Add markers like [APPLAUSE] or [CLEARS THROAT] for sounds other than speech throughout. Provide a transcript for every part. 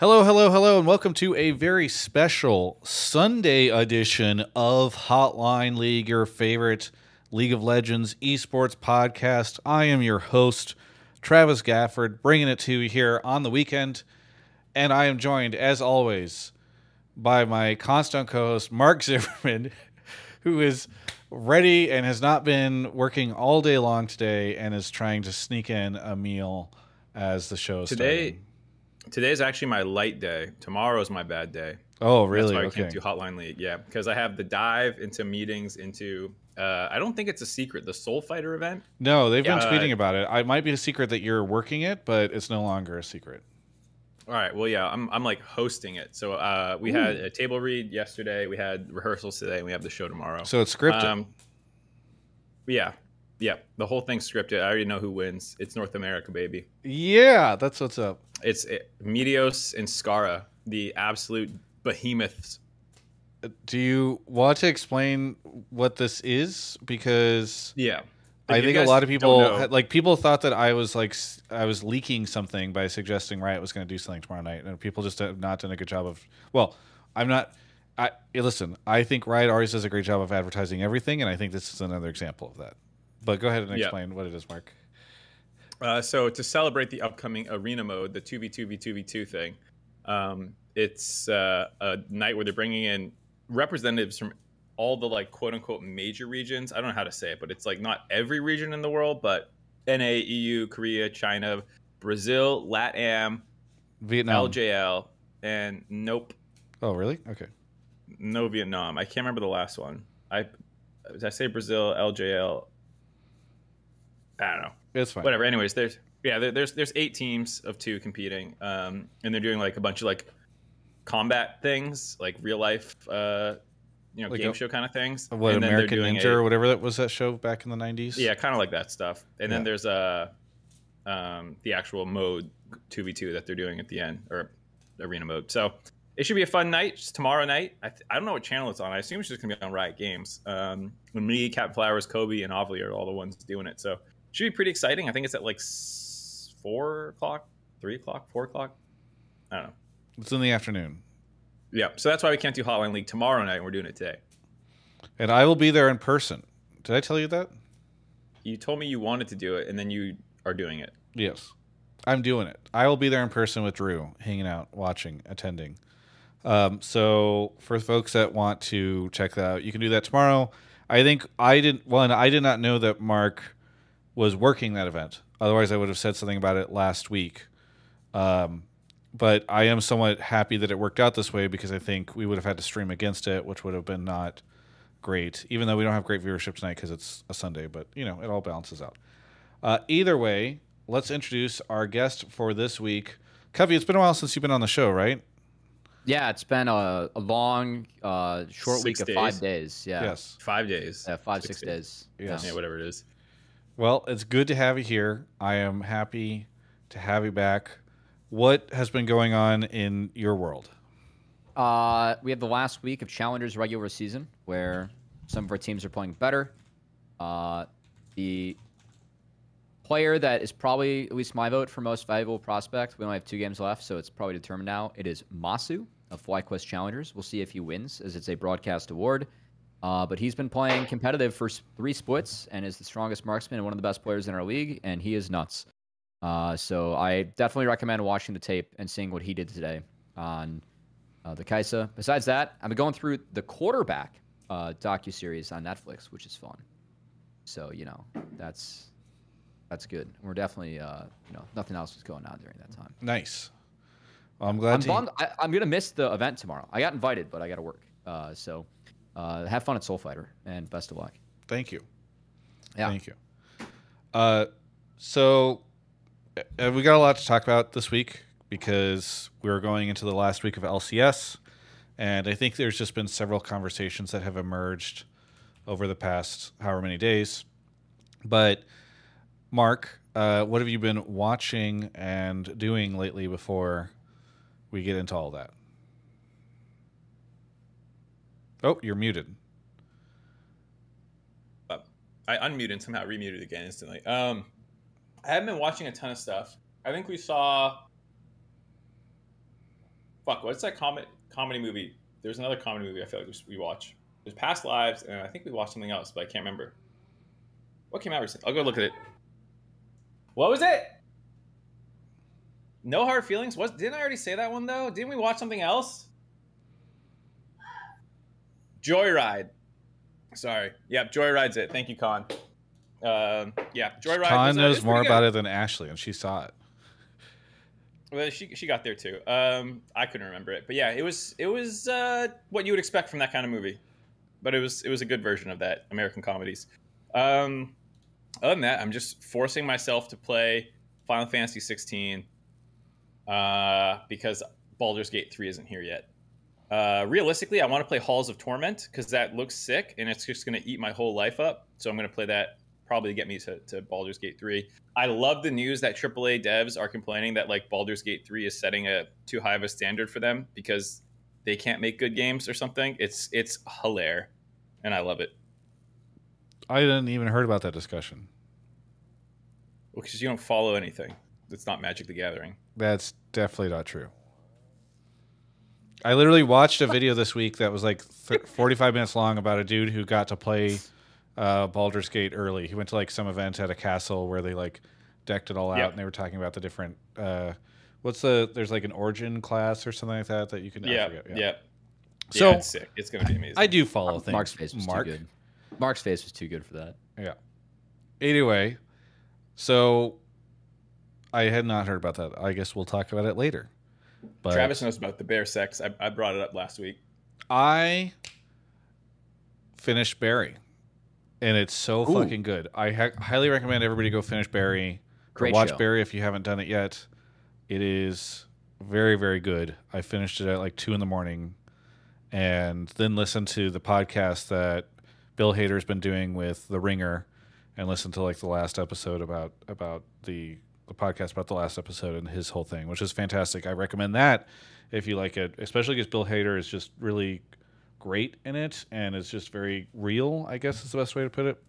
Hello, hello, hello, and welcome to a very special Sunday edition of Hotline League, your favorite League of Legends esports podcast. I am your host, Travis Gafford, bringing it to you here on the weekend. And I am joined, as always, by my constant co host, Mark [LAUGHS] Zimmerman, who is ready and has not been working all day long today and is trying to sneak in a meal as the show is Today, starting. Today is actually my light day. Tomorrow is my bad day. Oh, really? That's why I okay. can't do Hotline League. Yeah, because I have the dive into meetings into. Uh, I don't think it's a secret. The Soul Fighter event. No, they've been Yeah. tweeting about it. I might be a secret that you're working it, but it's no longer a secret. All right. Well, yeah, I'm, I'm like hosting it. So uh, we had a table read yesterday. We had rehearsals today. and We have the show tomorrow. So it's scripted. Um, yeah, yeah. The whole thing's scripted. I already know who wins. It's North America, baby. yeah, that's what's up. It's it, Meteos and Skara, the absolute behemoths. Do you want to explain what this is? Because Yeah. I If you think a lot of people, had- like people, thought that I was like I was leaking something by suggesting Riot was going to do something tomorrow night, and people just have not done a good job of. Well, I'm not. I listen. I think Riot always does a great job of advertising everything, and I think this is another example of that. But go ahead and Yeah. explain what it is, Mark. Uh, so to celebrate the upcoming arena mode, the two v two v two v two thing, um, it's uh, a night where they're bringing in representatives from all the like quote unquote major regions. I don't know how to say it, but it's like not every region in the world, but NA, EU, Korea, China, Brazil, LATAM, Vietnam. LJL, and nope, Oh, really? Okay. no Vietnam. I can't remember the last one. I did I say Brazil, LJL. I don't know. It's fine. whatever. Anyways, there's yeah, there, there's there's eight teams of two competing, um, and they're doing like a bunch of like combat things, like real life, uh, you know, Like game a- show kind of things. What and then American doing Ninja a- or whatever that was that show back in the '90s? yeah, kind of like that stuff. And then there's a um, the actual mode two v two that they're doing at the end or arena mode. So it should be a fun night. It's tomorrow night. I, th- I don't know what channel it's on. I assume it's just gonna be on Riot Games. Um, when me, Cap Flowers, Kobe, and Ovilee are all the ones doing it. So should be pretty exciting. I think it's at like four o'clock, three o'clock, four o'clock. I don't know. It's in the afternoon, Yeah, so that's why we can't do Hotline League tomorrow night. and We're doing it today. and I will be there in person. Did I tell you that? You told me you wanted to do it, and then you are doing it. Yes, I'm doing it. I will be there in person with Drew, hanging out, watching, attending. Um, so for folks that want to check that out, you can do that tomorrow. I think I didn't. One, I did not know that Mark was working that event. Otherwise, I would have said something about it last week. Um, but I am somewhat happy that it worked out this way because I think we would have had to stream against it, which would have been not great. Even though we don't have great viewership tonight because it's a Sunday, but you know it all balances out. Uh, either way, let's introduce our guest for this week. Covey, it's been a while since you've been on the show, right? Yeah, it's been a, a long, uh, short Six week of five days. Yeah. Yes. Five days. Yeah, five, six, days. Yes. Yeah, whatever it is. Well, it's good to have you here. I am happy to have you back. What has been going on in your world? Uh, we have the last week of Challengers regular season where some of our teams are playing better. Uh, the player that is probably, at least my vote, for most valuable prospect, we only have two games left, so it's probably determined now. It is Massu of FlyQuest Challengers. We'll see if he wins, as it's a broadcast award. Uh, but he's been playing competitive for three splits and is the strongest marksman and one of the best players in our league, and he is nuts. Uh, so I definitely recommend watching the tape and seeing what he did today on uh, the Kai'Sa. Besides that, been going through the quarterback uh, docu series on Netflix, which is fun. So you know that's that's good. We're definitely uh, you know nothing else was going on during that time. Nice. Well, I'm glad I'm to. bummed. I, I'm gonna miss the event tomorrow. I got invited, but I got to work. Uh, so uh, have fun at Soul Fighter and best of luck. Thank you. Yeah. Thank you. Uh, so uh, we got a lot to talk about this week because we're going into the last week of LCS, and I think there's just been several conversations that have emerged over the past however many days. But Mark, uh, what have you been watching and doing lately before we get into all that? Oh, you're muted. I unmuted and somehow remuted again instantly. Um, I haven't been watching a ton of stuff. I think we saw fuck. What's that comedy comedy movie? There's another comedy movie I feel like we watch. There's Past Lives, and I think we watched something else, but I can't remember. What came out recently? I'll go look at it. What was it? No hard feelings. Was didn't I already say that one though? Didn't we watch something else? Joyride. Sorry. Yep, Joyride's it. Thank you, Con. Um, yeah, Joyride. Con uh, knows it's more about it than Ashley, and she saw it. Well, she she got there too. Um, I couldn't remember it, but yeah, it was it was uh, what you would expect from that kind of movie, but it was it was a good version of that American comedies. Um, other than that, I'm just forcing myself to play Final Fantasy 16 uh, because Baldur's Gate 3 isn't here yet. Uh, realistically, I want to play Halls of Torment because that looks sick and it's just going to eat my whole life up. So I'm going to play that probably to get me to, to Baldur's Gate 3. I love the news that AAA devs are complaining that like Baldur's Gate 3 is setting a too high of a standard for them because they can't make good games or something. It's it's hilarious, and I love it I didn't even heard about that discussion. because you don't follow anything. It's not Magic the Gathering. That's definitely not true. I literally watched a video this week that was like th- 45 minutes long about a dude who got to play uh, Baldur's Gate early. He went to like some event at a castle where they like decked it all out Yep. and they were talking about the different. Uh, what's the? There's like an origin class or something like that that you can. I Yeah, forget, yeah. So- yeah, it's sick. It's gonna be amazing. I do follow things. Mark's face was Mark. too good. Mark's face was too good for that. Yeah. Anyway, so I had not heard about that. I guess we'll talk about it later. But Travis knows about the bear sex. I, I brought it up last week. I finished Barry, and it's so Ooh. fucking good. I ha- highly recommend everybody go finish Barry. Or Great watch show. Barry if you haven't done it yet. It is very very good. I finished it at like two in the morning, and then listened to the podcast that Bill Hader's been doing with The Ringer, and listened to like the last episode about about the the podcast about the last episode and his whole thing, which is fantastic. I recommend that if you like it, especially because Bill Hader is just really great in it and it's just very real. I guess is the best way to put it.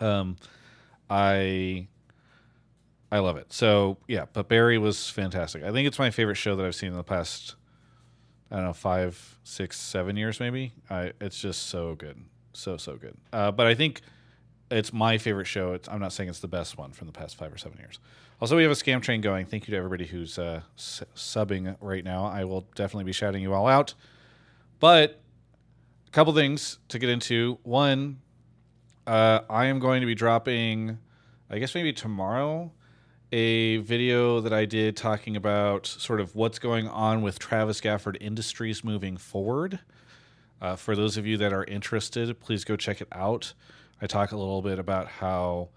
Um, I I love it. So yeah, but Barry was fantastic. I think it's my favorite show that I've seen in the past. I don't know, five, six, seven years maybe. I it's just so good, so so good. Uh, but I think it's my favorite show. It's, I'm not saying it's the best one from the past five or seven years. Also, we have a scam train going. Thank you to everybody who's uh, subbing right now. I will definitely be shouting you all out. But a couple things to get into. One, uh, I am going to be dropping, I guess maybe tomorrow, a video that I did talking about sort of what's going on with Travis Gafford Industries moving forward. Uh, for those of you that are interested, please go check it out. I talk a little bit about how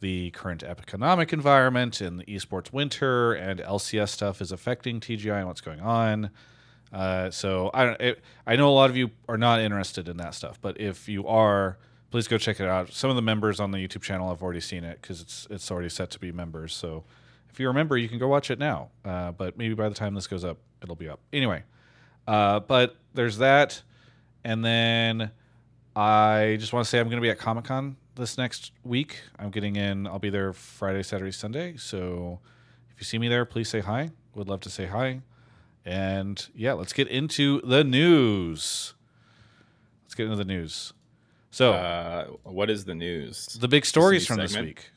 the current economic environment and the esports winter and LCS stuff is affecting TGI and what's going on. Uh, so I don't. It, I know a lot of you are not interested in that stuff, but if you are, please go check it out. Some of the members on the YouTube channel have already seen it because it's it's already set to be members. So if you're a member, you can go watch it now. Uh, but maybe by the time this goes up, it'll be up. Anyway, uh, but there's that, and then I just want to say I'm going to be at Comic Con this next week. I'm getting in. I'll be there Friday, Saturday, Sunday. So if you see me there, please say hi. Would love to say hi. And yeah, let's get into the news. Let's get into the news. So Uh, what is the news? the big stories from this week.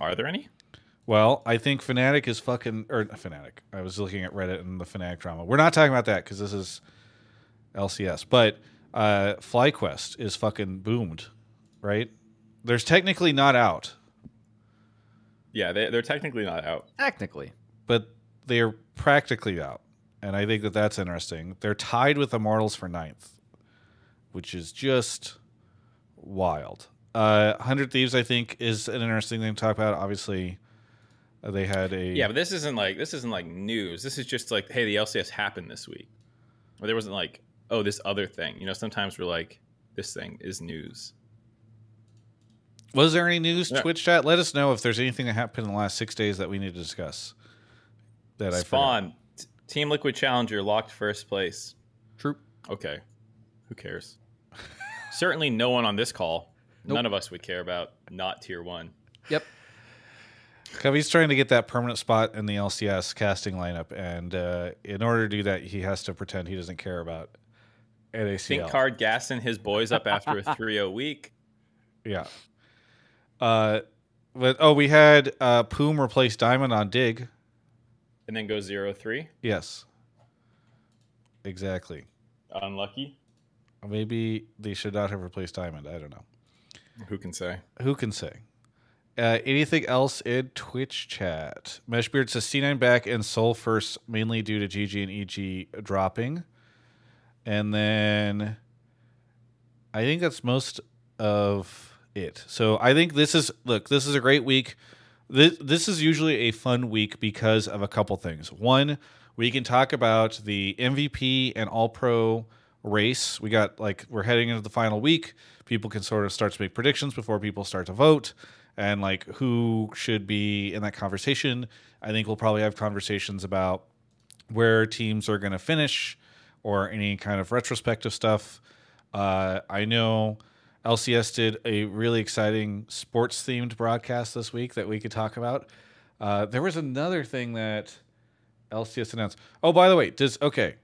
Are there any? Well, I think Fnatic is fucking or Fnatic. I was looking at Reddit and the Fnatic drama. We're not talking about that because this is LCS. But uh, FlyQuest is fucking boomed, right? There's technically not out, Yeah, they, they're technically not out. Technically, but they're practically out, and I think that that's interesting. They're tied with Immortals for ninth, which is just wild. Uh, Hundred Thieves, I think, is an interesting thing to talk about. Obviously, uh, they had a Yeah, but this isn't like this isn't like news. This is just like, hey, the LCS happened this week. Or there wasn't like, oh, this other thing. You know, sometimes we're like, this thing is news. Was there any news? Yeah. Twitch chat. Let us know if there's anything that happened in the last six days that we need to discuss. That I. Spawn, Team Liquid Challenger locked first place. true. Okay, who cares? [LAUGHS] Certainly, no one on this call. Nope. None of us would care about not tier one. Yep. Covey's trying to get that permanent spot in the LCS casting lineup, and uh, in order to do that, he has to pretend he doesn't care about NACL. Think card gassing his boys up after a [LAUGHS] 3-0 week. Yeah. Uh, but oh, we had uh, Poom replace Diamond on Dig. And then go 0-3. Yes. Exactly. Unlucky. Maybe they should not have replaced Diamond. I don't know. Who can say? Who can say? Uh, anything else in Twitch chat? Meshbeard says C9 back and sole first, mainly due to GG and EG dropping. And then I think that's most of it. So I think this is look, this is a great week. This this is usually a fun week because of a couple things. One, we can talk about the MVP and All Pro race. We got like we're heading into the final week. People can sort of start to make predictions before people start to vote and like who should be in that conversation. I think we'll probably have conversations about where teams are going to finish or any kind of retrospective stuff. Uh, I know LCS did a really exciting sports themed broadcast this week that we could talk about. Uh, there was another thing that LCS announced. Oh, by the way, does okay,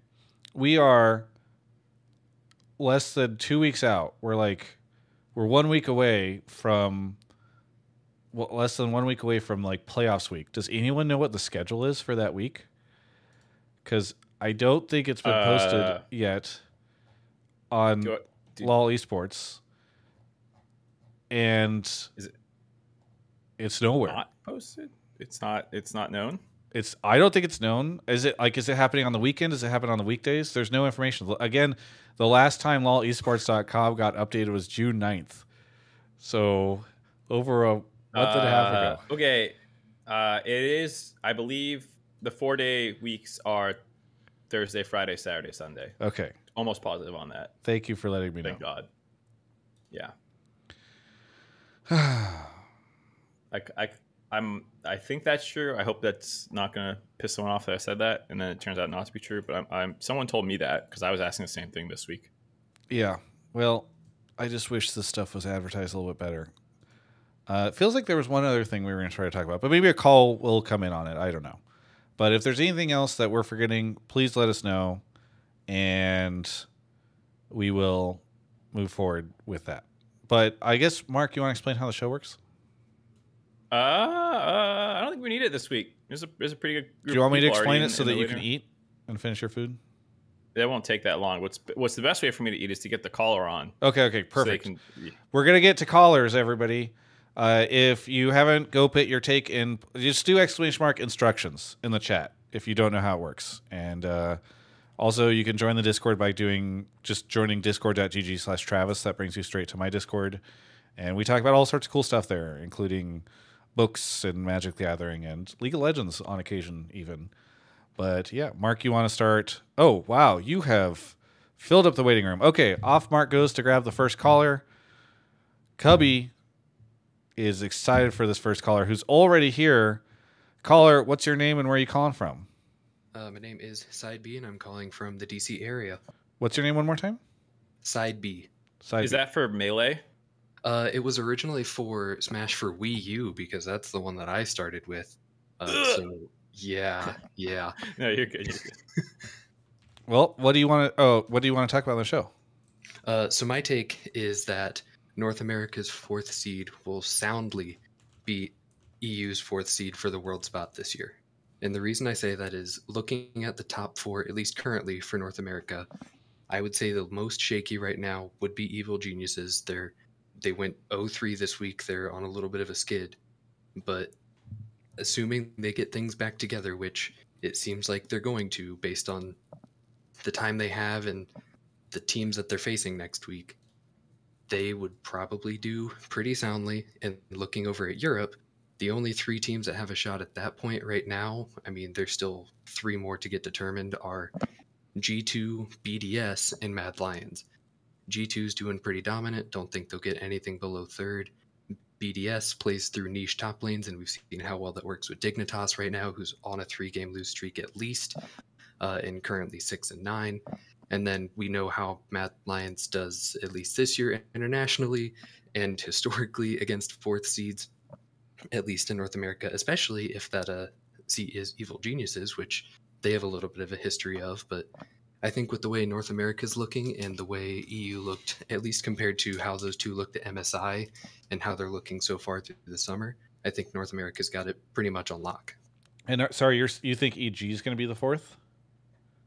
we are less than two weeks out. We're like, we're one week away from, well, less than one week away from like playoffs week. Does anyone know what the schedule is for that week? Because I don't think it's been posted Uh, yet on Do I- do- LOL Esports, and Is it it's nowhere. Not posted. It's not. It's not known. It's I don't think it's known. Is it like is it happening on the weekend? Does it happen on the weekdays? There's no information. Again, the last time LOLesports.com got updated was June 9th. So over a month and a half Uh, ago. Okay. Uh, it is. I believe the four day weeks are Thursday, Friday, Saturday, Sunday. Okay. Almost positive on that. Thank you for letting me know. Thank God. Yeah. [SIGHS] I, I, I'm. I think that's true. I hope that's not gonna piss someone off that I said that, and then it turns out not to be true. But I'm. I'm someone told me that because I was asking the same thing this week. Yeah. Well, I just wish this stuff was advertised a little bit better. Uh, it feels like there was one other thing we were going to try to talk about, but maybe a call will come in on it. I don't know. But if there's anything else that we're forgetting, please let us know, and we will move forward with that. But I guess, Mark, you want to explain how the show works? Uh, uh, I don't think we need it this week. There's a there's a pretty good. Group Do you want me to explain it so in that you can eat and finish your food? That won't take that long. What's what's the best way for me to eat is to get the caller on. Okay, okay, so they perfect. We're gonna get to callers, everybody. Uh, if you haven't, go put your take in. Just do exclamation mark instructions in the chat if you don't know how it works. And uh, also, you can join the Discord by doing just joining discord.gg slash Travis. That brings you straight to my Discord, and we talk about all sorts of cool stuff there, including books and Magic the Gathering and League of Legends on occasion, even. But yeah, Mark, you want to start? Oh wow, you have filled up the waiting room. Okay, off Mark goes to grab the first caller. Cubby is excited for this first caller who's already here. Caller, what's your name and where are you calling from? Uh, my name is Side B, and I'm calling from the DC area. What's your name one more time? Side B. Side Is B. that for melee? Uh, it was originally for Smash for Wii U because that's the one that I started with. Uh, so yeah, yeah. [LAUGHS] No, you're good. You're good. well, what do you want to? Oh, what do you want to talk about on the show? Uh, so my take is that North America's fourth seed will soundly beat EU's fourth seed for the world spot this year. And the reason I say that is looking at the top four, at least currently for North America, I would say the most shaky right now would be Evil Geniuses. They're they went 0-3 this week. They're on a little bit of a skid, but assuming they get things back together, which it seems like they're going to, based on the time they have and the teams that they're facing next week, they would probably do pretty soundly. And looking over at Europe, the only three teams that have a shot at that point right now, I mean, there's still three more to get determined, are G2, BDS, and Mad Lions. G2's doing pretty dominant. Don't think they'll get anything below third. BDS plays through niche top lanes, and we've seen how well that works with Dignitas right now, who's on a three game lose streak at least, uh, and currently six and nine. And then we know how Mad Lions does, at least this year internationally and [LAUGHS] historically against fourth seeds. at least in North America, especially if that uh, seat is Evil Geniuses, which they have a little bit of a history of. But I think with the way North America is looking and the way EU looked, at least compared to how those two looked at MSI and how they're looking so far through the summer, I think North America's got it pretty much on lock. And uh, sorry, you're, you think EG is going to be the fourth?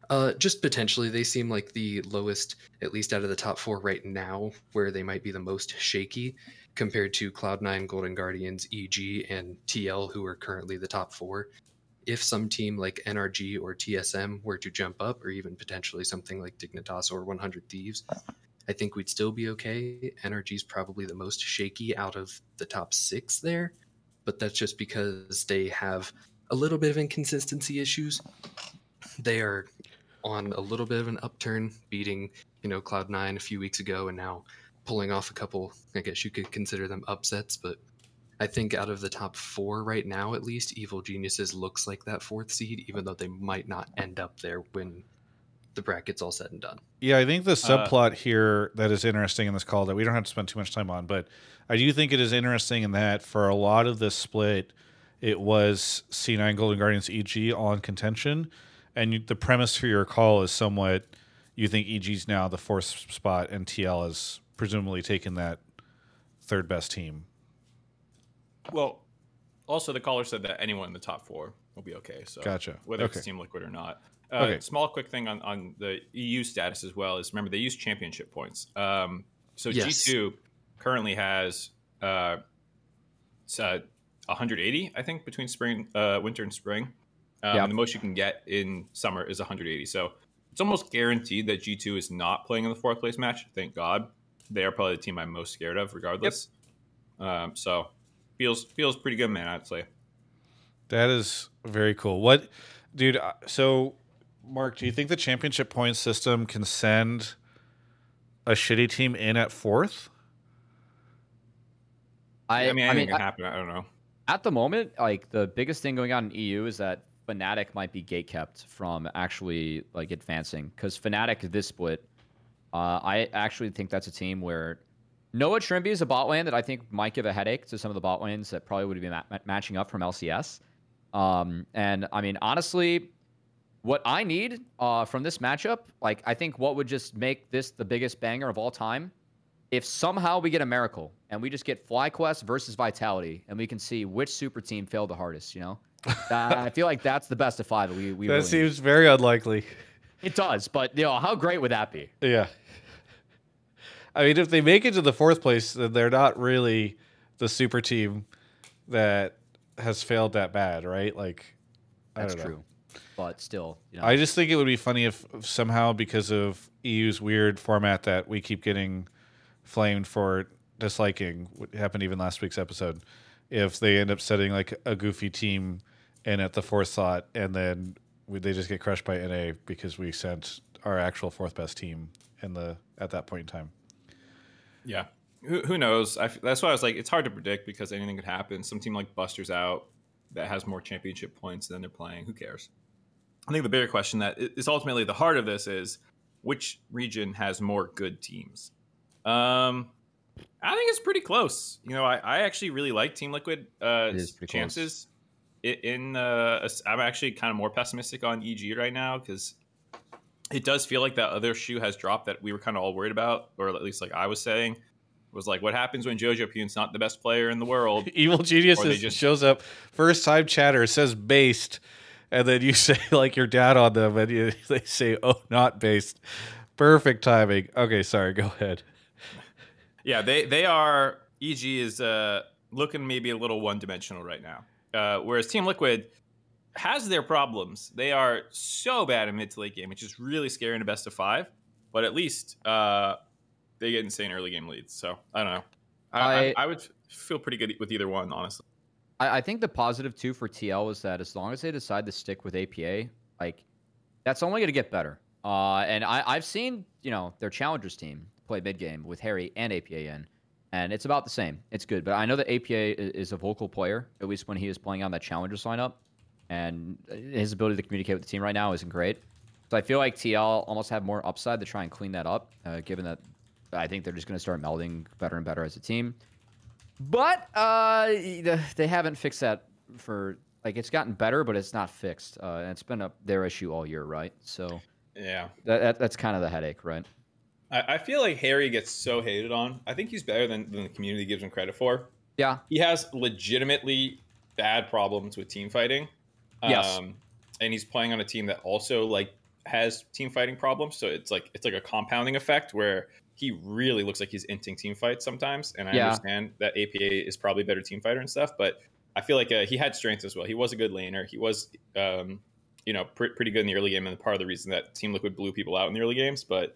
Uh, just potentially, they seem like the lowest, at least out of the top four right now, where they might be the most shaky compared to Cloud9, Golden Guardians, EG, and TL, who are currently the top four. If some team like NRG or TSM were to jump up, or even potentially something like Dignitas or 100 Thieves, I think we'd still be okay. NRG is probably the most shaky out of the top six there, but that's just because they have a little bit of inconsistency issues. They are on a little bit of an upturn, beating you know Cloud Nine a few weeks ago, and now pulling off a couple. I guess you could consider them upsets, but I think out of the top four right now, at least, Evil Geniuses looks like that fourth seed, even though they might not end up there when the bracket's all said and done. Yeah, I think the Uh, subplot here that is interesting in this call that we don't have to spend too much time on, but I do think it is interesting in that for a lot of this split, it was C9 Golden Guardians EG on contention, and you, the premise for your call is somewhat you think EG's now the fourth spot, and TL has presumably taken that third best team. Well, also the caller said that anyone in the top four will be okay. So Gotcha. whether Okay. it's Team Liquid or not. Uh, Okay. Small quick thing on, on the EU status as well is remember they use championship points. Um, so Yes. G2 currently has uh, it's, uh, 180, I think, between spring, uh, winter, and spring. Um, Yeah. and The most you can get in summer is 180. So it's almost guaranteed that G2 is not playing in the fourth place match. Thank God. They are probably the team I'm most scared of, regardless. Um, so feels feels pretty good, man. I'd say. That is very cool. What, dude? uh, So, Mark, do you think the championship point system can send a shitty team in at fourth? I, I, mean, I anything mean, can happen. I don't know. at the moment, like the biggest thing going on in EU is that Fnatic might be gatekept from actually like advancing because Fnatic this split. Uh, I actually think that's a team where Noah Trymbi is a bot lane that I think might give a headache to some of the bot lanes that probably would be ma- ma- matching up from LCS. Um, and I mean, honestly, what I need uh, from this matchup, like I think what would just make this the biggest banger of all time, if somehow we get a miracle and we just get FlyQuest versus Vitality, and we can see which super team failed the hardest, you know, I feel like that's the best of five. that We we That really need. seems very unlikely. it does, but you know, how great would that be? Yeah. I mean, if they make it to the fourth place, then they're not really the super team that has failed that bad, right? Like, That's true, but still, you know, I just think it would be funny if somehow, because of EU's weird format that we keep getting flamed for disliking, what happened even last week's episode, if they end up setting like a goofy team in at the fourth slot and then we, they just get crushed by NA because we sent our actual fourth best team in the at that point in time. Yeah. Who, who knows? I f that's why I was like, it's hard to predict because anything could happen. Some team like Buster's out that has more championship points than they're playing. Who cares? I think the bigger question that is ultimately the heart of this is which region has more good teams? Um, I think it's pretty close. You know, I, I actually really like Team Liquid uh, It is pretty close. In uh, I'm actually kind of more pessimistic on EG right now because it does feel like that other shoe has dropped that we were kind of all worried about, or at least like I was saying, was like what happens when Jojopyun's not the best player in the world. [LAUGHS] Evil Genius Or they is- just- shows up first time chatter says based, and then you [LAUGHS] say like your dad on them, and you, [LAUGHS] they say oh not based. Perfect timing. Okay, sorry. Go ahead. yeah, they they are EG is uh, looking maybe a little one dimensional right now, uh, whereas Team Liquid has their problems. They are so bad in mid to late game, which is really scary in a best of five. But at least uh, they get insane early game leads. So I don't know. I, I, I- would feel pretty good with either one, honestly. I, I think the positive too for TL is that as long as they decide to stick with APA, like that's only going to get better. Uh, and I, I've seen you know their challengers team play mid game with Haeri and APA in, and it's about the same. It's good, but I know that APA is a vocal player at least when he is playing on that challengers lineup, and his ability to communicate with the team right now isn't great. So I feel like TL almost have more upside to try and clean that up, uh, given that I think they're just going to start melding better and better as a team. But uh, they haven't fixed that for like it's gotten better, but it's not fixed. Uh, and it's been a, their issue all year, right? So Yeah. that, that that's kind of the headache, right? I, I feel like Haeri gets so hated on. I think he's better than, than the community gives him credit for. Yeah, He has legitimately bad problems with team fighting. Yes. Um, and he's playing on a team that also like has team fighting problems. So it's like it's like a compounding effect where he really looks like he's inting team fights sometimes. And I Yeah. understand that APA is probably a better team fighter and stuff, but I feel like uh, he had strengths as well. He was a good laner. He was, um, you know, pre- pretty good in the early game, and part of the reason that Team Liquid blew people out in the early games. But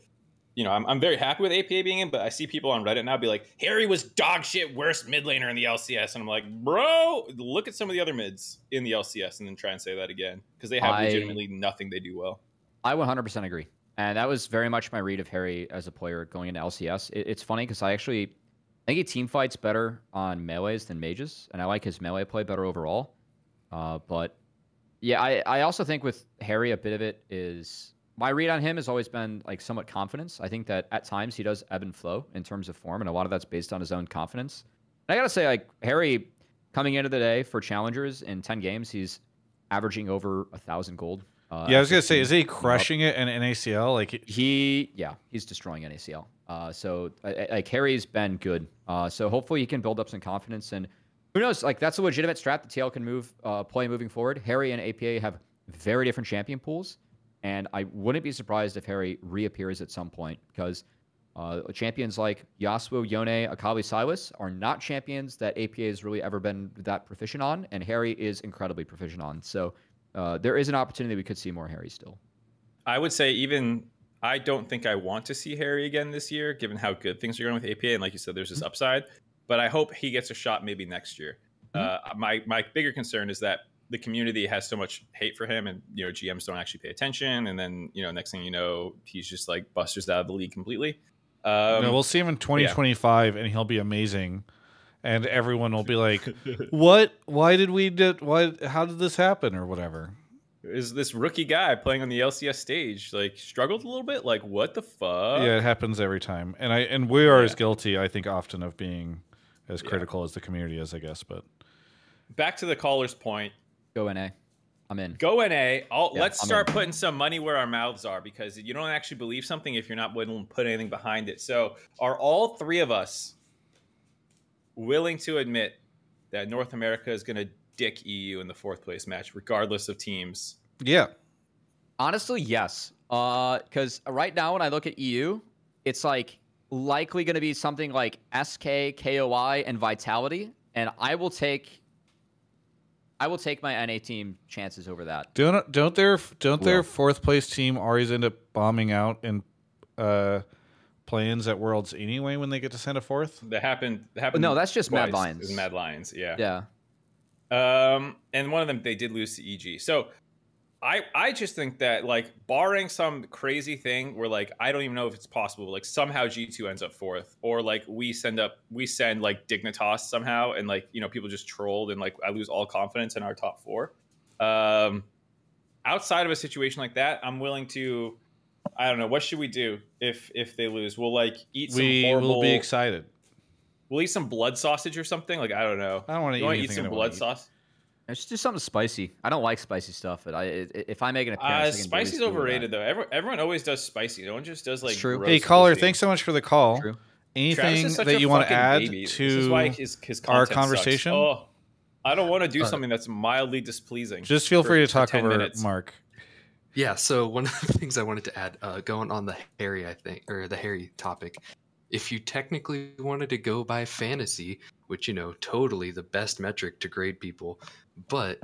you know, I'm, I'm very happy with APA being in. But I see people on Reddit now be like, Haeri was dog shit, worst mid laner in the LCS, and I'm like, bro, look at some of the other mids in the LCS, and then try and say that again because they have I- legitimately nothing they do well. I 100% agree. And that was very much my read of Haeri as a player going into LCS. It, it's funny because I actually I think he team fights better on melees than mages, and I like his melee play better overall. Uh, but yeah, I, I also think with Haeri, a bit of it is my read on him has always been like somewhat confidence. I think that at times he does ebb and flow in terms of form, and a lot of that's based on his own confidence. And I gotta say, like Haeri coming into the day for challengers in 10 games, he's averaging over a thousand gold. Uh, yeah, I was gonna say, is he up. crushing it in NACL? Like, He, yeah, he's destroying NACL. Uh, so like Haeri's been good. Uh, so hopefully he can build up some confidence and who knows? Like that's a legitimate strat that TL can move, uh, play moving forward. Haeri and APA have very different champion pools, and I wouldn't be surprised if Haeri reappears at some point because uh, champions like Yasuo, Yone, Akali, Sylas are not champions that APA has really ever been that proficient on, and Haeri is incredibly proficient on. So uh, there is an opportunity we could see more Haeri still. I would say even I don't think I want to see Haeri again this year, given how good things are going with APA. And like you said, there's this upside. But I hope he gets a shot maybe next year. Uh, my my bigger concern is that the community has so much hate for him, and you know GMs don't actually pay attention. And then you know next thing you know, he's just like busters out of the league completely. Um, no, we'll see him in 2025, and he'll be amazing, and everyone will be like, [LAUGHS] "What? Why did we did? What? How did this happen? Or whatever." is this rookie guy playing on the LCS stage like struggled a little bit? Like what the fuck? yeah, it happens every time, and I and we are as guilty, I think, often of being as Yeah. critical as the community is, I guess. But Back to the caller's point. Go NA. I'm in. Go NA. I'll, Yeah, let's I'm start in. putting some money where our mouths are because you don't actually believe something if you're not willing to put anything behind it. So, are all three of us willing to admit that North America is going to dick EU in the fourth place match, regardless of teams? yeah, Honestly, yes. Uh, because right now, when I look at EU, it's like likely going to be something like SK, KOI, and Vitality, and I will take. I will take my NA team chances over that. don't don't their don't their fourth place team always end up bombing out in uh, plans at Worlds anyway when they get to send a fourth? That happened. That happened. No, that's just Mad twice. Lions. Mad Lions. Yeah. Yeah. Um, and one of them they did lose to EG. So I I just think that like barring some crazy thing where like I don't even know if it's possible, like somehow G two ends up fourth, or like we send up we send like Dignitas somehow, and like you know people just trolled and like I lose all confidence in our top four. Um, outside of a situation like that, I'm willing to. I don't know. What should we do if if they lose? We'll like eat some We horrible. will be excited. We'll eat some blood sausage or something. Like I don't know. I don't want to You eat want to eat some blood eat. sauce? It's just something spicy. I don't like spicy stuff, but I i- if I make an Uh, appearance, I can at spicy's least do with overrated though. Everyone, everyone always does spicy. No one just does like. It's true. gross Hey caller, cuisine. thanks so much for the call. True. Anything that you want to add baby. to this is why his, his our conversation? Oh, I don't want to do Uh, something that's mildly displeasing. Just feel for- free to talk 10 over minutes. Mark. Yeah, so one of the [LAUGHS] things I wanted to add, uh, going on the hairy, I think, or the hairy topic, if you technically wanted to go by fantasy, which, you know, totally the best metric to grade people, but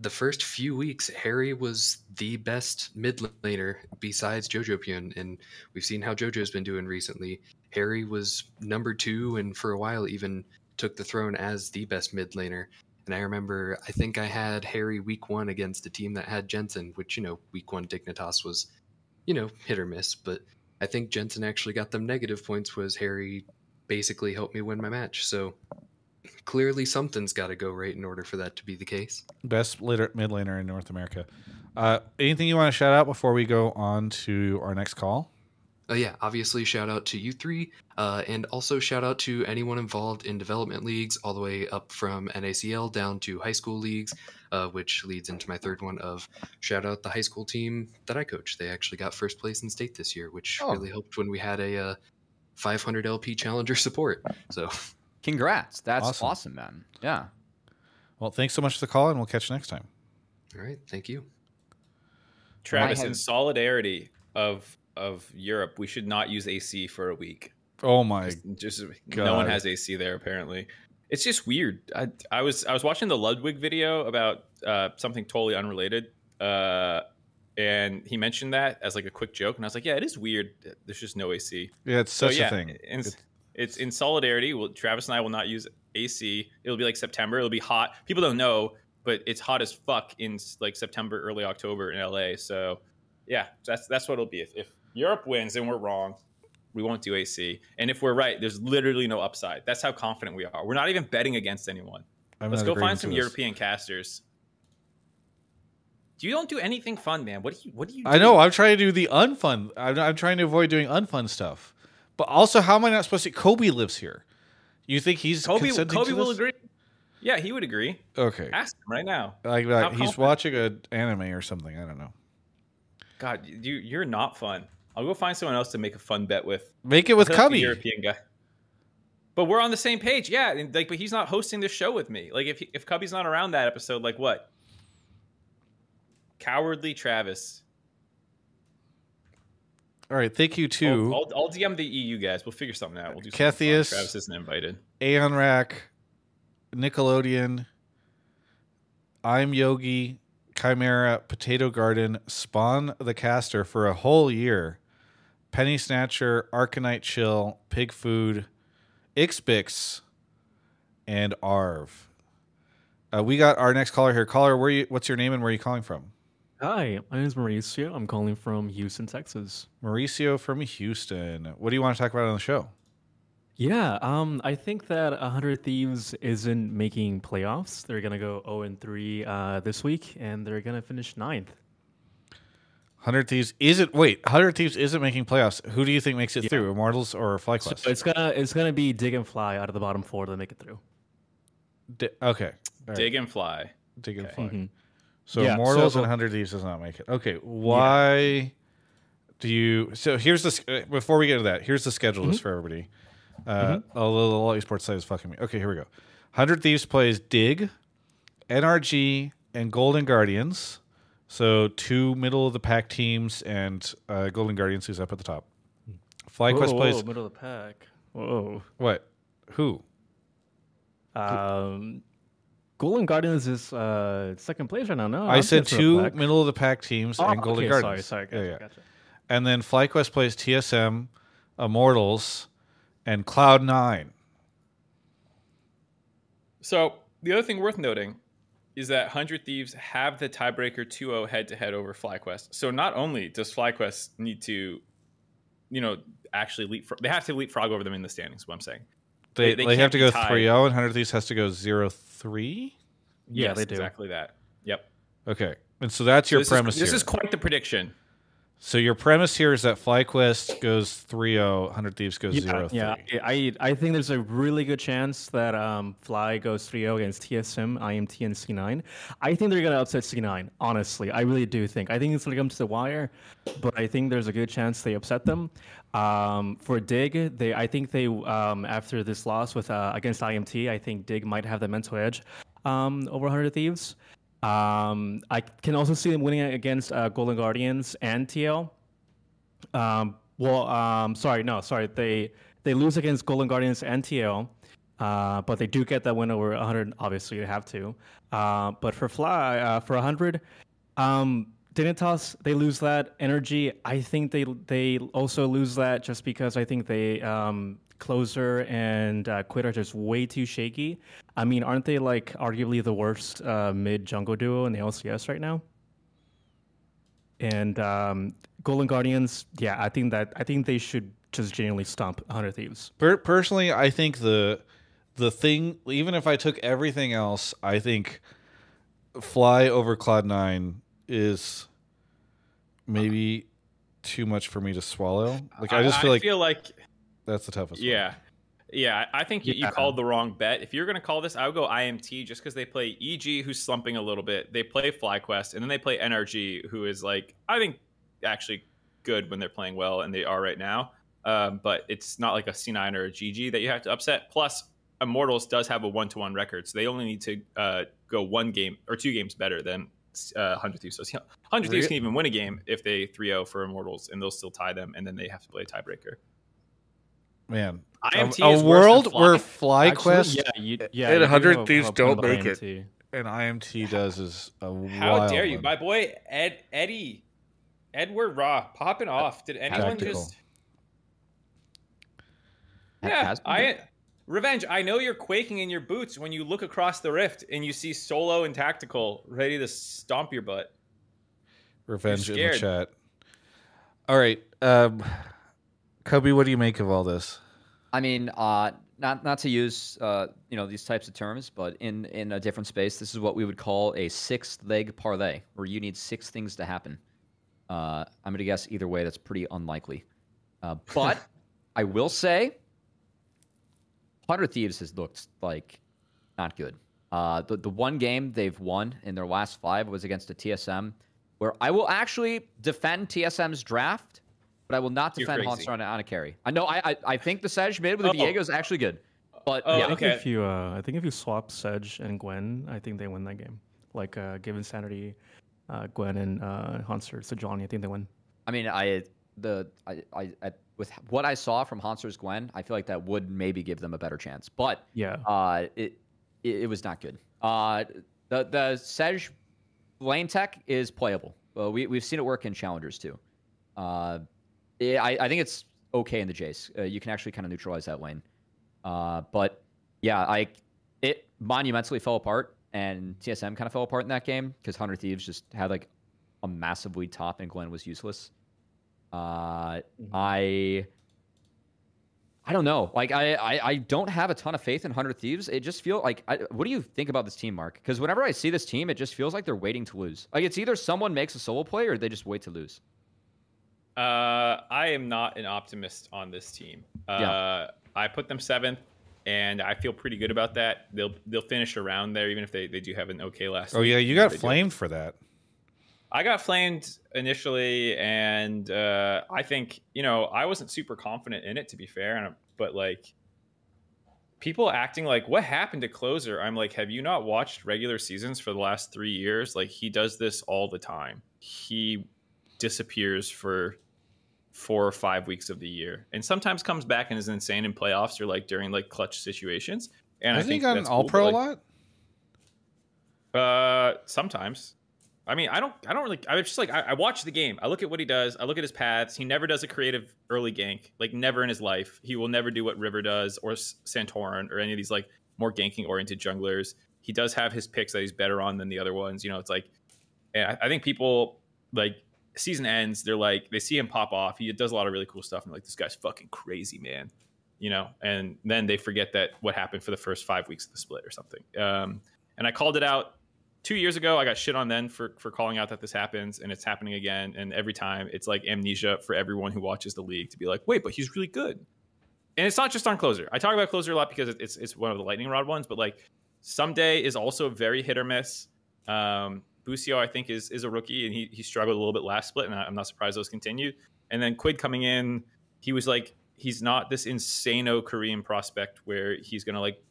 the first few weeks, Haeri was the best mid laner besides Jojopyun, and we've seen how Jojo's been doing recently. Haeri was number two, and for a while even took the throne as the best mid laner. And I remember, I think I had Haeri week one against a team that had Jensen, which, you know, week one Dignitas was, you know, hit or miss. But I think Jensen actually got them negative points, was Haeri basically helped me win my match. So clearly something's got to go right in order for that to be the case. Best mid laner in North America. Uh, anything you want to shout out before we go on to our next call? Uh, yeah, obviously, shout out to you three, uh, and also shout out to anyone involved in development leagues, all the way up from NACL down to high school leagues, uh, which leads into my third one of shout out the high school team that I coach. They actually got first place in state this year, which Oh. really helped when we had a uh, 500 LP challenger [LAUGHS] support. So, Congrats. That's Awesome. awesome, man. Yeah. Well, thanks so much for the call, and we'll catch you next time. all right, thank you. Travis, have- in solidarity of of Europe, we should not use AC for a week. Oh my! Just no God. one has AC there apparently. It's just weird. I, I was I was watching the Ludwig video about uh, something totally unrelated, uh, and he mentioned that as like a quick joke, and I was like, yeah, it is weird. There's just no AC. Yeah, it's So such yeah, a thing. In, It's- it's in solidarity. Well, Travis and I will not use AC. It'll be like September. It'll be hot. People don't know, but it's hot as fuck in like September, early October in LA. So yeah, that's that's what it'll be. If, if Europe wins and we're wrong, we won't do AC. And if we're right, there's literally no upside. That's how confident we are. We're not even betting against anyone. I'm Let's go find some this. European casters. You don't do anything fun, man. What do you? What do you? Do? I know. I'm trying to do the unfun. I'm, I'm trying to avoid doing unfun stuff. But also, how am I not supposed to? Kobe lives here. You think he's Kobe. Kobe will agree. Yeah, he would agree. Okay, Ask him right now. like, like he's confident? watching an anime or something. I don't know. God, you you're not fun. I'll go find someone else to make a fun bet with. Make it with the Cubby. European guy. But we're on the same page, yeah. And like, but he's not hosting this show with me. Like, if he, if Cubby's not around that episode, like what? Cowardly Travis. All right, thank you too. I'll, I'll, I'll DM the EU guys. We'll figure something out. We'll do something fun. Travis isn't invited. Aeon Rack, Nickelodeon, I'm Yogi, Chimera, Potato Garden, Spawn the Caster for a whole year, Penny Snatcher, Arcanite Chill, Pig Food, Ixbix, and Arv. Uh, we got our next caller here. Caller, where you? What's your name and where are you calling from? Hi, my name is Mauricio. I'm calling from Houston, Texas. Mauricio from Houston. What do you want to talk about on the show? Yeah, um, I think that 100 Thieves isn't making playoffs. They're gonna go 0 and 3 uh, this week, and they're gonna finish ninth. Hundred Thieves isn't. Wait, Hundred Thieves isn't making playoffs. Who do you think makes it Yeah. through? Immortals or FlyQuest? So it's gonna it's gonna be Dig and Fly out of the bottom four to make it through. Di- okay. All right. Dig and fly. Dig and Okay. fly. Mhm. So Yeah, Immortals so- and Hundred Thieves does not make it. Okay. Why do you? So here's the. uh, Before we get to that, here's the schedule list for everybody. Uh, Oh, the LoL Esports site is fucking me. Okay, here we go. Hundred Thieves plays Dig, NRG, and Golden Guardians. So two middle of the pack teams and uh, Golden Guardians, who's up at the top. FlyQuest Whoa, plays whoa, middle of the pack. Whoa. what? Who? Um, Golden Guardians is uh, second place right now. No, I I'm said two a black. middle of the pack teams Oh, and Golden okay, Guardians. Sorry, sorry, Yeah, yeah. gotcha. And then FlyQuest plays TSM, Immortals, and Cloud Nine. So the other thing worth noting is that 100 Thieves have the tiebreaker 2-0 head-to-head over FlyQuest. So not only does FlyQuest need to, you know, actually leapfrog, they have to leapfrog over them in the standings, is what I'm saying. They, They- they, they have to go tied. 3 0, and 100 Thieves has to go 0 3. Yeah, Yes, they do. Exactly that. Yep. Okay. And so that's So your this premise is, this here. is quite the prediction. So your premise here is that FlyQuest goes 3 0, 100 Thieves goes 0 3. Yeah, I I think there's a really good chance that um, Fly goes 3-0 against TSM, IMT, and C9. I think they're gonna upset C9. Honestly, I really do think. I think it's gonna come to the wire, but I think there's a good chance they upset them. Um, for Dig, they I think they um, after this loss with uh, against IMT, I think Dig might have the mental edge um, over 100 Thieves. Um, I can also see them winning against uh, Golden Guardians and TL. Um, well, um, sorry, no, sorry. They they lose against Golden Guardians and TL, uh, but they do get that win over 100. Obviously, they have to. Uh, but for Fly, uh, for 100, um, Dignitas they lose that energy. I think they they also lose that just because I think they um, closer and uh, Quid are just way too shaky. I mean, aren't they like arguably the worst uh, mid jungle duo in the LCS right now? And um, Golden Guardians, yeah, I think that I think they should just genuinely stomp 100 Thieves. Per- personally, I think the the thing, even if I took everything else, I think Fly over Cloud Nine is maybe too much for me to swallow. Like I just feel like feel like that's the toughest. one. yeah. Yeah, I think you, you called the wrong bet. If you're going to call this, I would go IMT just because they play EG, who's slumping a little bit. They play FlyQuest, and then they play NRG, who is like, I think, actually good when they're playing well, and they are right now. Um, but it's not like a C9 or a GG that you have to upset. Plus, Immortals does have a one to one record, so they only need to uh, go one game or two games better than uh, 100 Thieves. So 100 Thieves can even win a game if they 3 0 for Immortals, and they'll still tie them, and then they have to play a tiebreaker. Man. IMT a, is a worse world than Fly. where Actually, FlyQuest yeah, you, yeah, and you 100 have Thieves don't point about make it. IMT. and IMT [SIGHS] does is a How wild dare you, one. my boy Ed Eddie Edward Raw popping off? Did anyone Tactical. just? Yeah, I revenge. I know you're quaking in your boots when you look across the rift and you see Solo and Tactical ready to stomp your butt. Revenge in the chat. All right, um, Cubby, what do you make of all this? I mean, uh, not not to use uh, you know these types of terms, but in in a different space, this is what we would call a six leg parlay, where you need six things to happen. Uh, I'm gonna guess either way, that's pretty unlikely. Uh, but [LAUGHS] I will say, Hundred Thieves has looked like not good. Uh, the the one game they've won in their last five was against a TSM, where I will actually defend TSM's draft, but I will not defend crazy. Hanser on, a- on a carry. I know I I, I think the Sedge mid with the Oh. Diego is actually good, but Oh, yeah, I think okay. if you, uh, I think if you swap Sedge and Gwen, I think they win that game. Like, uh, given sanity, uh, Gwen and uh, Hunter, Johnny, I think they win. I mean, I the I, I, I with what I saw from Hanser's Gwen, I feel like that would maybe give them a better chance. But Yeah. uh, it, it it was not good. Uh, the the Sedge lane tech is playable. Well, we we've seen it work in challengers too. Uh, it, I I think it's okay in the Jace. Uh, you can actually kind of neutralize that lane. Uh, but yeah, I it monumentally fell apart, and TSM kind of fell apart in that game because Hundred Thieves just had like a massive lead top, and Gwen was useless. Uh, I I don't know. Like I, I I don't have a ton of faith in Hundred Thieves. It just feels like I, what do you think about this team, Mark? Because whenever I see this team, it just feels like they're waiting to lose. Like it's either someone makes a solo play or they just wait to lose. Uh, I am not an optimist on this team. Uh, Yeah. I put them seventh, and I feel pretty good about that. They'll they'll finish around there, even if they, they do have an okay last. Oh yeah, you got They do. flamed for that. I got flamed initially, and uh, I think you know I wasn't super confident in it to be fair, and, but like people acting like what happened to closer i'm like have you not watched regular seasons for the last three years like he does this all the time he disappears for four or five weeks of the year and sometimes comes back and is insane in playoffs or like during like clutch situations and Hasn't i he think gotten all cool, pro like, a lot? uh, sometimes. I mean, I don't. I don't really. I just like. I, I watch the game. I look at what he does. I look at his paths. He never does a creative early gank. Like never in his life. He will never do what River does or Santorin or any of these like more ganking oriented junglers. He does have his picks that he's better on than the other ones. You know, it's like, and I, I think people like season ends. They're like they see him pop off. He does a lot of really cool stuff. And like this guy's fucking crazy, man. You know, and then they forget that what happened for the first five weeks of the split or something. Um, and I called it out two years ago i got shit on then for for calling out that this happens and it's happening again and every time it's like amnesia for everyone who watches the league to be like wait but he's really good and it's not just on closer i talk about closer a lot because it's it's one of the lightning rod ones but like Ssumday is also very hit or miss um Busio, I think, is is a rookie, and he he struggled a little bit last split, and I- I'm not surprised those continued. And then Quid coming in, he was like, he's not this insano Korean prospect where he's gonna like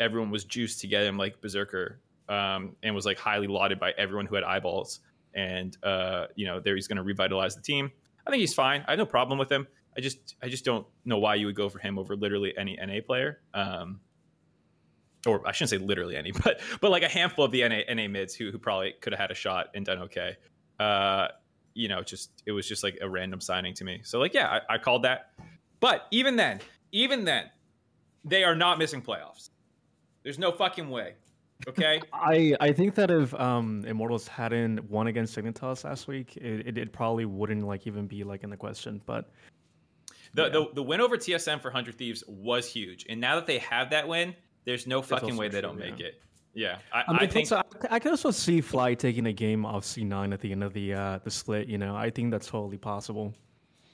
everyone was juiced to get him like Berserker, um, and was like highly lauded by everyone who had eyeballs. And uh, you know, there he's to revitalize the team. I think he's fine. I have no problem with him. I just I just don't know why you would go for him over literally any NA player. Um, or I shouldn't say literally any, [LAUGHS] but but like a handful of the NA, NA mids who who probably could have had a shot and done okay. Uh, you know, just it was just like a random signing to me. So like, yeah, I, I called that. But even then, even then, they are not missing playoffs. There's no fucking way. Okay. [LAUGHS] I I think that if um Immortals hadn't won against Dignitas last week, it, it, it probably wouldn't like even be like in the question. But The, Yeah. the the win over TSM for Hundred Thieves was huge, and now that they have that win, there's no fucking way they true, don't make yeah. it. Yeah, I, I, mean, I think also, I, I could also see Fly taking a game off C9 at the end of the uh the split. You know, I think that's totally possible.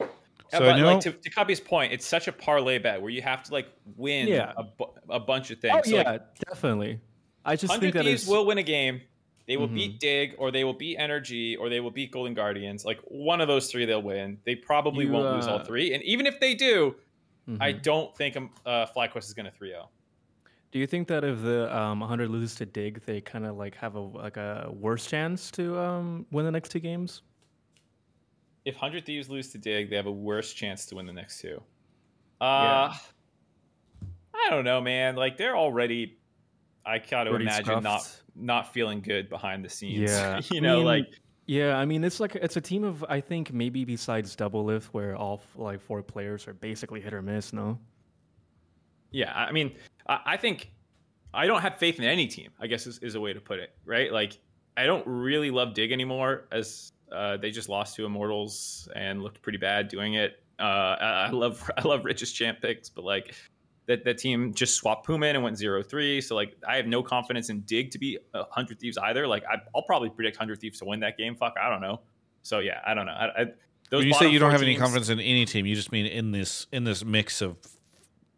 Yeah, So but know- like to, to Cubby's point, it's such a parlay bet where you have to like win Yeah. a, bu- a bunch of things. Oh So, yeah, like, definitely. I just Hundred think that Thieves will win a game. They will Mhm. beat Dig, or they will beat Energy, or they will beat Golden Guardians. Like one of those three, they'll win. They probably You, won't lose all uh, three. And even if they do, I Mhm. don't think um, uh, FlyQuest is going to 3-0. Do you think that if the um, 100 loses to Dig, they kind of like have a like a worse chance to um, win the next two games? If Hundred Thieves lose to Dig, they have a worse chance to win the next two. Uh, I don't know, man. Like they're already, I gotta Pretty imagine not scuffed. not feeling good behind the scenes. Yeah, [LAUGHS] you I know, mean, like Yeah, I mean it's like it's a team of I think maybe besides Doublelift where all like four players are basically hit or miss. No. Yeah, I mean, I, think I don't have faith in any team. I guess is, is a way to put it, right? Like, I don't really love Dig anymore, as uh, they just lost to Immortals and looked pretty bad doing it. Uh, I I love [LAUGHS] I love Rich's champ picks, but like that that team just swapped Puma in and went 0-3. So like, I have no confidence in Dig to be a hundred thieves either. Like, I, I'll probably predict hundred thieves to win that game. Fuck, I don't know. So yeah, I don't know. I, I, those When you say you don't have any confidence in any team, you just mean in this in this mix of.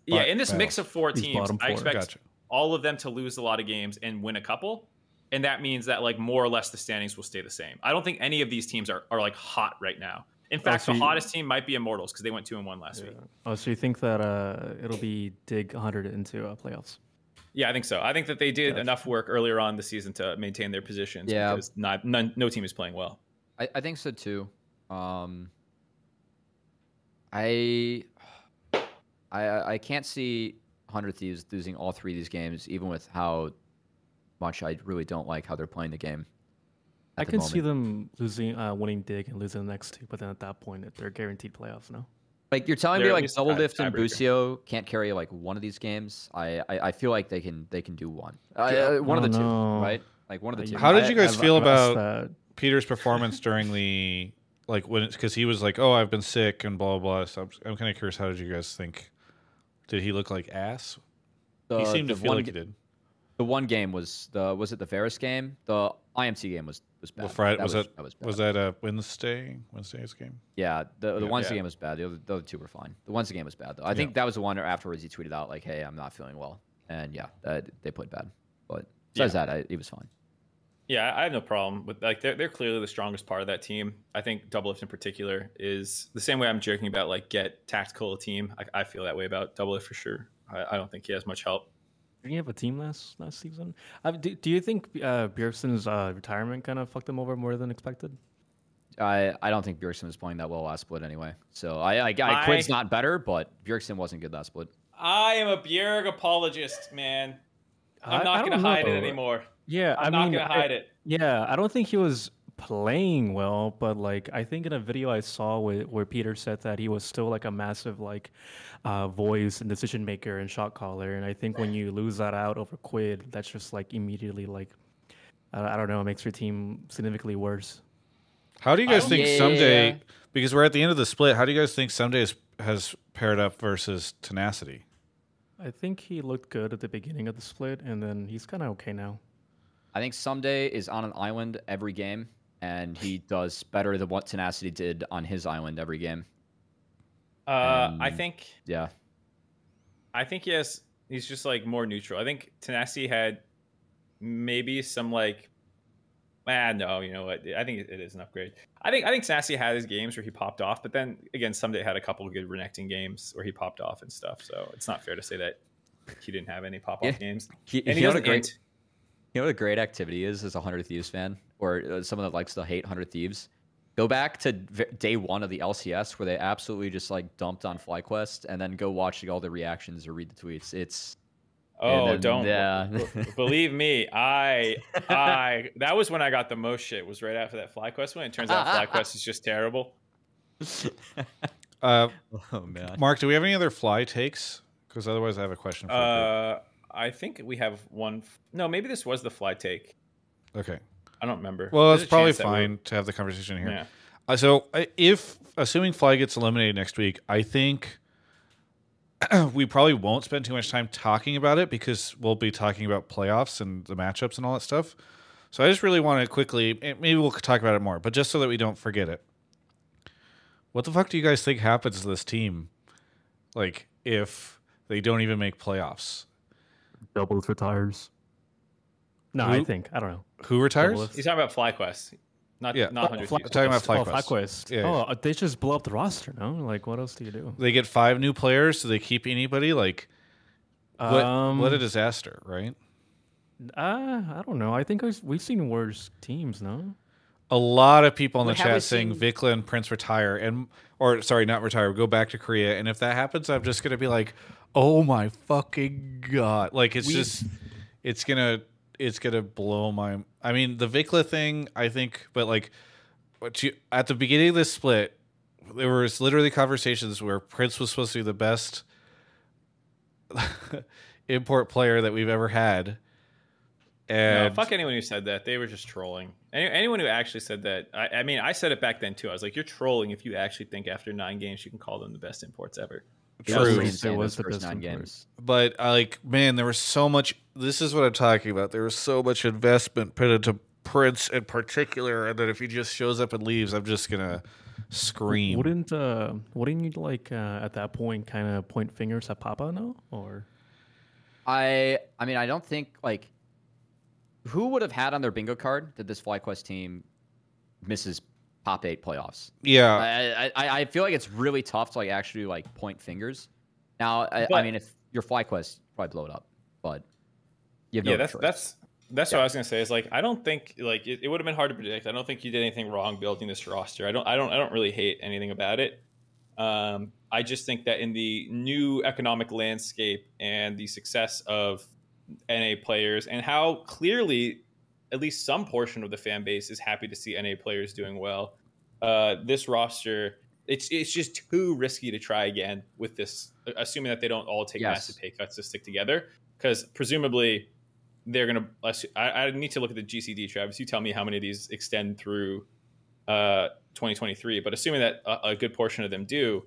Yeah, in this well, mix of four teams, bottom I expect Gotcha. all of them to lose a lot of games and win a couple. And that means that like more or less the standings will stay the same. I don't think any of these teams are, are like hot right now. In fact, so the you- hottest team might be Immortals because they went two and one last week. Oh, so you think that uh, it'll be Dig 100 into uh, playoffs? Yeah, I think so. I think that they did Gotcha. enough work earlier on the season to maintain their positions Yeah. because not none, no team is playing well. I, I think so too. Um, I, I I can't see Hundred Thieves losing all three of these games, even with how much I really don't like how they're playing the game. I at the can see them losing, uh, winning Dig and losing the next two, but then at that point, they're guaranteed playoffs. No. Like you're telling They're me, like least Double tie- Lift and. Busio can't carry like one of these games. I I, I feel like they can they can do one. Uh, Yeah, uh, one of I the two, right? Like one of the two. How did you guys I've- feel I've about- that. Peter's performance during the like when because he was like, "Oh, I've been sick" and blah blah blah. So I'm, I'm kind of curious. How did you guys think? Did he look like ass? The, he seemed to feel one like he did. The one game was the was it the Ferris game? The IMC game was was bad. Well, Friday that was, that was bad. was that a Wednesday Wednesday's game? Yeah, the the Yeah. Wednesday Yeah. game was bad. The other, the other two were fine. The Wednesday game was bad though. I think that was the one where afterwards he tweeted out like, "Hey, I'm not feeling well," and yeah, uh, they played bad. But besides that, I, he was fine. Yeah, I have no problem with like they're they're clearly the strongest part of that team. I think Doublelift in particular is the same way I'm joking about like get tactical a team. I, I feel that way about Doublelift for sure. I, I don't think he has much help. Didn't he have a team last last season? Uh, do, do you think uh, Bjergsen's uh, retirement kind of fucked him over more than expected? I I don't think Bjergsen was playing that well last split anyway. So I I, I Quid's I- not better, but Bjergsen wasn't good last split. I am a Bjerg apologist, man. I'm I- not I going to hide it know. anymore. Yeah, I'm I not mean, going to hide it. Yeah, I don't think he was playing well, but like I think in a video I saw where, where Peter said that he was still like a massive like uh, voice and decision maker and shot caller, and I think when you lose that out over Quid, that's just like immediately like I, I don't know, it makes your team significantly worse. How do you guys don't- think Yeah. Ssumday? Because we're at the end of the split. How do you guys think Ssumday has, has paired up versus Tenacity? I think he looked good at the beginning of the split, and then he's kind of okay now. I think Ssumday is on an island every game, and he does better than what Tenacity did on his island every game. Uh, I think Yeah, I think he has. He's just like more neutral. I think Tenacity had maybe some like. Ah, no, you know what? I think it is an upgrade. I think I think Tenacity had his games where he popped off, but then again, Ssumday had a couple of good Renekton games where he popped off and stuff. So it's not fair to say that he didn't have any pop off Yeah. games. he, And he he had a great. int. You know what a great activity is as a Hundred Thieves fan, or uh, someone that likes to hate Hundred Thieves. Go back to v- day one of the LCS where they absolutely just like dumped on FlyQuest, and then go watch all the reactions or read the tweets. It's Oh, then- don't. yeah. believe me, I, I. That was when I got the most shit. Was right after that FlyQuest one. It turns out FlyQuest is just terrible. Uh, [LAUGHS] oh man. Mark, do we have any other fly takes? Because otherwise, I have a question for you. Uh, I think we have one. f- No, maybe this was the fly take. Okay. I don't remember. Well, There's it's probably fine to have the conversation here. Yeah. Uh, so, if assuming Fly gets eliminated next week, I think [CLEARS THROAT] we probably won't spend too much time talking about it because we'll be talking about playoffs and the matchups and all that stuff. So, I just really want to quickly, eh, maybe we'll talk about it more, but just so that we don't forget it. what the fuck do you guys think happens to this team? Like if they don't even make playoffs, Doubles retires. No, I think I don't know. who retires? Double He's talking about FlyQuest, not Yeah. not Oh, hundred. Fly- Thieves. talking about Oh, FlyQuest. FlyQuest. Yeah, Oh, they just blow up the roster. No, like what else do you do? They get five new players. Do they keep anybody? Like what? Um, what a disaster, right? Uh, I don't know. I think I've- we've seen worse teams. No. A lot of people in the But have we chat saying seen- VicLa and Prince retire, and or sorry, not retire, go back to Korea. And if that happens, I'm just gonna be like, oh my fucking god! Like it's We- just, it's gonna, it's gonna blow my. I mean, the VicLa thing, I think, but like, what you at the beginning of this split, there was literally conversations where Prince was supposed to be the best [LAUGHS] import player that we've ever had. No, And fuck anyone who said that. They were just trolling. Any, anyone who actually said that, I, I mean, I said it back then too. I was like, you're trolling if you actually think after nine games you can call them the best imports ever. It was True. pretty It insane was the first best nine import. games. but like man there was so much this is what i'm talking about there was so much investment put into prince in particular and that if he just shows up and leaves i'm just gonna scream Wouldn't uh, wouldn't you like uh, at that point kind of point fingers at Papa? No, or I I mean I don't think like who would have had on their bingo card that this FlyQuest team misses top eight playoffs. yeah I, I I feel like it's really tough to like actually like point fingers. Now I, I mean if your FlyQuest probably blow it up, but you have no yeah, that's choice. that's that's what I was gonna say. Is like I don't think like it, it would have been hard to predict. I don't think you did anything wrong building this roster. I don't I don't I don't really hate anything about it. Um, I just think that in the new economic landscape and the success of NA players and how clearly at least some portion of the fan base is happy to see NA players doing well. Uh, this roster, it's it's just too risky to try again with this, assuming that they don't all take Yes. massive pay cuts to stick together. Because presumably they're gonna. I, I need to look at the GCD, Travis. You tell me how many of these extend through uh, 2023. But assuming that a, a good portion of them do,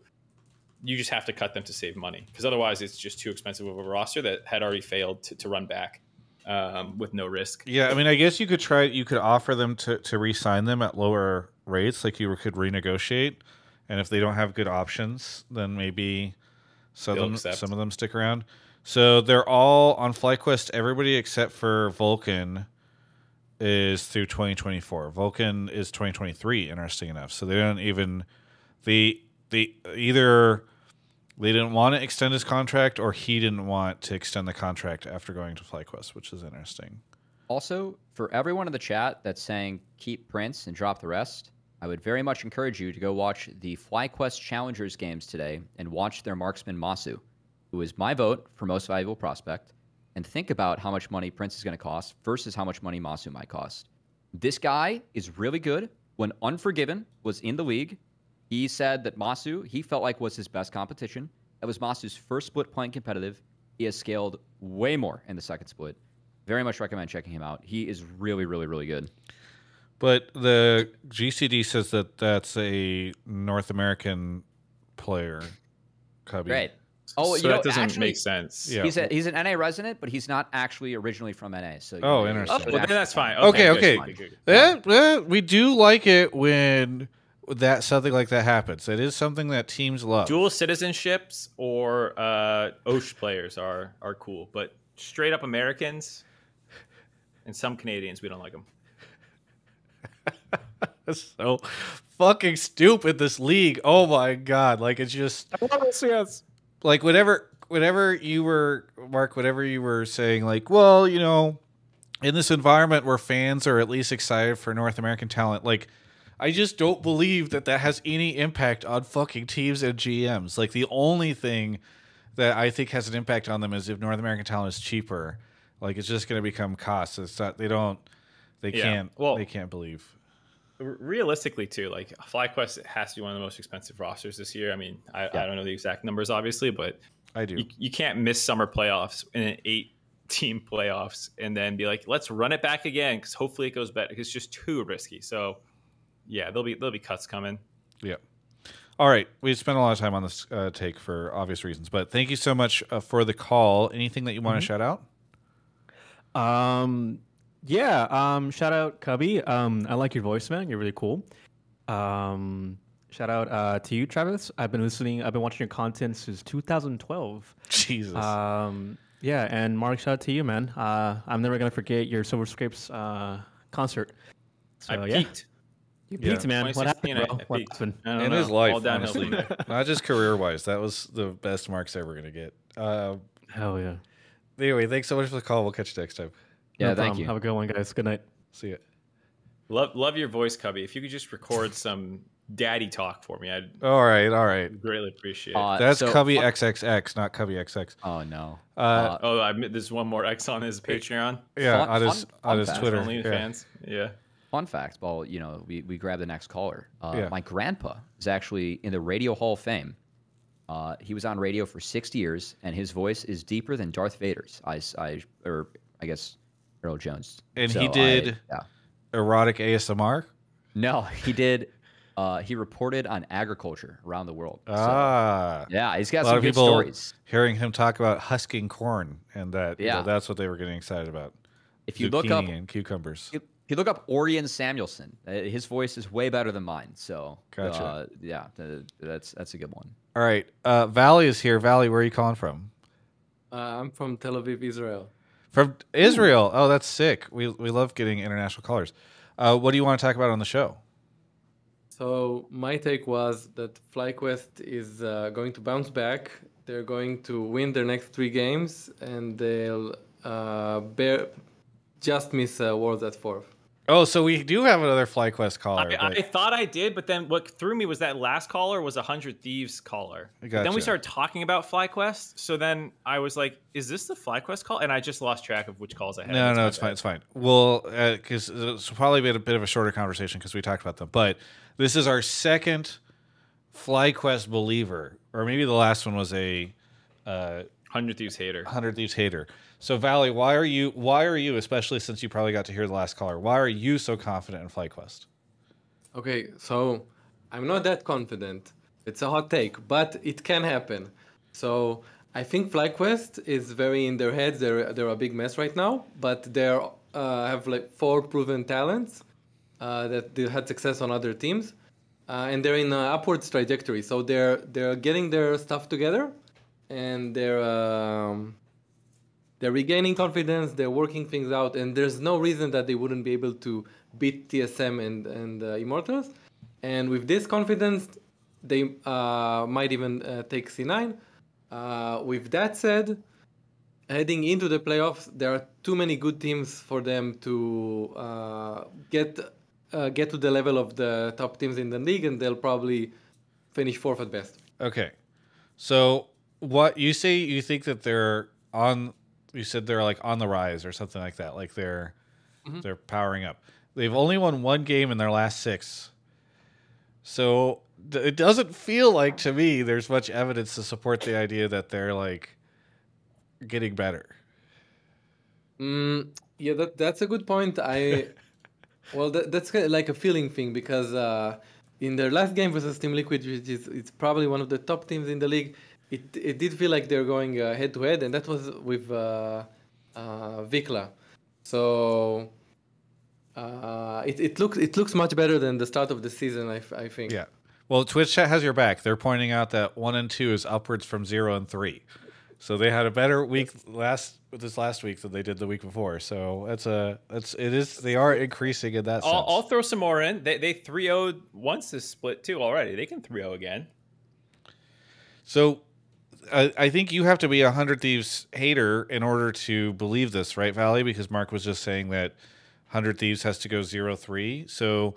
you just have to cut them to save money because otherwise it's just too expensive of a roster that had already failed to, to run back um, with no risk. yeah i mean i guess you could try you could offer them to to re-sign them at lower rates like you could renegotiate and if they don't have good options then maybe some They'll them, accept. some of them stick around so they're all on FlyQuest. Everybody except for Vulcan is through 2024. Vulcan is 2023. Interesting enough. So they don't even the the either they didn't want to extend his contract or he didn't want to extend the contract after going to FlyQuest, which is interesting. Also, for everyone in the chat that's saying keep Prince and drop the rest, I would very much encourage you to go watch the FlyQuest Challengers games today and watch their marksman Massu, who is my vote for most valuable prospect, and think about how much money Prince is going to cost versus how much money Massu might cost. This guy is really good. When Unforgiven was in the league, he said that Massu, he felt like was his best competition. It was Massu's first split playing competitive. He has scaled way more in the second split. Very much recommend checking him out. He is really, really, really good. But the GCD says that that's a North American player. Cubby. Great. Oh, so you know, that doesn't actually, make sense. Yeah. He's a, he's an NA resident, but he's not actually originally from NA. So Oh, interesting. Oh, well, then that's fine. Okay, good, okay. good, good, good. Eh, eh, we do like it when that something like that happens. It is something that teams love. Dual citizenships or uh, OSH players are are cool, but straight up Americans and some Canadians, we don't like them. [LAUGHS] That's so fucking stupid. This league. Oh my god! Like it's just yes. like whatever, whatever you were, Mark. Whatever you were saying, like, well, you know, in this environment where fans are at least excited for North American talent, like. I just don't believe that that has any impact on fucking teams and GMs. Like the only thing that I think has an impact on them is if North American talent is cheaper. Like it's just going to become costs. It's not. They don't. They Yeah. can't. Well- they can't believe. Realistically, too, like FlyQuest has to be one of the most expensive rosters this year. I mean, I, I don't know the exact numbers, obviously, but I do. you, you can't miss summer playoffs in an eight [LAUGHS] team playoffs and then be like, let's run it back again because hopefully it goes better. It's just too risky. So, yeah, there'll be there'll be cuts coming. Yeah. All right. We spent a lot of time on this uh, take for obvious reasons, but thank you so much uh, for the call. Anything that you want to shout out? Um, yeah. Um, shout out Cubby. Um, I like your voice, man. You're really cool. Um, Shout out uh, to you, Travis. I've been listening. I've been watching your content since 2012. Jesus. Um, yeah, and Mark, shout out to you, man. Uh, I'm never gonna forget your Silver Scrapes uh, concert. So I yeah, peaked. You Yeah. peaked, man. What happened, bro? What happened? I don't in know. his life, All honestly. not just career wise. That was the best Mark's ever gonna get. Uh, Hell yeah. anyway, thanks so much for the call. We'll catch you next time. Yeah, No thank problem. you. Have a good one, guys. Good night. See ya. Love love your voice, Cubby. If you could just record [LAUGHS] some daddy talk for me, I'd All right, all right. greatly appreciate it. Uh, That's so- Cubby XXX, not Cubby XX. Oh no. Uh, Uh, oh, I admit there's one more X on his Patreon. yeah, fun- on his fun- on fun his fact. Twitter. Only yeah. fans. Yeah. Fun fact. Well, you know, we, we grab the next caller. Uh, Yeah. My grandpa is actually in the Radio Hall of Fame. Uh, he was on radio for six years, and his voice is deeper than Darth Vader's. I, I or I guess Earl Jones. And So he I- did yeah. erotic ASMR. No, he did. Uh, he reported on agriculture around the world. So, Ah, yeah, he's got a lot some of good people stories. hearing him talk about husking corn, and that you know, Yeah. that's what they were getting excited about. If you look up, and cucumbers. if you look up Orion Samuelson, uh, his voice is way better than mine. So, Gotcha. uh, yeah, th- that's that's a good one. All right, uh, Valley is here. Valley, where are you calling from? Uh, I'm from Tel Aviv, Israel. From Israel. Oh, that's sick. We we love getting international callers. Uh, what do you want to talk about on the show? So my take was that FlyQuest is uh, going to bounce back. They're going to win their next three games, and they'll uh, bear, just miss uh, Worlds at fourth. Oh, so we do have another FlyQuest caller. I, I thought I did, but then what threw me was that last caller was a hundred thieves caller. Gotcha. Then we started talking about FlyQuest, so then I was like, "Is this the FlyQuest call?" And I just lost track of which calls I had. No, no, it's bad. fine. It's fine. Well, because it's probably been a bit of a shorter conversation because we talked about them. But this is our second FlyQuest believer, or maybe the last one was a uh, Hundred thieves hater. Hundred Thieves hater. So, Valley, why are you? Why are you, especially since you probably got to hear the last caller? Why are you so confident in FlyQuest? Okay, so I'm not that confident. It's a hot take, but it can happen. So I think FlyQuest is very in their heads. They're they're a big mess right now, but they're uh, have like four proven talents uh, that they had success on other teams, uh, and they're in an upwards trajectory. So they're they're getting their stuff together, and they're um, they're regaining confidence. They're working things out, and there's no reason that they wouldn't be able to beat TSM and and uh, Immortals. And with this confidence, they uh, might even uh, take C9. Uh, with that said, heading into the playoffs, there are too many good teams for them to uh, get uh, get to the level of the top teams in the league, and they'll probably finish fourth at best. Okay, so what you say? You think that they're on? You said they're like on the rise or something like that. Like they're they're powering up. They've only won one game in their last six. So th- it doesn't feel like to me there's much evidence to support the idea that they're like getting better. Mm, yeah, that that's a good point. I [LAUGHS] well, that, that's kind of like a feeling thing because uh, in their last game versus Team Liquid, which is it's probably one of the top teams in the league, it it did feel like they're going head to head, and that was with uh, uh, VicLa. So uh, it it looks it looks much better than the start of the season. I, I think. Yeah. Well, Twitch chat has your back. They're pointing out that one and two is upwards from zero and three. So they had a better week last this last week than they did the week before. So that's a that's it is they are increasing in that sense. I'll, I'll throw some more in. They they 3 0 once this split too already. They can 3 0 again. So I, I think you have to be a hundred thieves hater in order to believe this, right, Valley? Because Mark was just saying that hundred thieves has to go zero three. So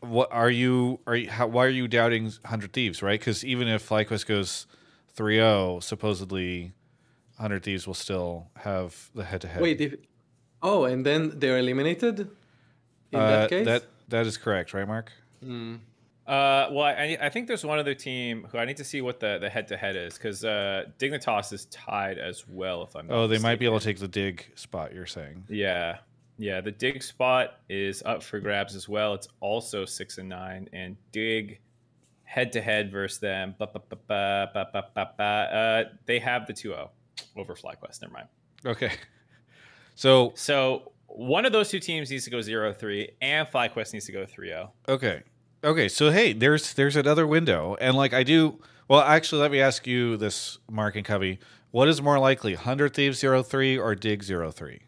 what are you are you how, why are you doubting hundred thieves, right? Because even if FlyQuest goes 3-0, supposedly hundred thieves will still have the head to head. Wait. If, oh, and then they're eliminated. In uh, that case. that that is correct, right, Mark? Mm. Uh, well, I, I think there's one other team who I need to see what the, the head-to-head is because uh, Dignitas is tied as well. If I'm not Oh, they might be able to take the dig spot. You're saying. Yeah, yeah. The dig spot is up for grabs as well. It's also six and nine, and dig head-to-head versus them. Ba, ba, ba, ba, ba, ba, ba, ba. Uh, they have the 2-0 over FlyQuest. Never mind. Okay. [LAUGHS] So So one of those two teams needs to go 0-3, and FlyQuest needs to go 3-0. Okay. Okay, so hey, there's there's another window, and like I do. Well, actually, let me ask you this, Mark and Cubby. What is more likely, Hundred Thieves 03 or Dig 03?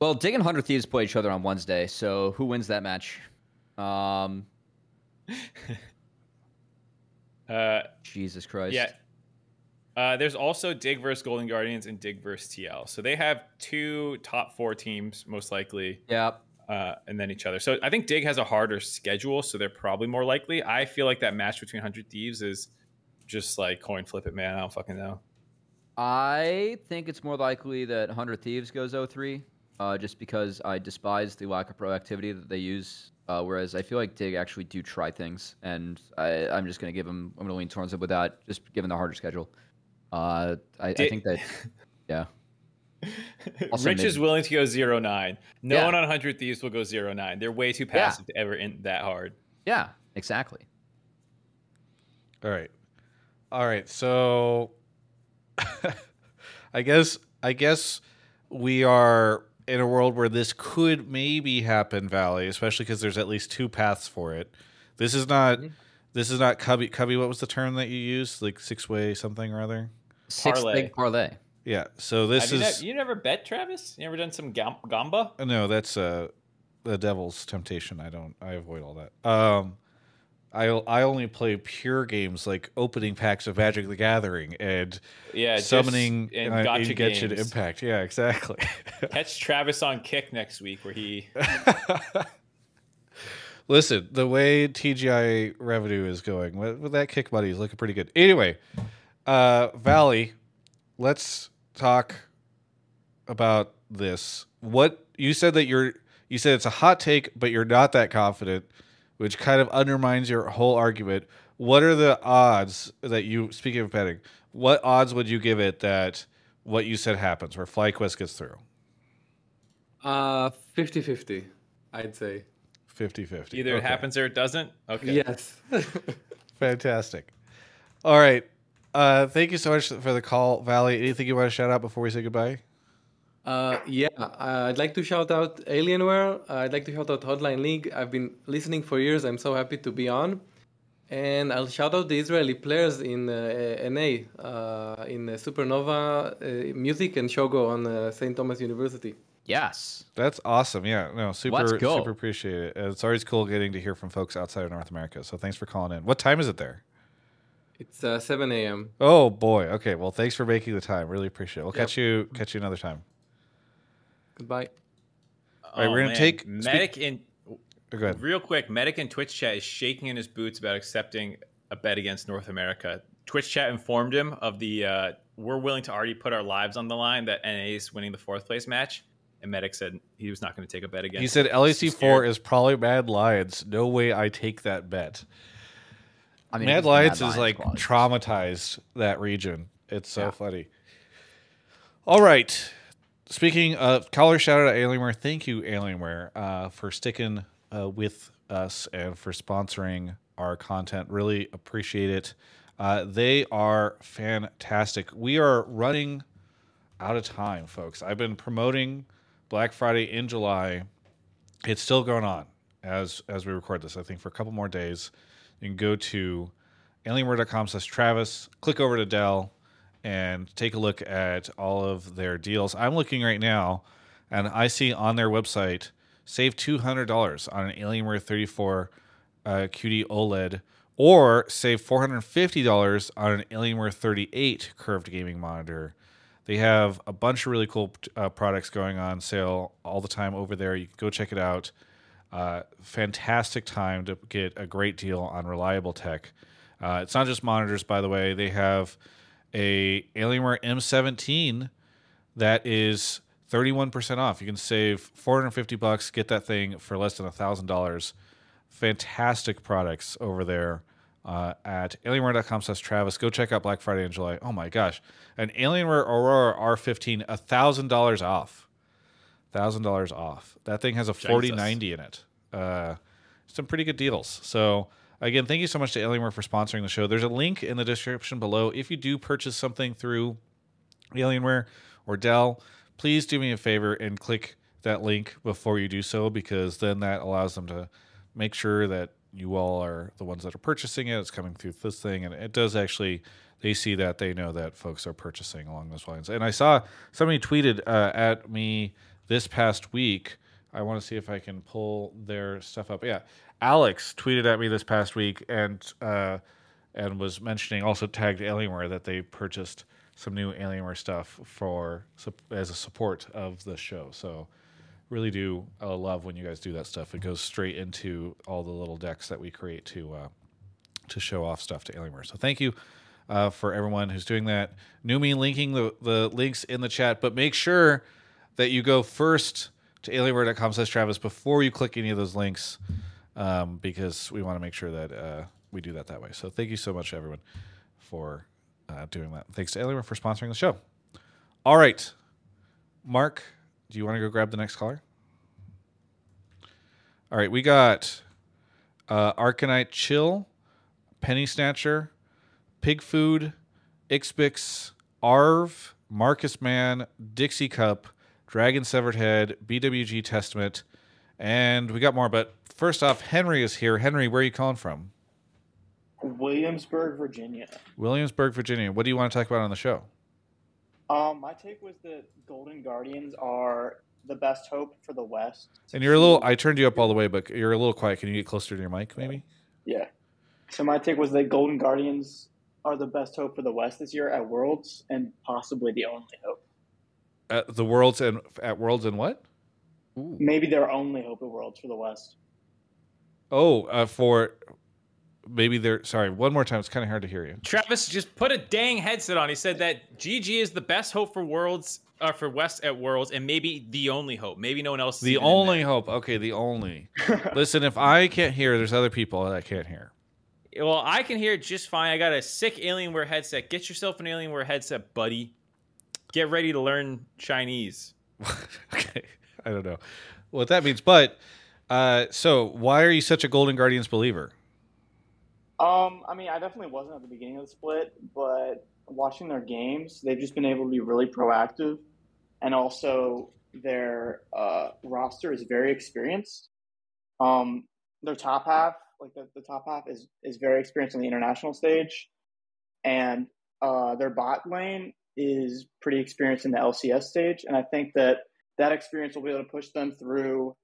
Well, Dig and Hundred Thieves play each other on Wednesday, so who wins that match? Um, [LAUGHS] Uh, Jesus Christ. yeah. Uh, there's also Dig versus Golden Guardians and Dig versus TL. So they have two top four teams, most likely, Yeah. Uh, and then each other. So I think Dig has a harder schedule, so they're probably more likely. I feel like that match between Hundred Thieves is just like coin flip it, man. I don't fucking know. I think it's more likely that 100 Thieves goes 03, uh, just because I despise the lack of proactivity that they use. Uh, whereas I feel like Dig actually do try things, and I, I'm just going to give them, I'm going to lean towards them with that, just given the harder schedule. Uh, I, I think that, [LAUGHS] yeah. [LAUGHS] Also Rich maybe- is willing to go zero nine. No Yeah. one on Hundred Thieves will go zero nine. They're way too Yeah. passive to ever in that hard. Yeah, exactly. All right. All right. So [LAUGHS] I guess I guess we are in a world where this could maybe happen, Valley, especially because there's at least two paths for it. This is not mm-hmm. this is not cubby cubby, what was the term that you used? Like six way something or other? Six Parlay. big parlay. Yeah. So this Have you, is ne- you never bet, Travis? You never done some gam- gamba? no, that's uh the devil's temptation. I don't I avoid all that. Um I I only play pure games like opening packs of Magic the Gathering and Yeah, summoning and uh, gotcha Genshin games. Impact. Yeah, exactly. [LAUGHS] Catch Travis on Kick next week, where he [LAUGHS] Listen, the way TGI revenue is going with, with that kick money is looking pretty good. Anyway, uh, Valley, let's talk about this. What you said that you're you said it's a hot take, but you're not that confident, which kind of undermines your whole argument. What are the odds that you speaking of betting? What odds would you give it that what you said happens, where FlyQuest gets through? Uh, 50-50, I'd say. 50-50. either it happens or it doesn't. Okay. Yes. [LAUGHS] Fantastic. All right. Uh, thank you so much for the call, Valley. Anything you want to shout out before we say goodbye? Uh, yeah, uh, I'd like to shout out Alienware. Uh, I'd like to shout out Hotline League. I've been listening for years. I'm so happy to be on. And I'll shout out the Israeli players in uh, NA, uh, in uh, Supernova uh, Music and Shogo on uh, St. Thomas University. Yes. That's awesome. Yeah, no, super, Let's go. super appreciate it. It's always cool getting to hear from folks outside of North America. So thanks for calling in. What time is it there? It's uh, 7 a.m. Oh boy. Okay. Well, thanks for making the time. Really appreciate it. We'll Yep. catch you catch you another time. Goodbye. All right, we're gonna man. take- speak- medic in Oh, go ahead. real quick. Medic in Twitch chat is shaking in his boots about accepting a bet against North America. Twitch chat informed him of the uh, we're willing to already put our lives on the line that NA is winning the fourth place match, and Medic said he was not going to take a bet against. He said it. LAC He's four is probably Mad Lions. No way I take that bet. I mean, Mad Lions Mad is like quality. traumatized that region. It's so Yeah. funny. All right. Speaking of caller shout out to Alienware. Thank you, Alienware, uh, for sticking uh, with us and for sponsoring our content. Really appreciate it. Uh, they are fantastic. We are running out of time, folks. I've been promoting Black Friday in July. It's still going on as as we record this. I think for a couple more days. Can go to alienware.com slash Travis, click over to Dell, and take a look at all of their deals. I'm looking right now, and I see on their website save $200 on an Alienware 34 uh, QD OLED, or save $450 on an Alienware 38 curved gaming monitor. They have a bunch of really cool uh, products going on sale all the time over there. You can go check it out. Fantastic time to get a great deal on reliable tech. Uh, it's not just monitors, by the way. They have a Alienware M17 that is 31% off. You can save 450 bucks, get that thing for less than $1,000. Fantastic products over there uh, at alienware.com slash Travis. Go check out Black Friday in July. Oh my gosh. An Alienware Aurora R15, $1,000 off. $1,000 off. That thing has a 4090 in it. Uh, some pretty good deals. So, again, thank you so much to Alienware for sponsoring the show. There's a link in the description below. If you do purchase something through Alienware or Dell, please do me a favor and click that link before you do so because then that allows them to make sure that you all are the ones that are purchasing it. It's coming through this thing, and it does actually. They see that they know that folks are purchasing along those lines. And I saw somebody tweeted uh, at me this past week. I want to see if I can pull their stuff up. Yeah, Alex tweeted at me this past week and uh, and was mentioning also tagged Alienware that they purchased some new Alienware stuff for as a support of the show. So really do uh, love when you guys do that stuff. It goes straight into all the little decks that we create to uh, to show off stuff to Alienware. So thank you uh, for everyone who's doing that. Numi linking the, the links in the chat, but make sure that you go first to alienware.com slash Travis before you click any of those links um, because we want to make sure that uh, we do that that way. So thank you so much, everyone, for uh, doing that. Thanks to Alienware for sponsoring the show. All right. Mark, do you want to go grab the next caller? All right, we got uh, Arcanite Chill, Penny Snatcher, Pig Food, Ixbix, Arv, Marcus Man, Dixie Cup, Dragon Severed Head, BWG Testament, and we got more. But first off, Henry is here. Henry, where are you calling from? Williamsburg, Virginia. Williamsburg, Virginia. What do you want to talk about on the show? Um, my take was that Golden Guardians are the best hope for the West. And you're a little. I turned you up all the way, but you're a little quiet. Can you get closer to your mic, maybe? Yeah. So my take was that Golden Guardians are the best hope for the West this year at Worlds and possibly the only hope. At the worlds and at worlds and what? Maybe their only hope at Worlds for the West. Oh, uh, for maybe they're sorry. One more time. It's kind of hard to hear you. Travis just put a dang headset on. He said that GG is the best hope for Worlds, uh, for West at Worlds, and maybe the only hope. Maybe no one else. The only hope. Okay, the only. [LAUGHS] Listen, if I can't hear, there's other people that can't hear. Well, I can hear it just fine. I got a sick Alienware headset. Get yourself an Alienware headset, buddy. Get ready to learn Chinese. [LAUGHS] okay, I don't know what that means, but uh, so why are you such a Golden Guardians believer? Um, I mean, I definitely wasn't at the beginning of the split, but watching their games, they've just been able to be really proactive, and also their uh, roster is very experienced. Um, their top half, like the, the top half, is is very experienced on the international stage, and uh, their bot lane is pretty experienced in the LCS stage, and I think that that experience will be able to push them through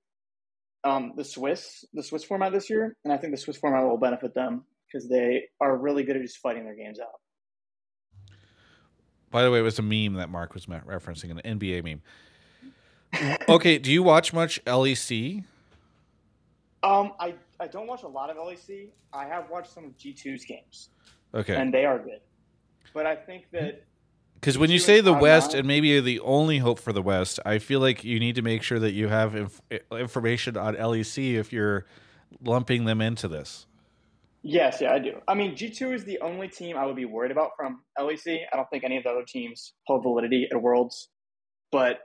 um, the Swiss the Swiss format this year, and I think the Swiss format will benefit them because they are really good at just fighting their games out. By the way, it was a meme that Mark was referencing, an NBA meme. [LAUGHS] okay, do you watch much LEC? Um, I I don't watch a lot of LEC. I have watched some of G2's games, Okay, and they are good. But I think that because when you say the West Cloud9 and maybe the only hope for the West, I feel like you need to make sure that you have inf- information on LEC if you're lumping them into this. yes, yeah, I do. I mean, G2 is the only team I would be worried about from LEC. I don't think any of the other teams hold validity at Worlds, but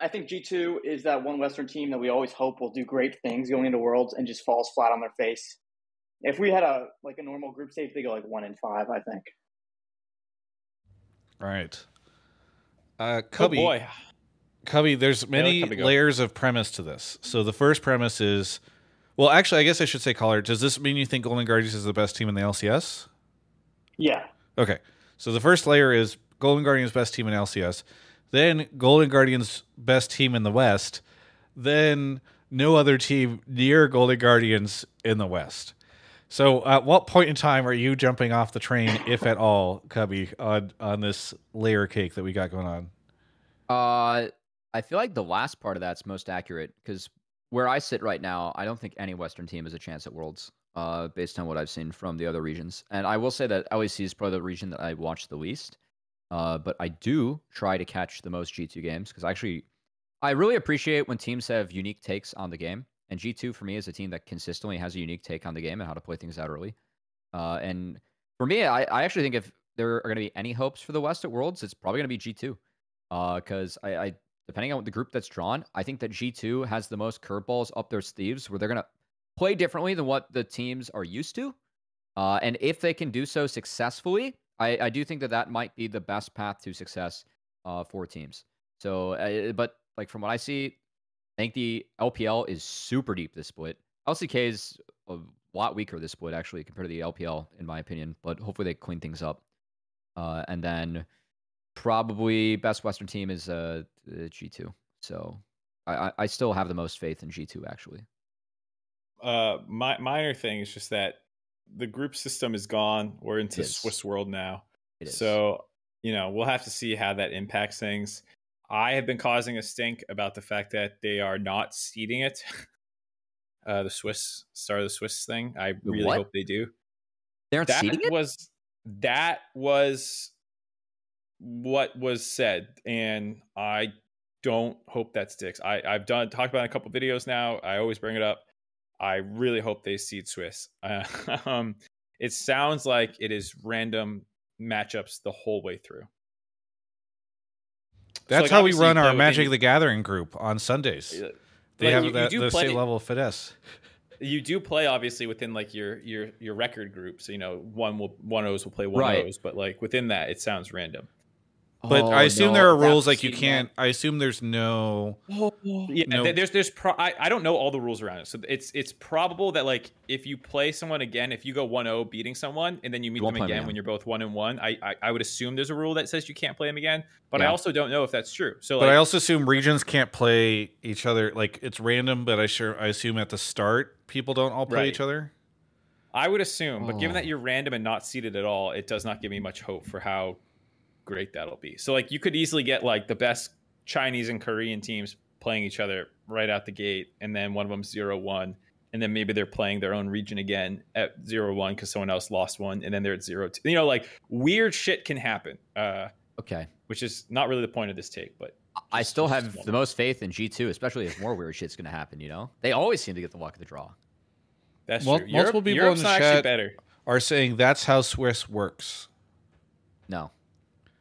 I think G2 is that one Western team that we always hope will do great things going into Worlds and just falls flat on their face. If we had a like a normal group stage, they go like one in five, I think. All right, uh, Oh Cubby. boy. Cubby, there's many Cubby layers of premise to this. So the first premise is, well, actually, I guess I should say, caller. Does this mean you think Golden Guardians is the best team in the LCS? Yeah, Okay, so the first layer is Golden Guardians best team in LCS, then Golden Guardians best team in the West, then no other team near Golden Guardians in the West. So, at what point in time are you jumping off the train, if at all, Cubby, on on this layer cake that we got going on? Uh, I feel like the last part of that's most accurate because where I sit right now, I don't think any Western team has a chance at Worlds. Uh, based on what I've seen from the other regions, and I will say that LEC is probably the region that I watch the least. Uh, but I do try to catch the most G2 games because actually, I really appreciate when teams have unique takes on the game. And G2 for me is a team that consistently has a unique take on the game and how to play things out early. Uh, and for me, I, I actually think if there are going to be any hopes for the West at Worlds, it's probably going to be G2 because I, I depending on the group that's drawn, I think that G2 has the most curveballs up their sleeves where they're gonna play differently than what the teams are used to. Uh, and if they can do so successfully, I, I do think that that might be the best path to success uh, for teams. So, uh, but like from what I see, I think the LPL is super deep this split. LCK is a lot weaker this split actually compared to the LPL in my opinion. But hopefully they clean things up. Uh, and then probably best Western team is uh, G two. So I, I I still have the most faith in G two actually. Uh, my minor thing is just that the group system is gone. We're into Swiss world now. It is. So, you know, we'll have to see how that impacts things. I have been causing a stink about the fact that they are not seeding it. [LAUGHS] Uh, the Swiss start of the Swiss thing. I really what? hope they do. they aren't That seeding it. was that was what was said, and I don't hope that sticks. I I've done talked about it in a couple videos now. I always bring it up. I really hope they seed Swiss. Uh, [LAUGHS] um, it sounds like it is random matchups the whole way through. So, That's like, how we run our Magic your- the Gathering group on Sundays. They like, have you- you that, do the play- same level of finesse. [LAUGHS] you do play obviously within like your your your record group. So you know one will one O's will play one Right. O's, but like within that it sounds random. But Oh, I assume no, there are rules like you can't. I assume there's no. Oh, yeah, No. there's there's pro- I, I don't know all the rules around it. So it's it's probable that like if you play someone again, if you go 1-0 beating someone and then you meet You them again again. when you're both 1 and 1, I, I I would assume there's a rule that says you can't play them again, but I also don't know if that's true. So But like I also assume regions can't play each other. Like it's random, but I sure I assume at the start people don't all play Right. each other. I would assume, but given Oh. that you're random and not seated at all, it does not give me much hope for how great that'll be. So like you could easily get like the best Chinese and Korean teams playing each other right out the gate, and then one of them zero one, and then maybe they're playing their own region again at zero one because someone else lost one, and then they're at zero two. You know, like weird shit can happen, uh, Okay. which is not really the point of this take, but I still have the most faith in G2, especially if more weird shit's gonna happen. You know, they always seem to get the luck of the draw. that's Mul- true. multiple Europe, people Europe's in the chat- better. Are saying that's how Swiss works. No,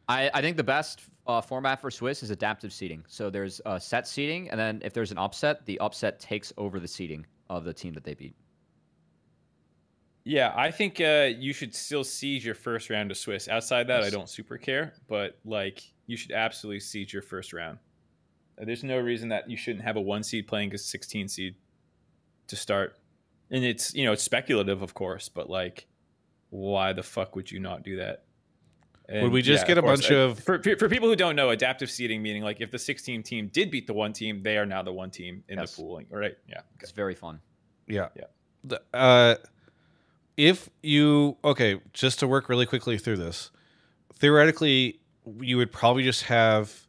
I I think the best uh, format for Swiss is adaptive seeding. So there's uh, set seating, and then if there's an upset, the upset takes over the seating of the team that they beat. Yeah, I think uh, you should still siege your first round of Swiss. Outside that, I don't super care, but like you should absolutely siege your first round. Uh, There's no reason that you shouldn't have a one seed playing a 16 seed to start. And it's you know it's speculative, of course, but like, why the fuck would you not do that? And, we just get a course, bunch of- for, for for people who don't know, adaptive seeding meaning like if the 16 team did beat the one team, they are now the one team in Yes. the pooling, right? Yeah. Okay. It's very fun. Yeah. Yeah. The- uh, if you okay, just to work really quickly through this, theoretically, you would probably just have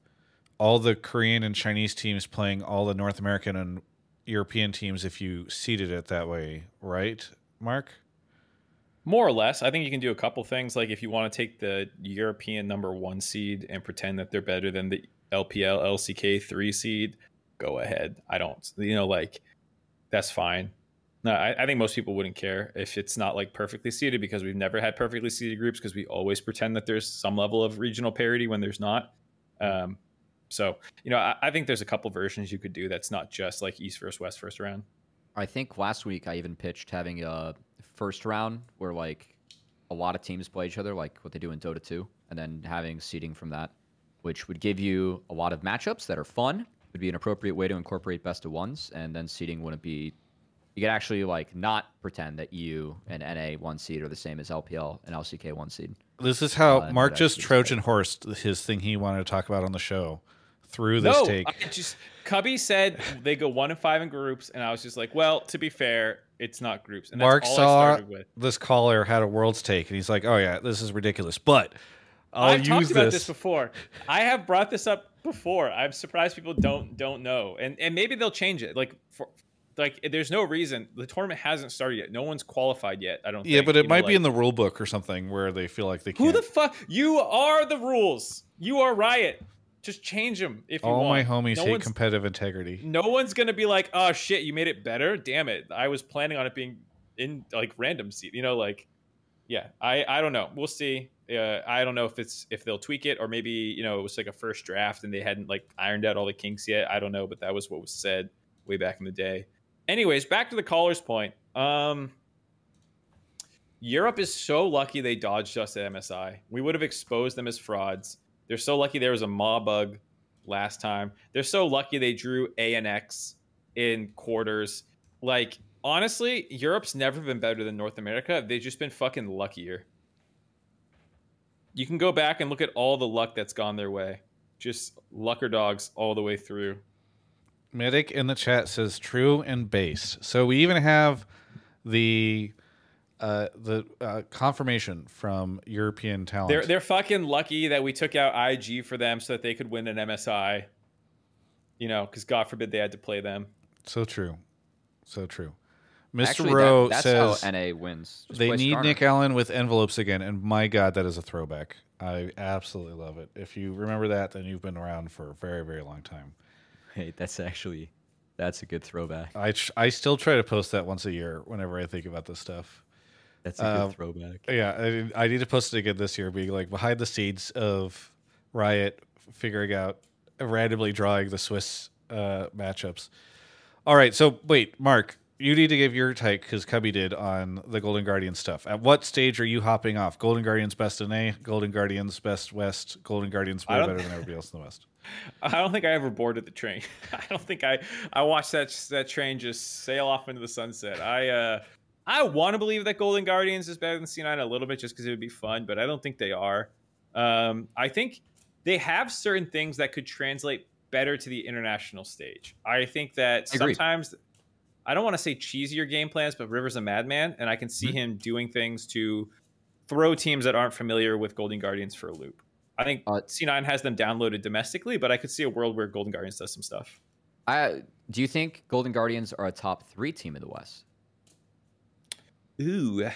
all the Korean and Chinese teams playing all the North American and European teams if you seeded it that way, right, Mark? More or less. I think you can do a couple things. Like if you want to take the European number one seed and pretend that they're better than the LPL LCK three seed, go ahead. I don't, you know, like that's fine. No, I, I think most people wouldn't care if it's not like perfectly seeded because we've never had perfectly seeded groups because we always pretend that there's some level of regional parity when there's not. Um, so, you know, I, I think there's a couple versions you could do that's not just like East versus West first round. I think last week I even pitched having a first round where like a lot of teams play each other, like what they do in Dota 2, and then having seeding from that, which would give you a lot of matchups that are fun. Would be an appropriate way to incorporate best of ones, and then seeding wouldn't be. You could actually like not pretend that EU and NA one seed are the same as LPL and LCK one seed. This is how Uh, Mark just Trojan horsed his thing he wanted to talk about on the show through this no, take. I just Cubby said they go one and five in groups, and I was just like, well, to be fair, it's not groups. And that's Mark saw started with. this caller had a world's take, and he's like, "Oh yeah, this is ridiculous," but I'll I've use talked about this. this before. I have brought this up before. I'm surprised people don't don't know, and and maybe they'll change it. Like for like, there's no reason the tournament hasn't started yet. No one's qualified yet. I don't. yeah, think, but it you know, might be like- in the rule book or something where they feel like they can't. Who the fuck? You are the rules. You are Riot. Just change them if you All my homies no hate competitive integrity. no one's gonna be like, oh shit, you made it better. Damn it, I was planning on it being in like random seed. You know, like, yeah, I I don't know. We'll see. Uh, I don't know if it's if they'll tweak it or maybe you know it was like a first draft and they hadn't like ironed out all the kinks yet. I don't know, but that was what was said way back in the day. Anyways, back to the caller's point. Um, Europe is so lucky they dodged us at MSI. We would have exposed them as frauds. They're so lucky there was a maw bug last time. They're so lucky they drew A and X in quarters. Like honestly, Europe's never been better than North America. They've just been fucking luckier. You can go back and look at all the luck that's gone their way. Just lucker dogs all the way through. Medic in the chat says true and base. So we even have the uh, the uh, confirmation from European talent. They're they're fucking lucky that we took out IG for them so that they could win an MSI. You know, because God forbid they had to play them. so true, so true. Mr. Actually, Rowe that, that's says how NA wins. Just they need Skarner. Nick Allen with envelopes again, and my God, that is a throwback. I absolutely love it. If you remember that, then you've been around for a very, very long time. Hey, that's actually that's a good throwback. I tr- I still try to post that once a year whenever I think about this stuff. That's a good throwback. Yeah, I, I need to post it again this year, being like behind the scenes of Riot figuring out randomly drawing the Swiss uh, matchups. All right, so wait, Mark, you need to give your take because Cubby did on the Golden Guardian stuff. At what stage are you hopping off? Golden Guardians best in A, Golden Guardians best West, Golden Guardians way better [LAUGHS] than everybody else in the West. I don't think I ever boarded the train. [LAUGHS] I don't think I I watched that that train just sail off into the sunset. I uh I want to believe that Golden Guardians is better than C9 a little bit just because it would be fun, but I don't think they are. Um, I think they have certain things that could translate better to the international stage. I think that Agreed. sometimes I don't want to say cheesier game plans, but River's a madman, and I can Mm-hmm. see him doing things to throw teams that aren't familiar with Golden Guardians for a loop. I think Uh, C9 has them downloaded domestically, but I could see a world where Golden Guardians does some stuff. I do you think Golden Guardians are a top three team in the West? Ooh.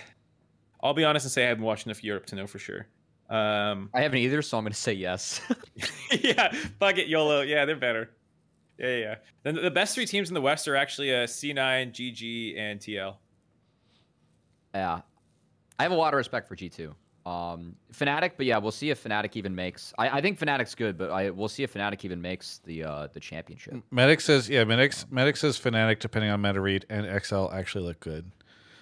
I'll be honest and say I haven't watched enough Europe to know for sure. Um, I haven't either, so I'm going to say yes. [LAUGHS] [LAUGHS] yeah, fuck it, YOLO. Yeah, they're better. Yeah, yeah, yeah. Then the best three teams in the West are actually uh, C9, GG, and TL. yeah, I have a lot of respect for G2. Um, Fnatic, but yeah, we'll see if Fnatic even makes. I, I think Fnatic's good, but I we'll see if Fnatic even makes the uh, the championship. Medic says, yeah, Medic, Medic says Fnatic, depending on meta read, and XL actually look good.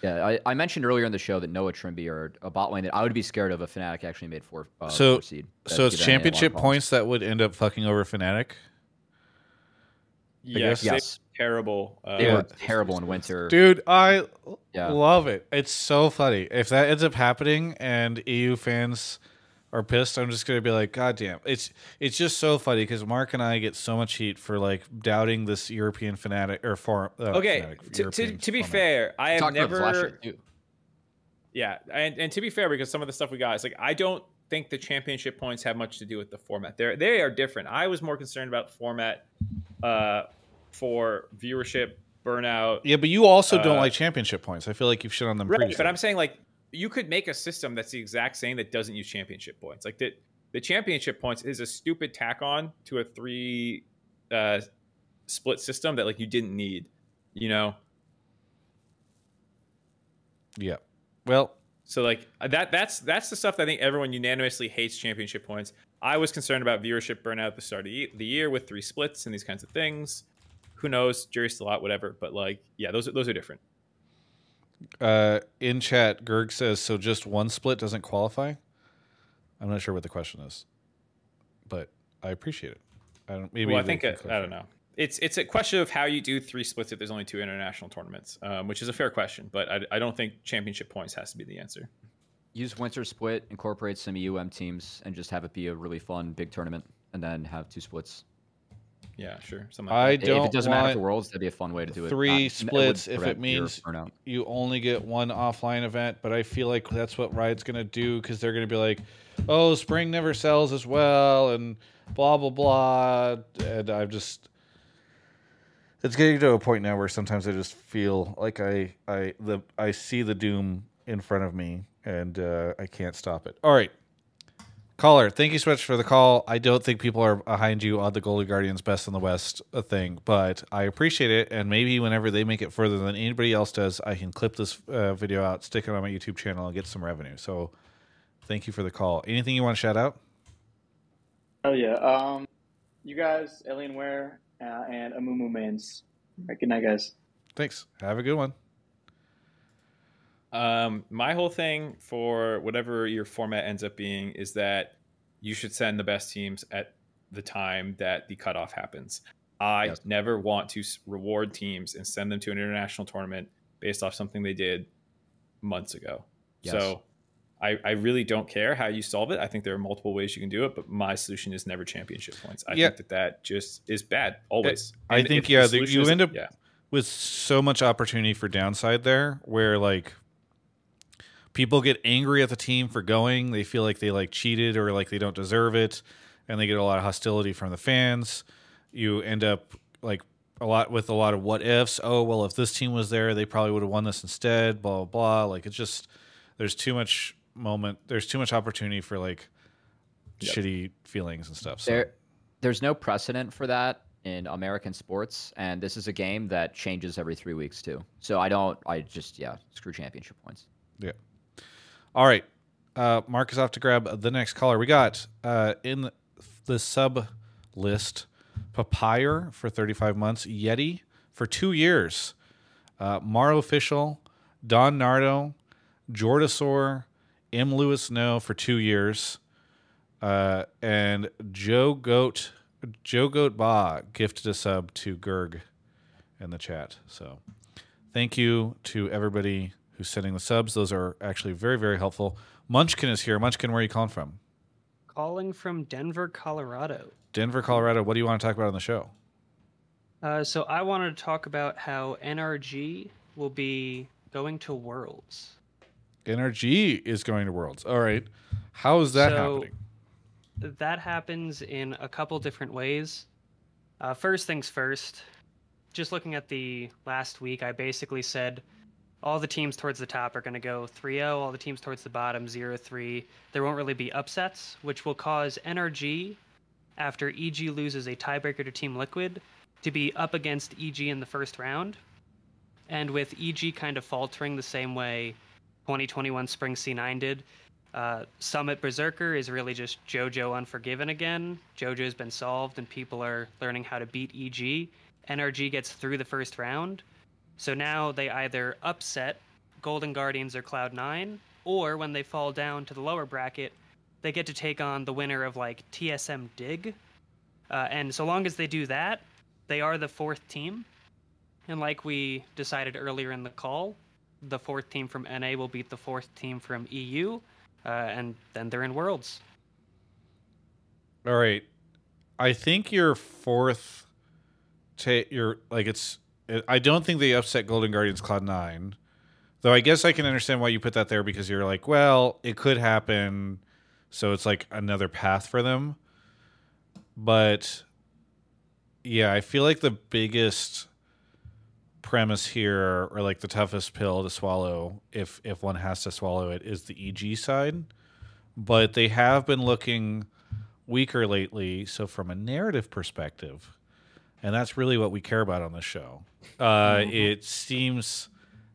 Yeah, I, I mentioned earlier in the show that Noah Trymbi or a bot lane that I would be scared of if Fnatic actually made four. Uh, So- four seed. So That'd it's give NA a lot of championship points that would end up fucking over Fnatic. Yes, guess- Yes. terrible. Uh, They were terrible in winter. Dude, I Yeah. love it. It's so funny. If that ends up happening and EU fans are pissed, I'm just gonna be like, God damn. It's it's just so funny because Mark and I get so much heat for like doubting this European fanatic or for uh, Okay, Fnatic, to, to, to be format. fair, I have Talked about this last never. year, too. Yeah, and, and to be fair, because some of the stuff we got is like I don't think the championship points have much to do with the format. They're they are different. I was more concerned about format uh, for viewership, burnout. Yeah, but you also don't Uh, like championship points. I feel like you've shit on them Right, previously. but I'm saying like you could make a system that's the exact same that doesn't use championship points. Like that, the championship points is a stupid tack on to a three uh, split system that like you didn't need. You know, yeah. Well, So like that that's that's the stuff that I think everyone unanimously hates championship points. I was concerned about viewership burnout at the start of the the year with three splits and these kinds of things. Who knows? Jury's still out, whatever. But like, yeah, those are those are different. Uh, in chat, Gerg says so. Just one split doesn't qualify. I'm not sure what the question is, but I appreciate it. I don't. Maybe well, I think it, I don't know. It's it's a question of how you do three splits if there's only two international tournaments, um, which is a fair question. But I, I don't think championship points has to be the answer. Use winter split, incorporate some UM teams, and just have it be a really fun big tournament, and then have two splits. Yeah, sure. Something I like that. if don't it doesn't matter want for worlds, that'd be a fun way to do it. three Not- it splits if it means you only get one offline event, but I feel like that's what Riot's gonna do because they're gonna be like, "Oh, spring never sells as well," and blah blah blah. And I'm just, it's getting to a point now where sometimes I just feel like I I the I see the doom in front of me and uh, I can't stop it. All right. Caller, thank you so much for the call. I don't think people are behind you on the Golden Guardians best in the West uh, thing, but I appreciate it. And maybe whenever they make it further than anybody else does, I can clip this uh, video out, stick it on my YouTube channel, and get some revenue. So thank you for the call. Anything you want to shout out? Oh yeah. Um, you guys, Alienware, uh, and Amumu Mains. All right, good night, guys. Thanks. Have a good one. Um, my whole thing for whatever your format ends up being is that you should send the best teams at the time that the cutoff happens. I Yes. never want to reward teams and send them to an international tournament based off something they did months ago. Yes. So I, I really don't care how you solve it. I think there are multiple ways you can do it, but my solution is never championship points. I Yeah. think that that just is bad always. I And think, yeah, the- you end up- yeah. with so much opportunity for downside there where like people get angry at the team for going they feel like they like cheated or like they don't deserve it and they get a lot of hostility from the fans you end up like a lot with a lot of what ifs oh well if this team was there they probably would have won this instead blah blah blah like it's just there's too much moment there's too much opportunity for like Yep. shitty feelings and stuff so There, there's no precedent for that in American sports, and this is a game that changes every three weeks too. So I don't. I just yeah, screw championship points. Yeah. All right. Uh, Mark is off to grab the next caller. We got uh, in the, the sub list Papyr for 35 months, Yeti for two years, uh, Maro Official, Don Nardo, Jordasaur, M. Lewis No for two years, uh, and Joe Goat Joe Goat Ba gifted a sub to Gerg in the chat. So thank you to everybody who's sending the subs. Those are actually very, very helpful. Munchkin is here. Munchkin, where are you calling from? Calling from Denver, Colorado. Denver, Colorado. What do you want to talk about on the show? Uh, so I wanted to talk about how NRG will be going to Worlds. NRG is going to Worlds. All right. How is that So- happening? That happens in a couple different ways. Uh, first things first, just looking at the last week, I basically said all the teams towards the top are going to go 3 0, all the teams towards the bottom 0 3. There won't really be upsets, which will cause NRG, after EG loses a tiebreaker to Team Liquid, to be up against EG in the first round. And with EG kind of faltering the same way 2021 Spring C9 did, uh, Summit Berserker is really just JoJo Unforgiven again. JoJo's been solved and people are learning how to beat EG. NRG gets through the first round. So now they either upset Golden Guardians or Cloud9, or when they fall down to the lower bracket, they get to take on the winner of like TSM Dig. Uh, and so long as they do that, they are the fourth team. And like we decided earlier in the call, the fourth team from NA will beat the fourth team from EU, uh, and then they're in Worlds. All right. I think your fourth ta- your like it's I don't think they upset Golden Guardians Cloud 9. Though I guess I can understand why you put that there because you're like, well, it could happen so it's like another path for them. But yeah, I feel like the biggest premise here or like the toughest pill to swallow if if one has to swallow it is the EG side. But they have been looking weaker lately. So from a narrative perspective, and that's really what we care about on this show, uh, it seems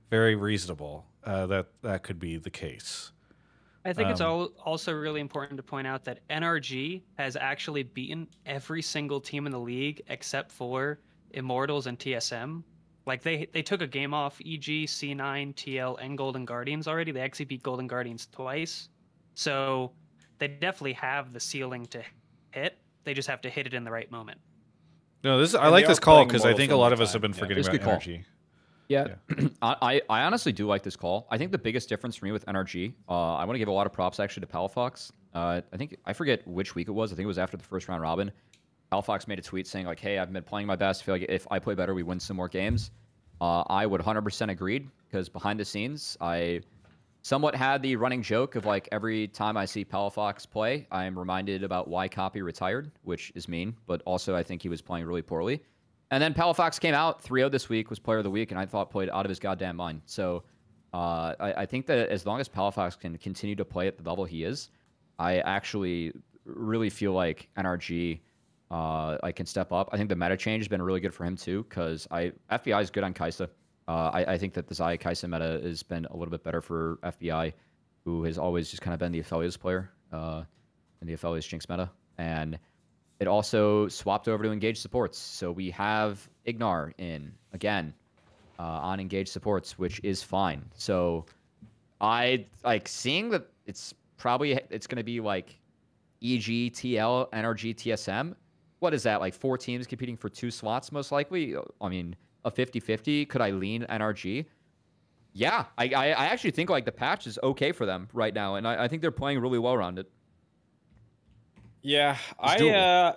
very reasonable uh, that that could be the case. I think it's Um, al- also really important to point out that NRG has actually beaten every single team in the league except for Immortals and TSM. Like they they took a game off EG, C9, TL, and Golden Guardians already. They actually beat Golden Guardians twice. So they definitely have the ceiling to hit. They just have to hit it in the right moment. No, this I like this call because I think a a lot long of us have been forgetting It's a about good call. energy. Yeah, [CLEARS THROAT] I, I I honestly do like this call. I think the biggest difference for me with NRG, uh, I want to give a lot of props actually to Palafox. Uh, I think I forget which week it was. I think it was after the first round robin. Palafox made a tweet saying like, "Hey, I've been playing my best. I feel like if I play better, we win some more games." Uh, I would 100% agreed because behind the scenes, I somewhat had the running joke of like every time I see Palafox play, I'm reminded about why Copy retired, which is mean, but also I think he was playing really poorly. And then Palafox came out 3 0 this week, was player of the week, and I thought played out of his goddamn mind. So uh, I, I think that as long as Palafox can continue to play at the level he is, I actually really feel like NRG uh, I can step up. I think the meta change has been really good for him too, because I FBI is good on Kai'Sa. Uh, I, I think that the Xayah Kai'Sa meta has been a little bit better for FBI, who has always just kind of been the Aphelios player uh, in the Aphelios Jinx meta. And it also swapped over to engage supports. So we have Ignar in again uh, on engage supports, which is fine. So I like seeing that it's probably it's going to be like E EG, TL, NRG, TSM. What is that? Like four teams competing for two slots, most likely. I mean, a 50 50. Could I lean NRG? Yeah, I, I, I actually think like the patch is okay for them right now, and I, I think they're playing really well around it. Yeah, I uh,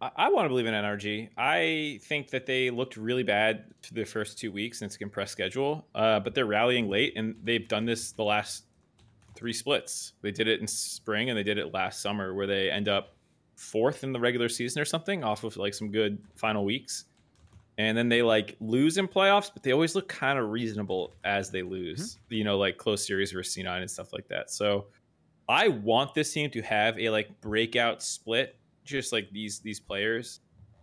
I, I want to believe in NRG. I think that they looked really bad for the first two weeks, and it's a compressed schedule. Uh, but they're rallying late, and they've done this the last three splits. They did it in spring, and they did it last summer, where they end up fourth in the regular season or something, off of like some good final weeks. And then they like lose in playoffs, but they always look kind of reasonable as they lose. You know, like close series versus C9 and stuff like that. So I want this team to have a like breakout split, just like these these players.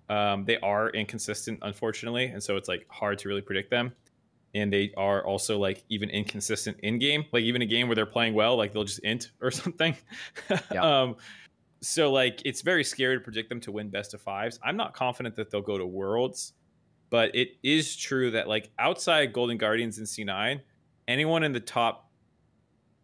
Um, they are inconsistent, unfortunately, and so it's like hard to really predict them. And they are also like even inconsistent in game, like even a game where they're playing well, like they'll just int [LAUGHS] or something. Yeah. [LAUGHS] um, so like it's very scary to predict them to win best of fives. I'm not confident that they'll go to worlds, but it is true that like outside Golden Guardians and C9, anyone in the top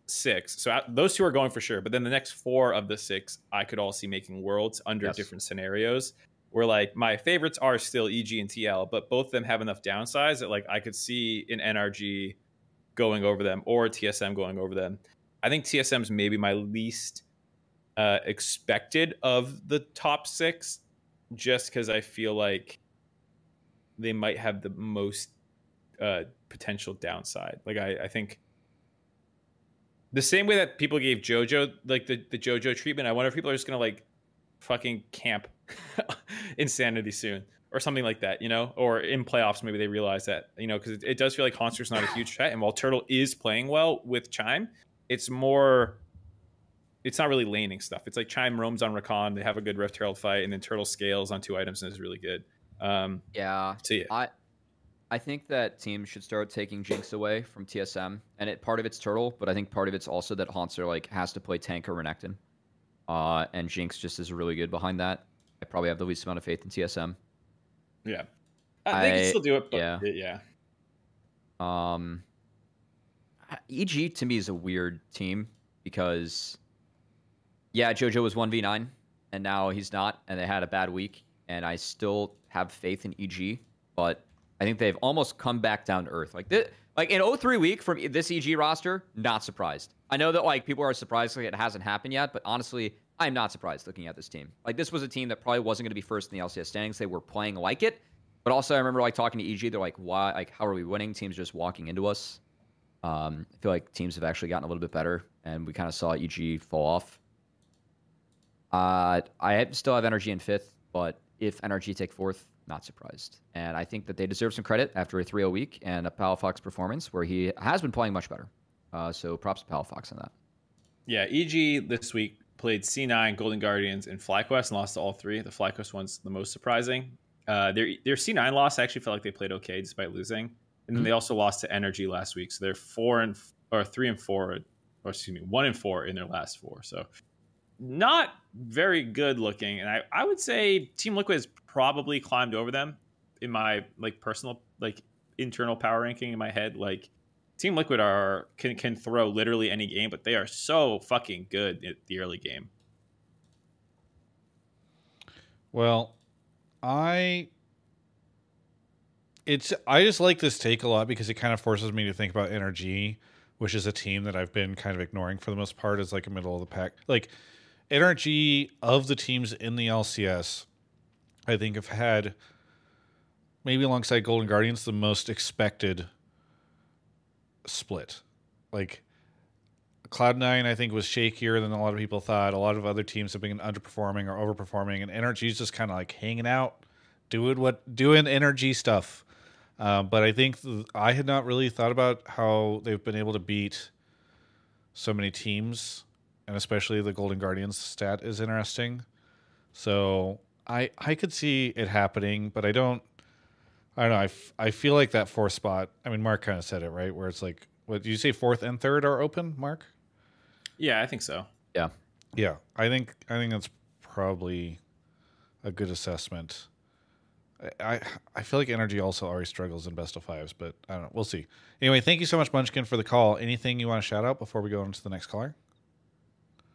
six. So those two are going for sure. But then the next four of the six, I could all see making worlds under Yes. different scenarios. Where like my favorites are still EG and TL, but both of them have enough downsides that like I could see an NRG going over them or TSM going over them. I think TSM's maybe my least uh, expected of the top six, just because I feel like they might have the most uh, potential downside. Like I, I think the same way that people gave JoJo like the, the JoJo treatment, I wonder if people are just gonna like fucking camp [LAUGHS] insanity soon or something like that, you know? Or in playoffs, maybe they realize that, you know, because it, it does feel like Hauntzer's not a huge threat. And while Turtle is playing well with Chime, it's more it's not really laning stuff. It's like Chime roams on Rakan, they have a good Rift Herald fight, and then Turtle scales on two items and is really good. Um Yeah, so yeah. I I think that teams should start taking Jinx away from TSM, and it part of it's Turtle, but I think part of it's also that Hauntzer like has to play tank or Renekton, uh, and Jinx just is really good behind that. I probably have the least amount of faith in TSM. Yeah. Uh, they can I- still do it, but yeah. yeah. Um, EG to me is a weird team because, yeah, JoJo was one v nine, and now he's not, and they had a bad week, and I still have faith in EG, but I think they've almost come back down to earth. Like this, like in 03 week from this EG roster, not surprised. I know that like people are surprised like it hasn't happened yet, but honestly, I'm not surprised looking at this team. Like this was a team that probably wasn't going to be first in the LCS standings. They were playing like it, but also I remember like talking to EG. They're like, why? Like, how are we winning? Teams just walking into us. Um, I feel like teams have actually gotten a little bit better, and we kind of saw EG fall off. Uh, I still have NRG in fifth, but if NRG take fourth, not surprised. And I think that they deserve some credit after a 3-0 week and a Palafox performance where he has been playing much better. Uh, so props to Palafox on that. Yeah, EG this week played C9, Golden Guardians, and FlyQuest and lost to all three. The FlyQuest one's the most surprising. Uh, their their C9 loss I actually felt like they played okay despite losing, and then they also lost to NRG last week. So they're four and or three and four, or excuse me, one and four in their last four. So not very good looking. And I I would say Team Liquid has probably climbed over them in my like personal like internal power ranking in my head. Like Team Liquid are can can throw literally any game, but they are so fucking good at the early game. Well, I it's I just like this take a lot because it kind of forces me to think about NRG, which is a team that I've been kind of ignoring for the most part as like a middle of the pack. Like NRG of the teams in the LCS, I think have had maybe alongside Golden Guardians the most expected split. Like Cloud9, I think, was shakier than a lot of people thought. A lot of other teams have been underperforming or overperforming, and NRG's just kind of like hanging out, doing what doing NRG stuff. Um, but I think th- I had not really thought about how they've been able to beat so many teams, and especially the Golden Guardians stat is interesting. So I I could see it happening, but I don't. I don't know. I, f- I feel like that fourth spot. I mean, Mark kind of said it right, where it's like, what did you say? Fourth and third are open, Mark. Yeah, I think so. Yeah. Yeah, I think I think that's probably a good assessment. I, I I feel like NRG also already struggles in best of fives, but I don't know. We'll see. Anyway, thank you so much, Munchkin, for the call. Anything you want to shout out before we go on to the next caller?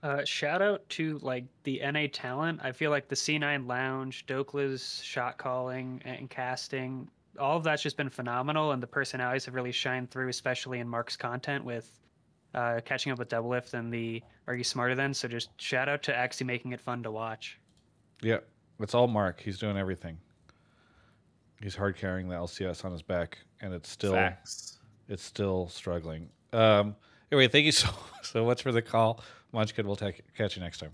Uh, shout out to like the NA talent. I feel like the C9 Lounge, Dhokla's shot calling and casting, all of that's just been phenomenal, and the personalities have really shined through, especially in Mark's content with uh, catching up with Doublelift and the Are You Smarter Than? So just shout out to actually making it fun to watch. Yeah, it's all Mark. He's doing everything. He's hard carrying the LCS on his back, and it's still Facts. it's still struggling. Um, anyway, thank you so [LAUGHS] so much for the call, Munchkin. We'll take, catch you next time.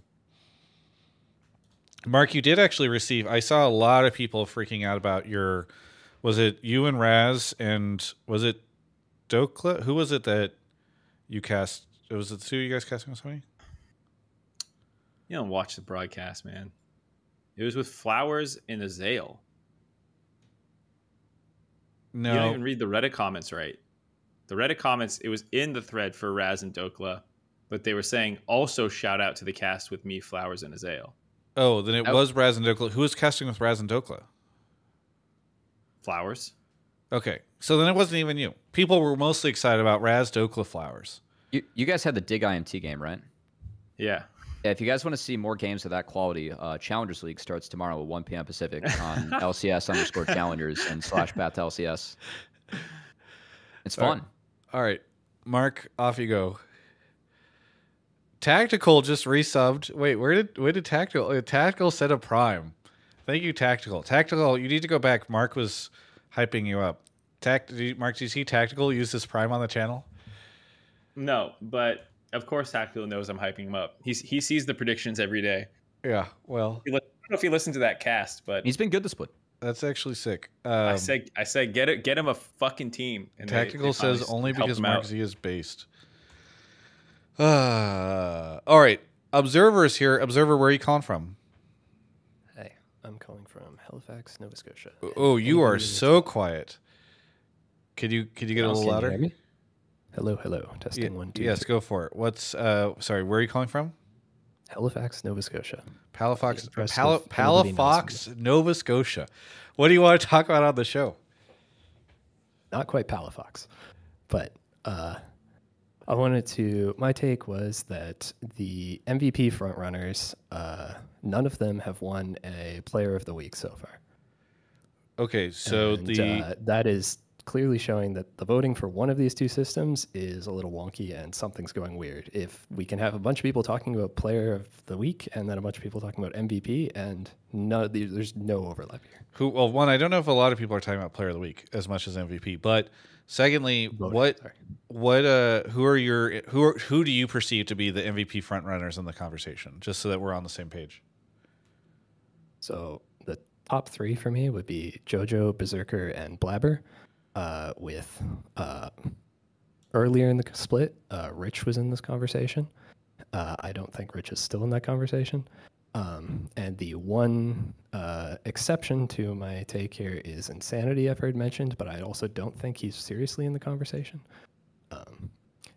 Mark, you did actually receive. I saw a lot of people freaking out about your. Was it you and Raz and was it Dhokla? Who was it that you cast? Was it the two you guys casting with somebody? You don't watch the broadcast, man. It was with Flowers and Azael. No, You don't even read the Reddit comments right. The Reddit comments, it was in the thread for Raz and Dhokla, but they were saying also shout out to the cast with me, Flowers and Azael. Oh, then it Oh. was Raz and Dhokla. Who was casting with Raz and Dhokla? Flowers? Okay, so then it wasn't even you. People were mostly excited about Raz Dhokla flowers. You, you guys had the Dig IMT game, right? Yeah. Yeah, if you guys want to see more games of that quality, uh, Challengers League starts tomorrow at 1 p.m. Pacific on [LAUGHS] LCS underscore Challengers and slash Path to LCS. It's fun. right. All right, Mark, off you go. Tactical just resubbed. Wait, where did where did tactical? uh, Tactical set a prime. Thank you, tactical. Tactical, you need to go back. Mark was hyping you up. Tact, did you, Mark, do you see tactical use this prime on the channel? No, but of course Tactical knows I'm hyping him up. He's, he sees the predictions every day. Yeah. Well, I don't know if he listened to that cast, but He's been good this split. that's actually sick. Um, I said I said get it get him a fucking team. And Tactical they finally says only because Mark out. Z is based. Uh, [SIGHS] all right. Observer is here. Observer, where are you calling from? Hey, I'm calling from Halifax, Nova Scotia. Oh, you are Anybody in the so quiet. Could you could you get a Can little you louder? hear me? Hello, hello. Ye- Testing one, two. yes, three. go for it. What's uh sorry, where are you calling from? Halifax, Nova Scotia. Palafox Impressed Pal- if anybody knows Palafox, Nova Scotia. What do you want to talk about on the show? Not quite Palafox, but uh, I wanted to. My take was that the MVP frontrunners, uh, none of them have won a Player of the Week so far. Okay, so And, the uh, that is clearly showing that the voting for one of these two systems is a little wonky and something's going weird. If we can have a bunch of people talking about player of the week and then a bunch of people talking about MVP and no, there's no overlap here. who well one, I don't know if a lot of people are talking about player of the week as much as MVP, but secondly, Voting, what what uh who are your who are, who do you perceive to be the MVP front runners in the conversation just so that we're on the same page? So the top three for me would be JoJo, Berserker, and Blaber. Uh, with uh, earlier in the split, uh, Rich was in this conversation. Uh, I don't think Rich is still in that conversation. Um, and the one uh, exception to my take here is Insanity, I've heard mentioned, but I also don't think he's seriously in the conversation. Um,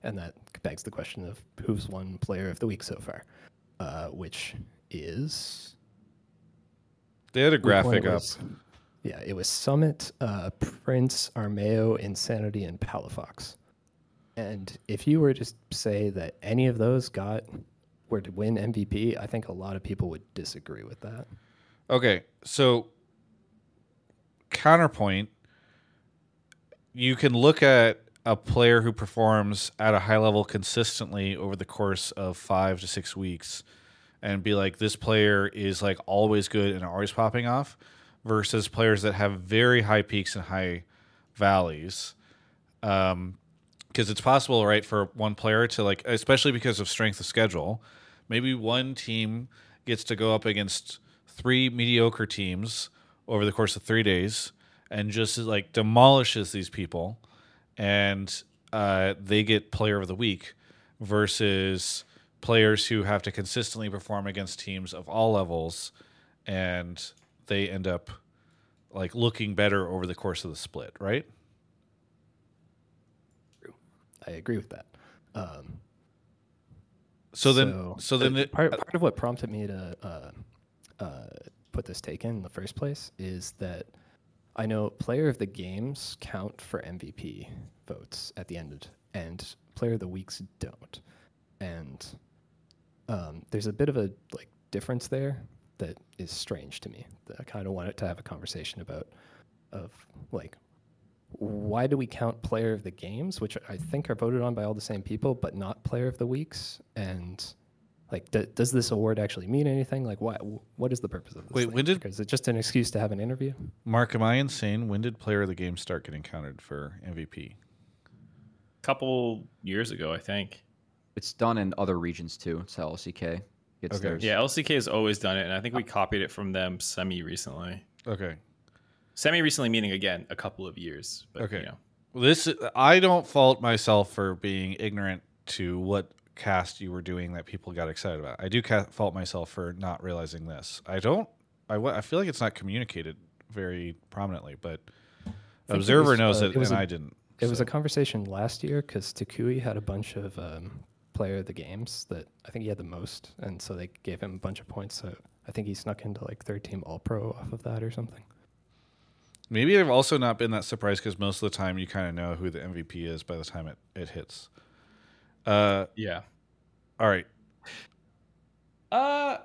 and that begs the question of who's one player of the week so far, uh, which is They had a graphic up. was. Yeah, it was Summit, uh, Prince, Armeo, Insanity, and Palafox. And if you were to say that any of those got were to win MVP, I think a lot of people would disagree with that. Okay, so counterpoint, you can look at a player who performs at a high level consistently over the course of five to six weeks and be like, this player is like always good and always popping off, versus players that have very high peaks and high valleys. Um, because it's possible, right, for one player to like, especially because of strength of schedule, maybe one team gets to go up against three mediocre teams over the course of three days and just like demolishes these people, and uh, they get player of the week versus players who have to consistently perform against teams of all levels, and they end up like looking better over the course of the split, right? I agree with that. Um, So then, so then, uh, it, part, part of what prompted me to uh, uh, put this take in, in the first place is that I know player of the games count for MVP votes at the end, and player of the weeks don't. And um, there's a bit of a like difference there that is strange to me. That I kind of wanted to have a conversation about. of like why do we count player of the games, which I think are voted on by all the same people, but not player of the weeks? And like, d- does this award actually mean anything? Like, what what is the purpose of this? Wait, thing? when did- is it just an excuse to have an interview? Mark, am I insane? When did player of the game start getting counted for MVP? A couple years ago, I think. It's done in other regions too. It's how LCK gets Okay. theirs. Yeah, LCK has always done it, and I think we uh, copied it from them semi recently. Okay. Semi recently meaning again a couple of years. But, Okay. You know. This I don't fault myself for being ignorant to what cast you were doing that people got excited about. I do ca- fault myself for not realizing this. I don't. I, I feel like it's not communicated very prominently, but Observer was, knows uh, it, it was and a- I didn't. It was a conversation last year because Takui had a bunch of um, player of the games that I think he had the most, and so they gave him a bunch of points. So I think he snuck into like third team All Pro off of that or something. Maybe I've also not been that surprised because most of the time you kind of know who the MVP is by the time it, it hits. Uh, Yeah. all right. Uh,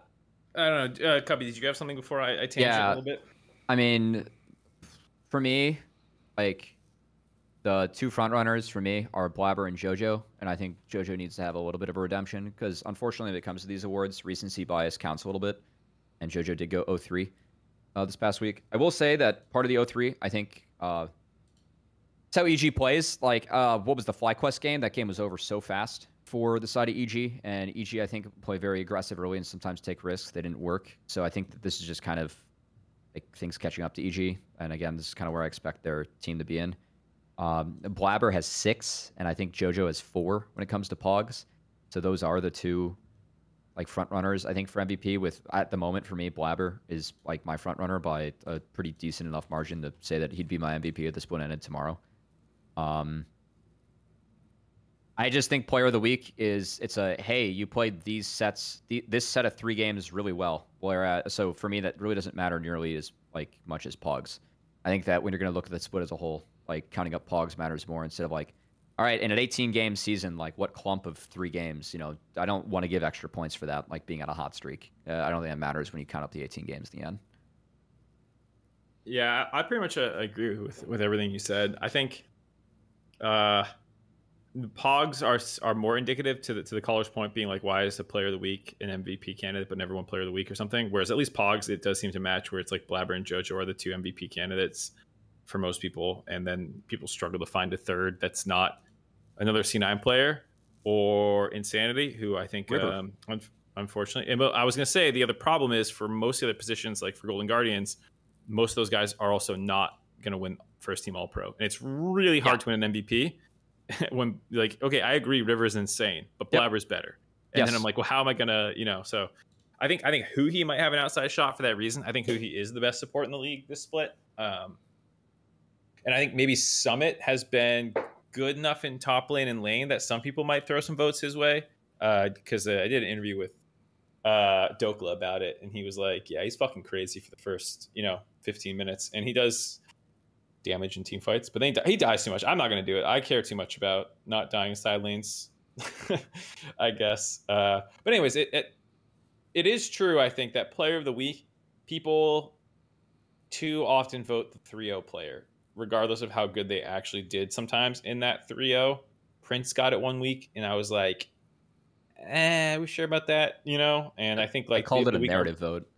I don't know. Uh, Cubby, did you have something before I, I tangent Yeah. a little bit? I mean, for me, like the two front runners for me are Blaber and JoJo, and I think JoJo needs to have a little bit of a redemption because unfortunately, when it comes to these awards, recency bias counts a little bit, and JoJo did go 0-3 uh, this past week. I will say that part of the 0-3, I think, uh, it's how EG plays. Like, uh, what was the FlyQuest game? That game was over so fast for the side of EG, and EG I think play very aggressive early and sometimes take risks. They didn't work, so I think that this is just kind of like things catching up to EG. And again, this is kind of where I expect their team to be in. Um, Blaber has six, and I think JoJo has four when it comes to Pogs. So those are the two like front runners. I think for MVP, with at the moment for me, Blaber is like my front runner by a pretty decent enough margin to say that he'd be my MVP if the split ended tomorrow. Um, I just think player of the week is it's a hey you played these sets the, this set of three games really well whereas so for me that really doesn't matter nearly as like much as Pogs. I think that when you're going to look at the split as a whole, like counting up Pogs matters more instead of like all right in an 18 game season like what clump of three games you know I don't want to give extra points for that like being at a hot streak. Uh, I don't think that matters when you count up the 18 games in the end. Yeah, I I pretty much uh, agree with with everything you said. I think uh, Pogs are are more indicative to the to the caller's point, being like, why is the player of the week an MVP candidate, but never one player of the week or something? Whereas at least Pogs, it does seem to match, where it's like Blaber and JoJo are the two MVP candidates for most people, and then people struggle to find a third that's not another C9 player or Insanity, who I think um, un- unfortunately, and but I was gonna say the other problem is for most of the positions, like for Golden Guardians most of those guys are also not going to win first team all pro and it's really hard to win an mvp [LAUGHS] when like okay i agree river is insane but Yep. Blaber's better. And Yes. then i'm like well how am i gonna you know so i think i think Huhi might have an outside shot for that reason. I think Huhi is the best support in the league this split. Um and i think maybe summit has been good enough in top lane and lane that some people might throw some votes his way because uh, i did an interview with uh Dhokla about it and he was like yeah he's fucking crazy for the first you know 15 minutes. And he does damage in team fights but then he, di- he dies too much. I'm not going to do it. I care too much about not dying in side lanes [LAUGHS] i guess uh but anyways it, it it is true i think that player of the week people too often vote the 3-0 player regardless of how good they actually did sometimes in that 3-0 prince got it one week and i was like eh, we sure about that, you know? And I think like I called the- it a week- narrative vote.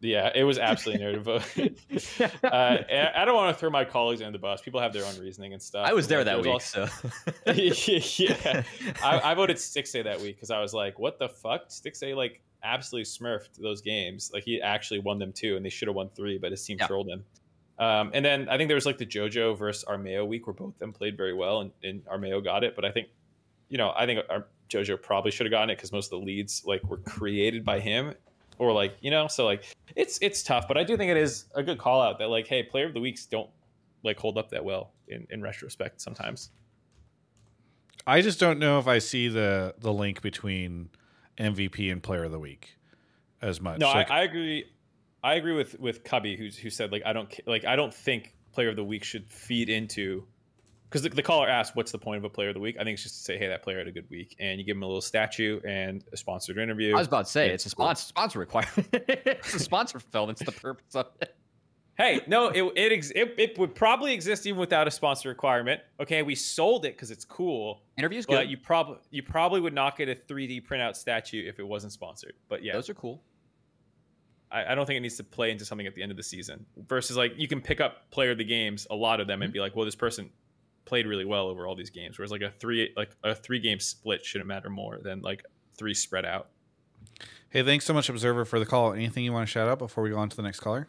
Yeah, it was absolutely narrative vote. [LAUGHS] uh, I don't want to throw my colleagues under the bus. People have their own reasoning and stuff. I was there like, that week, was so also- [LAUGHS] yeah, I, I [LAUGHS] voted Stixxay that week because I was like, "What the fuck?" Stixxay like absolutely smurfed those games. Like he actually won them two, and they should have won three, but his team Yeah. trolled him. Um, and then I think there was like the JoJo versus Armeo week where both of them played very well, and, and Armeo got it. But I think, you know, I think our, JoJo probably should have gotten it because most of the leads like were created by him, or like you know, so like it's it's tough. But I do think it is a good call out that like, hey, player of the weeks don't like hold up that well in in retrospect sometimes. I just don't know if I see the the link between MVP and Player of the Week as much. No, Like, I, I agree. I agree with with Cubby, who's who said like I don't like I don't think player of the week should feed into because the, the caller asked what's the point of a player of the week. I think it's just to say hey that player had a good week and you give him a little statue and a sponsored interview. I was about to say Yeah, [LAUGHS] it's a sponsor sponsor requirement. it's a sponsor film. It's the purpose of it. Hey, no, it it, ex- it it would probably exist even without a sponsor requirement. Okay, we sold it because it's cool, Interviews but good. you probably you probably would not get a 3D printout statue if it wasn't sponsored. But yeah, Those are cool. I, I don't think it needs to play into something at the end of the season. Versus like you can pick up player of the games, a lot of them, and mm-hmm. be like, well, this person played really well over all these games. Whereas like a three like a three game split shouldn't matter more than like three spread out. Hey, thanks so much, Observer, for the call. Anything you want to shout out before we go on to the next caller?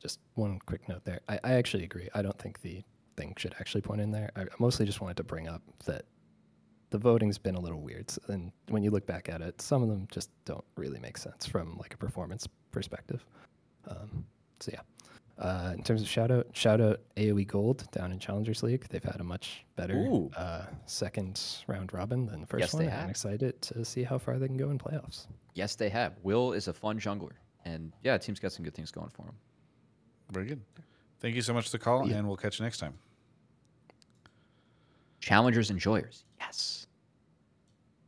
Just one quick note there. I, I actually agree. I don't think the thing should actually point in there. I mostly just wanted to bring up that the voting's been a little weird. So- And when you look back at it, some of them just don't really make sense from like a performance perspective. Um, so yeah. Uh, in terms of shout out, shout out AOE Gold down in Challengers League. They've had a much better uh, second round robin than the first Yes, one. they have. I'm excited to see how far they can go in playoffs. Yes, they have. Will is a fun jungler, and yeah, team's got some good things going for him. Very good. Thank you so much for the call, Yeah. and we'll catch you next time. Challengers enjoyers. Yes.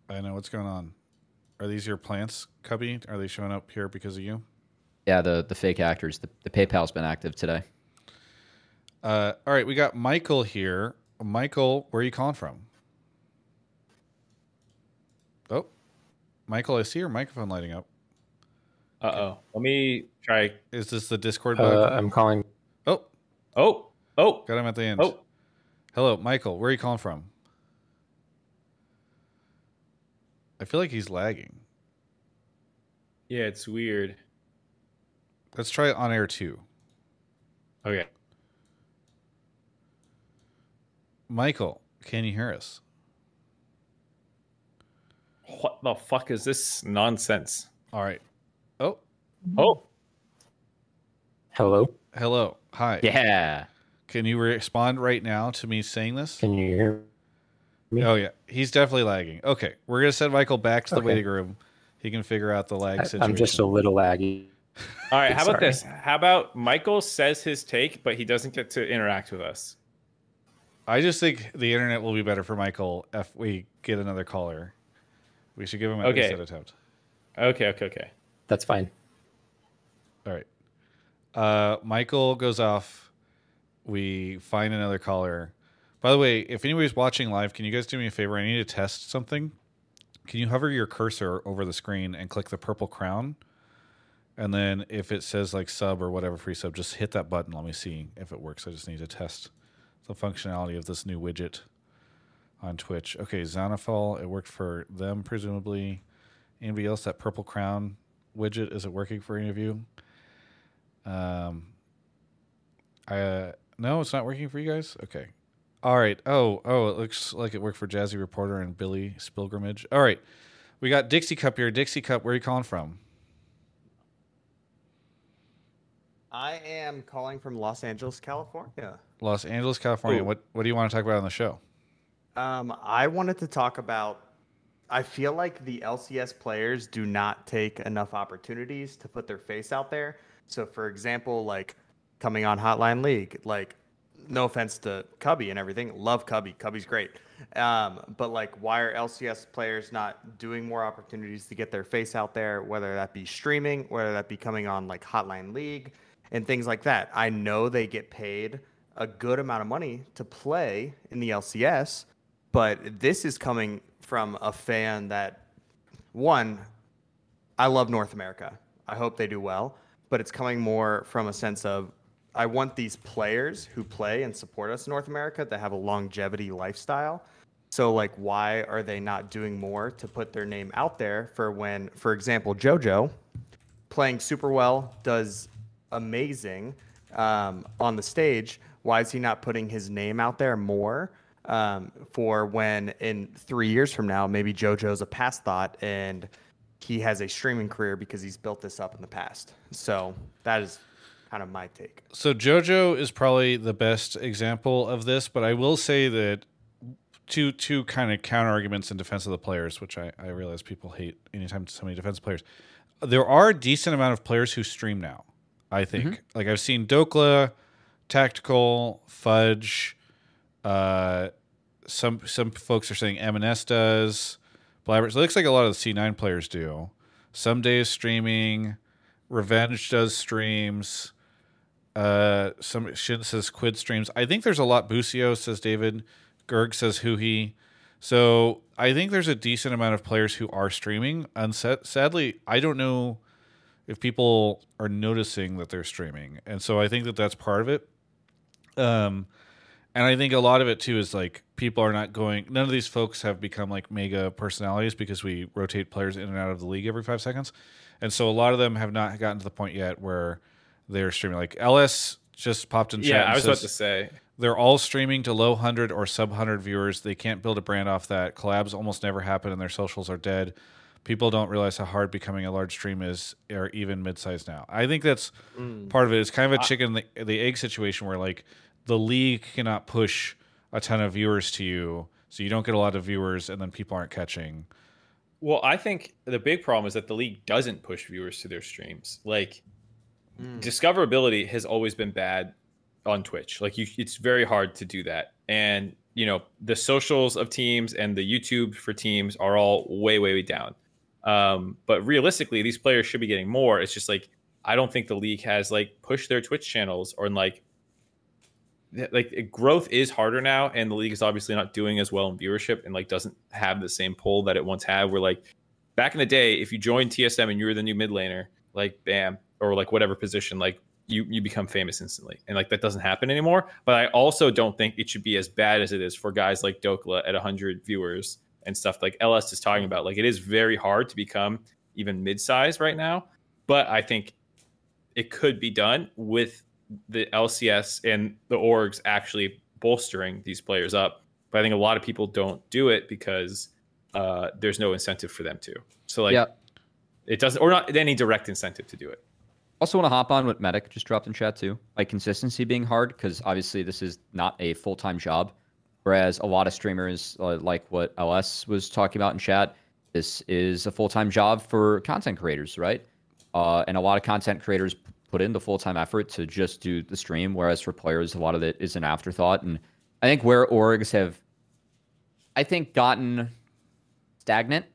I know what's going on. Are these your plants, Cubby? Are they showing up here because of you? Yeah, the the fake actors. The, the PayPal's been active today. Uh, all right, we got Michael here. Michael, where are you calling from? Oh, Michael, I see your microphone lighting up. Uh oh. Let me try. Is this the Discord bug? Uh, I'm calling. oh, Oh oh got him at the end. oh. Hello, Michael. Where are you calling from? I feel like he's lagging. Yeah, it's weird. Let's try it on air too. Okay. Michael, can you hear us? What the fuck is this nonsense? All right. Oh, Oh, Hello. hello. Hi. Yeah. Can you respond right now to me saying this? Can you hear? Me? Oh yeah, he's definitely lagging. Okay, we're gonna send Michael back to the Okay. waiting room. He can figure out the lag situation. I'm just a little laggy. all right. [LAUGHS] How about this? How about Michael says his take, but he doesn't get to interact with us? I just think the internet will be better for Michael if we get another caller. We should give him at Okay. least an attempt. Okay, okay, okay. That's fine. All right. Uh, Michael goes off. We find another caller. By the way, if anybody's watching live, can you guys do me a favor? I need to test something. Can you hover your cursor over the screen and click the purple crown? And then if it says like sub or whatever free sub, just hit that button. Let me see if it works. I just need to test the functionality of this new widget on Twitch. Okay, Xanafall, it worked for them presumably. Anybody else? That purple crown widget is it working for any of you? Um, I uh, no, it's not working for you guys. Okay, all right. Oh, oh, it looks like it worked for Jazzy Reporter and Billy Spilgrimage. All right, we got Dixie Cup here. Dixie Cup, where are you calling from? I am calling from Los Angeles, California. Los Angeles, California. Ooh. What What do you want to talk about on the show? Um, I wanted to talk about. I feel like the LCS players do not take enough opportunities to put their face out there. So, for example, like coming on Hotline League, like no offense to Cubby and everything, love Cubby. Cubby's great. Um, but like, why are LCS players not doing more opportunities to get their face out there? Whether that be streaming, whether that be coming on like Hotline League and things like that. I know they get paid a good amount of money to play in the LCS, but this is coming from a fan that one I love North America. I hope they do well, but it's coming more from a sense of I want these players who play and support us in North America to have a longevity lifestyle. So like why are they not doing more to put their name out there for when for example JoJo playing super well, does amazing um, on the stage. Why is he not putting his name out there more um, for when in three years from now, maybe JoJo's a past thought and he has a streaming career because he's built this up in the past. So that is kind of my take. So JoJo is probably the best example of this, but I will say that two two kind of counter arguments in defense of the players, which I, I realize people hate anytime somebody defends players. There are a decent amount of players who stream now. I think. Like I've seen Dhokla, Tactical, Fudge. Uh, some some folks are saying EMENES does. Blaber's. It looks like a lot of the C9 players do. Some days streaming. Revenge does streams. Uh, some Shin says Quid streams. I think there's a lot. Busio says David. Gerg says who he. So I think there's a decent amount of players who are streaming. And sa- sadly, I don't know if people are noticing that they're streaming, and so I think that that's part of it. Um, and I think a lot of it too is like people are not going. None of these folks have become like mega personalities because we rotate players in and out of the league every five seconds, and so a lot of them have not gotten to the point yet where they're streaming. Like LS just popped in chat. Yeah, I was says about to say. They're all streaming to low hundred or sub hundred viewers. They can't build a brand off that. Collabs almost never happen, and their socials are dead. People don't realize how hard becoming a large stream is, or even mid-size now. I think that's Mm. part of it. It's kind of a chicken the, the egg situation where like the league cannot push a ton of viewers to you, so you don't get a lot of viewers, and then people aren't catching. Well, I think the big problem is that the league doesn't push viewers to their streams. Like discoverability has always been bad on Twitch. Like you it's very hard to do that. And you know, the socials of teams and the YouTube for teams are all way way way down. Um, but realistically, these players should be getting more. It's just like I don't think the league has like pushed their Twitch channels or like like growth is harder now and the league is obviously not doing as well in viewership and like doesn't have the same pull that it once had where like back in the day if you joined tsm and you were the new mid laner like bam or like whatever position like you you become famous instantly and like that doesn't happen anymore but i also don't think it should be as bad as it is for guys like Dhokla at 100 viewers and stuff like ls is talking about like it is very hard to become even mid-size right now but i think it could be done with the LCS and the orgs actually bolstering these players up. But I think a lot of people don't do it because uh, there's no incentive for them to. So like, Yeah. it doesn't, or not any direct incentive to do it. Also, want to hop on what Medic just dropped in chat too. Like consistency being hard because obviously this is not a full time job. Whereas a lot of streamers, uh, like what LS was talking about in chat, this is a full time job for content creators, right? Uh, and a lot of content creators put in the full time effort to just do the stream. Whereas for players, a lot of it is an afterthought. And I think where orgs have, I think, gotten stagnant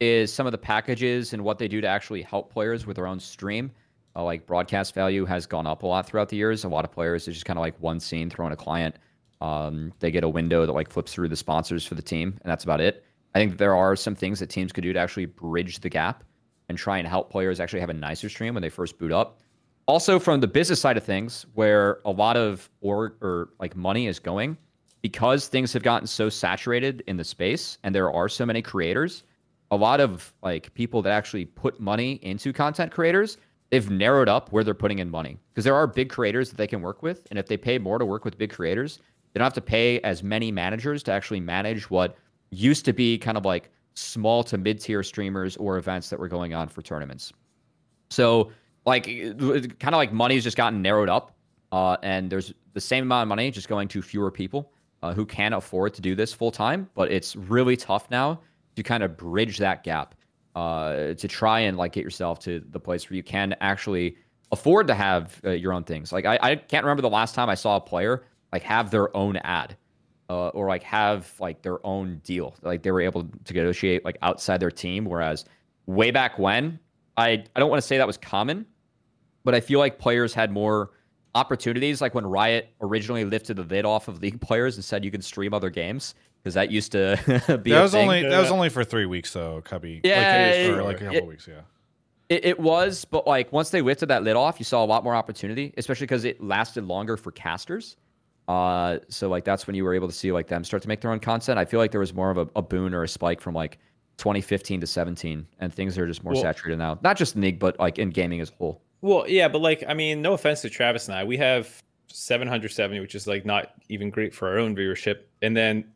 is some of the packages and what they do to actually help players with their own stream. Uh, like broadcast value has gone up a lot throughout the years. A lot of players is just kind of like one scene, throwing a client. Um, they get a window that like flips through the sponsors for the team, and that's about it. I think there are some things that teams could do to actually bridge the gap and try and help players actually have a nicer stream when they first boot up. Also, from the business side of things, where a lot of or or like money is going, because things have gotten so saturated in the space, and there are so many creators, a lot of like people that actually put money into content creators, they've narrowed up where they're putting in money because there are big creators that they can work with, and if they pay more to work with big creators, they don't have to pay as many managers to actually manage what used to be kind of like small to mid tier streamers or events that were going on for tournaments. So like kind of like money's just gotten narrowed up, uh, and there's the same amount of money just going to fewer people uh, who can afford to do this full time. But it's really tough now to kind of bridge that gap uh, to try and like get yourself to the place where you can actually afford to have uh, your own things. Like I, I can't remember the last time I saw a player like have their own ad. Uh, or like have like their own deal like they were able to negotiate like outside their team whereas way back when i i don't want to say that was common but I feel like players had more opportunities. Like when Riot originally lifted the lid off of league [LAUGHS] players and said you can stream other games because that used to [LAUGHS] be. that a was thing. only that was only for three weeks though, Cubby. Yeah, like, for like a couple it- weeks. Yeah. It, it was, but like once they lifted that lid off, you saw a lot more opportunity, especially because it lasted longer for casters. Uh, so like that's when you were able to see like them start to make their own content. I feel like there was more of a, a boon or a spike from like 2015 to 17, and things are just more Well- saturated now. Not just in league, but like in gaming as a whole. Well, yeah, but like, I mean, no offense to Travis and I, we have 770, which is like not even great for our own viewership. And then,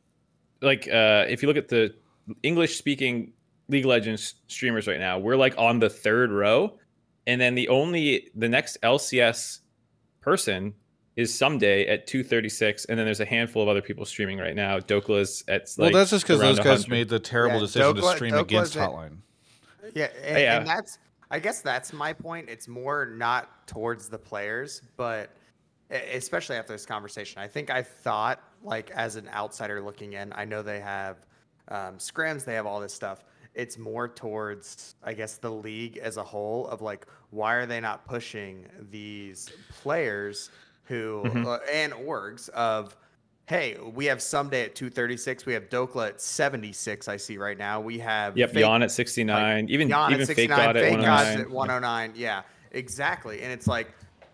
like, uh, if you look at the English speaking League of Legends streamers right now, we're like on the third row. And then the only, the next LCS person is Ssumday at 236. And then there's a handful of other people streaming right now. Dhokla's at Well, that's just because around those guys 100. made the terrible Yeah, decision Dhokla- to stream Dhokla's against at- Hotline. Yeah, and, Yeah. and that's I guess that's my point. It's more not towards the players, but especially after this conversation, I think I thought like as an outsider looking in, I know they have um, scrims, they have all this stuff. It's more towards, I guess, the league as a whole of like, why are they not pushing these players who Mhm. uh, and orgs of, hey, we have Ssumday at 236, we have Dhokla at 76. I see right now. We have Yep, Fake- Yawn at 69. even Jan even at Fake 69, God Fake Gods 109. at 109. Yeah, exactly. And it's like,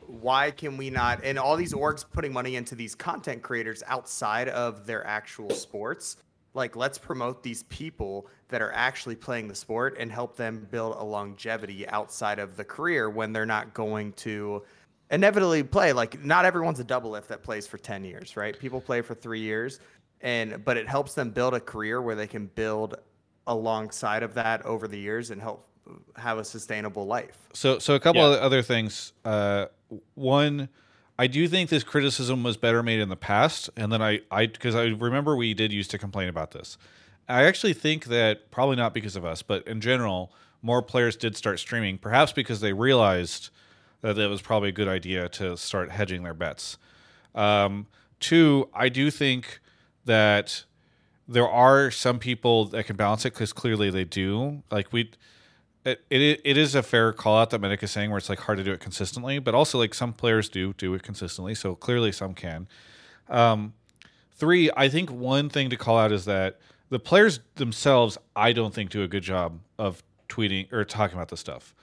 why can we not? And all these orgs putting money into these content creators outside of their actual sports. Like, let's promote these people that are actually playing the sport and help them build a longevity outside of the career when they're not going to inevitably play. Like, not everyone's a Doublelift that plays for 10 years, right? People play for three years. And, but it helps them build a career where they can build alongside of that over the years and help have a sustainable life. So, so a couple Yeah. of other things. Uh, one, I do think this criticism was better made in the past, and then I, I, because I remember we did used to complain about this. I actually think that probably not because of us, but in general, more players did start streaming, perhaps because they realized that it was probably a good idea to start hedging their bets. Um, two, I do think that there are some people that can balance it because clearly they do. Like we, it, it it is a fair call out that Medic is saying where it's like hard to do it consistently, but also like some players do do it consistently. So clearly some can. Um, three, I think one thing to call out is that the players themselves, I don't think do a good job of tweeting or talking about this stuff.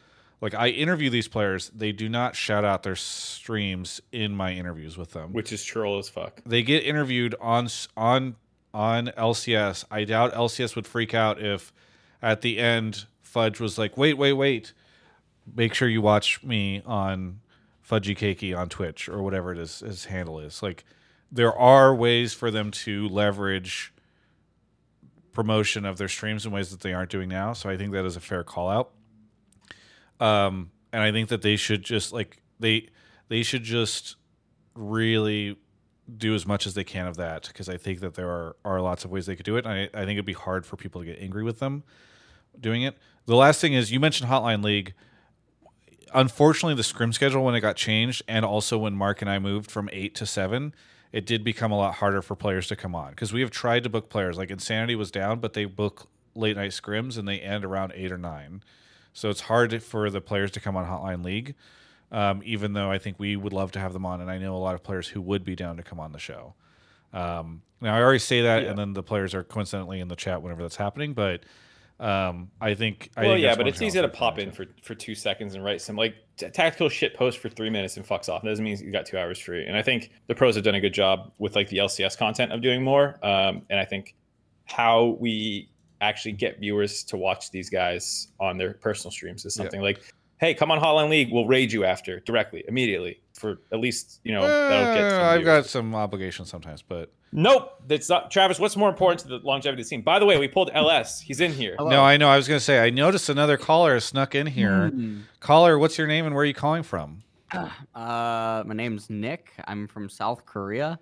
Like I interview these players, they do not shout out their streams in my interviews with them which is troll as fuck. they get interviewed on on on LCS. I doubt LCS would freak out if at the end Fudge was like, "Wait, wait, wait. Make sure you watch me on Fudgy Cakey on Twitch or whatever it is his handle is." Like there are ways for them to leverage promotion of their streams in ways that they aren't doing now. So I think that is a fair call out. Um and I think that they should just like they they should just really do as much as they can of that because I think that there are, are lots of ways they could do it. And I, I think it'd be hard for people to get angry with them doing it. The last thing is you mentioned Hotline League. Unfortunately, the scrim schedule when it got changed, and also when Mark and I moved from eight to seven, it did become a lot harder for players to come on because we have tried to book players. Like Insanity was down, but they book late night scrims and they end around eight or nine. So it's hard for the players to come on Hotline League um, even though I think we would love to have them on, and I know a lot of players who would be down to come on the show. Um, now I already say that, Yeah. and then the players are coincidentally in the chat whenever that's happening. But um, I think, I Well, think yeah, but it's easy to pop in for, for two seconds and write some like t- tactical shit post for three minutes and fucks off. It doesn't mean you got two hours free. And I think the pros have done a good job with like the LCS content of doing more. Um, and I think how we actually get viewers to watch these guys on their personal streams is Yeah. something like, hey, come on Hotline League, we'll raid you after directly, immediately for at least you know that'll get. Uh, I've viewers. got some obligations sometimes, but Nope, that's not Travis. What's more important to the longevity of the team? By the way, we pulled LS. He's in here. no, I know. I was going to say I noticed another caller has snuck in here. Hmm. Caller, what's your name and where are you calling from? Uh, my name's Nick. I'm from South Korea.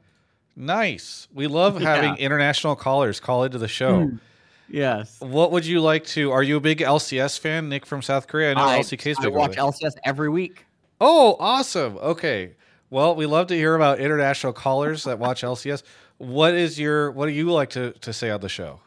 Nice. We love [LAUGHS] having Yeah. international callers call into the show. Yes. What would you like to? Are you a big LCS fan, Nick from South Korea? I know I, LCK's I big. over watch there. LCS every week. Oh, awesome. Okay. Well, we love to hear about international callers that watch LCS. What is your what do you like to, to say on the show?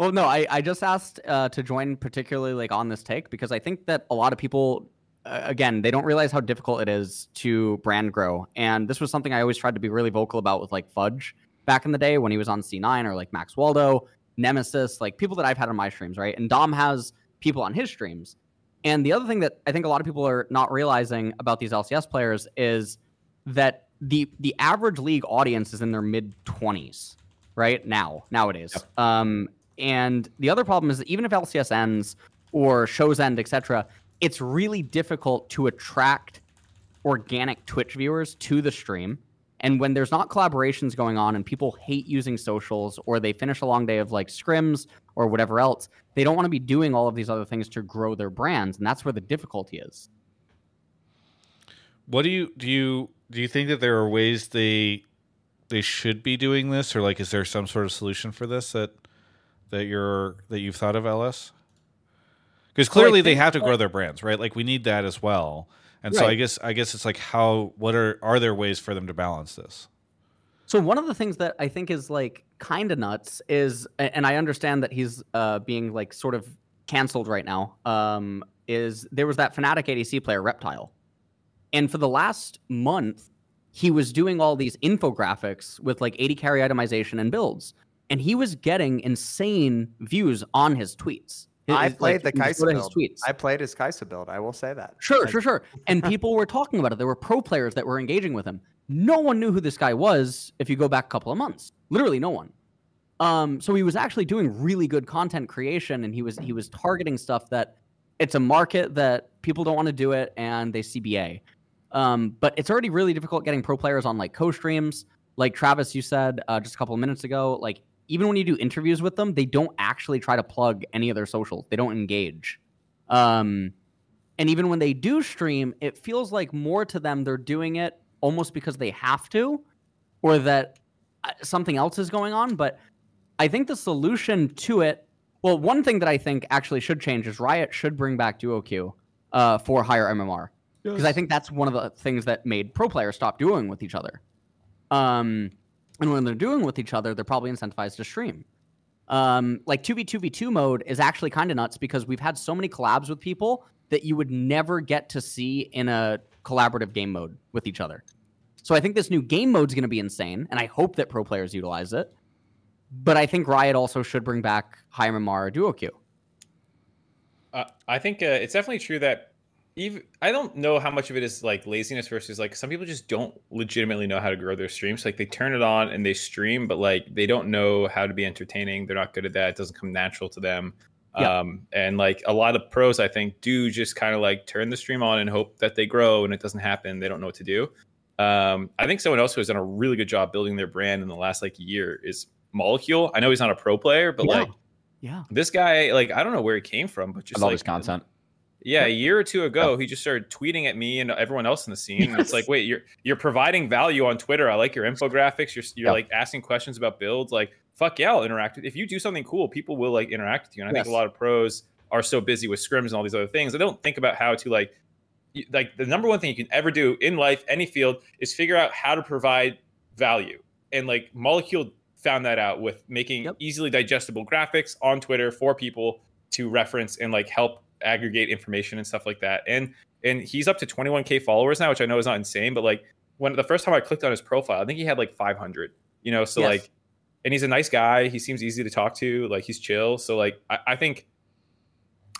Well, no, I, I just asked uh, to join particularly like on this take because I think that a lot of people, uh, again, they don't realize how difficult it is to brand grow. And this was something I always tried to be really vocal about with like Fudge back in the day when he was on C9 or like Max Waldo, Nemesis, like people that I've had on my streams, right? And Dom has people on his streams. And the other thing that I think a lot of people are not realizing about these LCS players is that the the average league audience is in their mid 20s right? Now nowadays. Um and the other problem is that even if lcs ends or shows end etc it's really difficult to attract organic twitch viewers to the stream. And when there's not collaborations going on and people hate using socials or they finish a long day of like scrims or whatever else they don't want to be doing all of these other things to grow their brands and that's where the difficulty is What do you do you do you think that there are ways they they should be doing this or like is there some sort of solution for this that that you're that you've thought of LS? I clearly they have to grow their brands, right? Like we need that as well. And so I guess I guess it's like how what are are there ways for them to balance this? So one of the things that I think is like kind of nuts is, and I understand that he's uh, being like sort of canceled right now. Um, is there was that Fnatic ADC player Reptile, and for the last month, he was doing all these infographics with like 80 carry itemization and builds, and he was getting insane views on his tweets. I played like, the Kai'Sa his build. I played his Kai'Sa build. I will say that. Sure, Like, sure, sure. And [LAUGHS] people were talking about it. There were pro players that were engaging with him. No one knew who this guy was if you go back a couple of months. Literally no one. Um, so he was actually doing really good content creation and he was he was targeting stuff that it's a market that people don't want to do it and they CBA. Um, but it's already really difficult getting pro players on like co-streams. Like Travis, you said uh, just a couple of minutes ago, like even when you do interviews with them, they don't actually try to plug any of their socials. They don't engage. Um, and even when they do stream, it feels like more to them they're doing it almost because they have to, or that uh, something else is going on. But I think the solution to it, well, one thing that I think actually should change is Riot should bring back duo uh, for higher MMR because I think that's one of the things that made pro players stop doing with each other. Um, and when they're doing with each other, they're probably incentivized to stream. Um, like 2v2v2 mode is actually kind of nuts because we've had so many collabs with people that you would never get to see in a collaborative game mode with each other. So I think this new game mode is going to be insane, and I hope that pro players utilize it. But I think Riot also should bring back high MMR duo queue. Uh, I think uh, it's definitely true that even I don't know how much of it is like laziness versus like some people just don't legitimately know how to grow their streams. Like they turn it on and they stream, but like they don't know how to be entertaining. They're not good at that. It doesn't come natural to them. Yeah. Um, and like a lot of pros, I think, do just kind of like turn the stream on and hope that they grow, and it doesn't happen. They don't know what to do. Um, I think someone else who has done a really good job building their brand in the last like year is Molecule. I know he's not a pro player, but Yeah. like Yeah. this guy, like I don't know where he came from, but I just love like his content. Yeah, a year or two ago, he just started tweeting at me and everyone else in the scene. And It's like, wait, you're you're providing value on Twitter. I like your infographics. You're you're Yeah. like asking questions about builds. Like, fuck yeah, I'll interact with. If you do something cool, people will like interact with you. And I think a lot of pros are so busy with scrims and all these other things. They don't think about how to like, like the number one thing you can ever do in life, any field, is figure out how to provide value. And like Molecule found that out with making Yep. easily digestible graphics on Twitter for people to reference and like help aggregate information and stuff like that. And and he's up to 21k followers now, which I know is not insane, but like when the first time I clicked on his profile, I think he had like 500. You know, so Yes. like, and he's a nice guy. He seems easy to talk to. Like he's chill. So like, I, I think.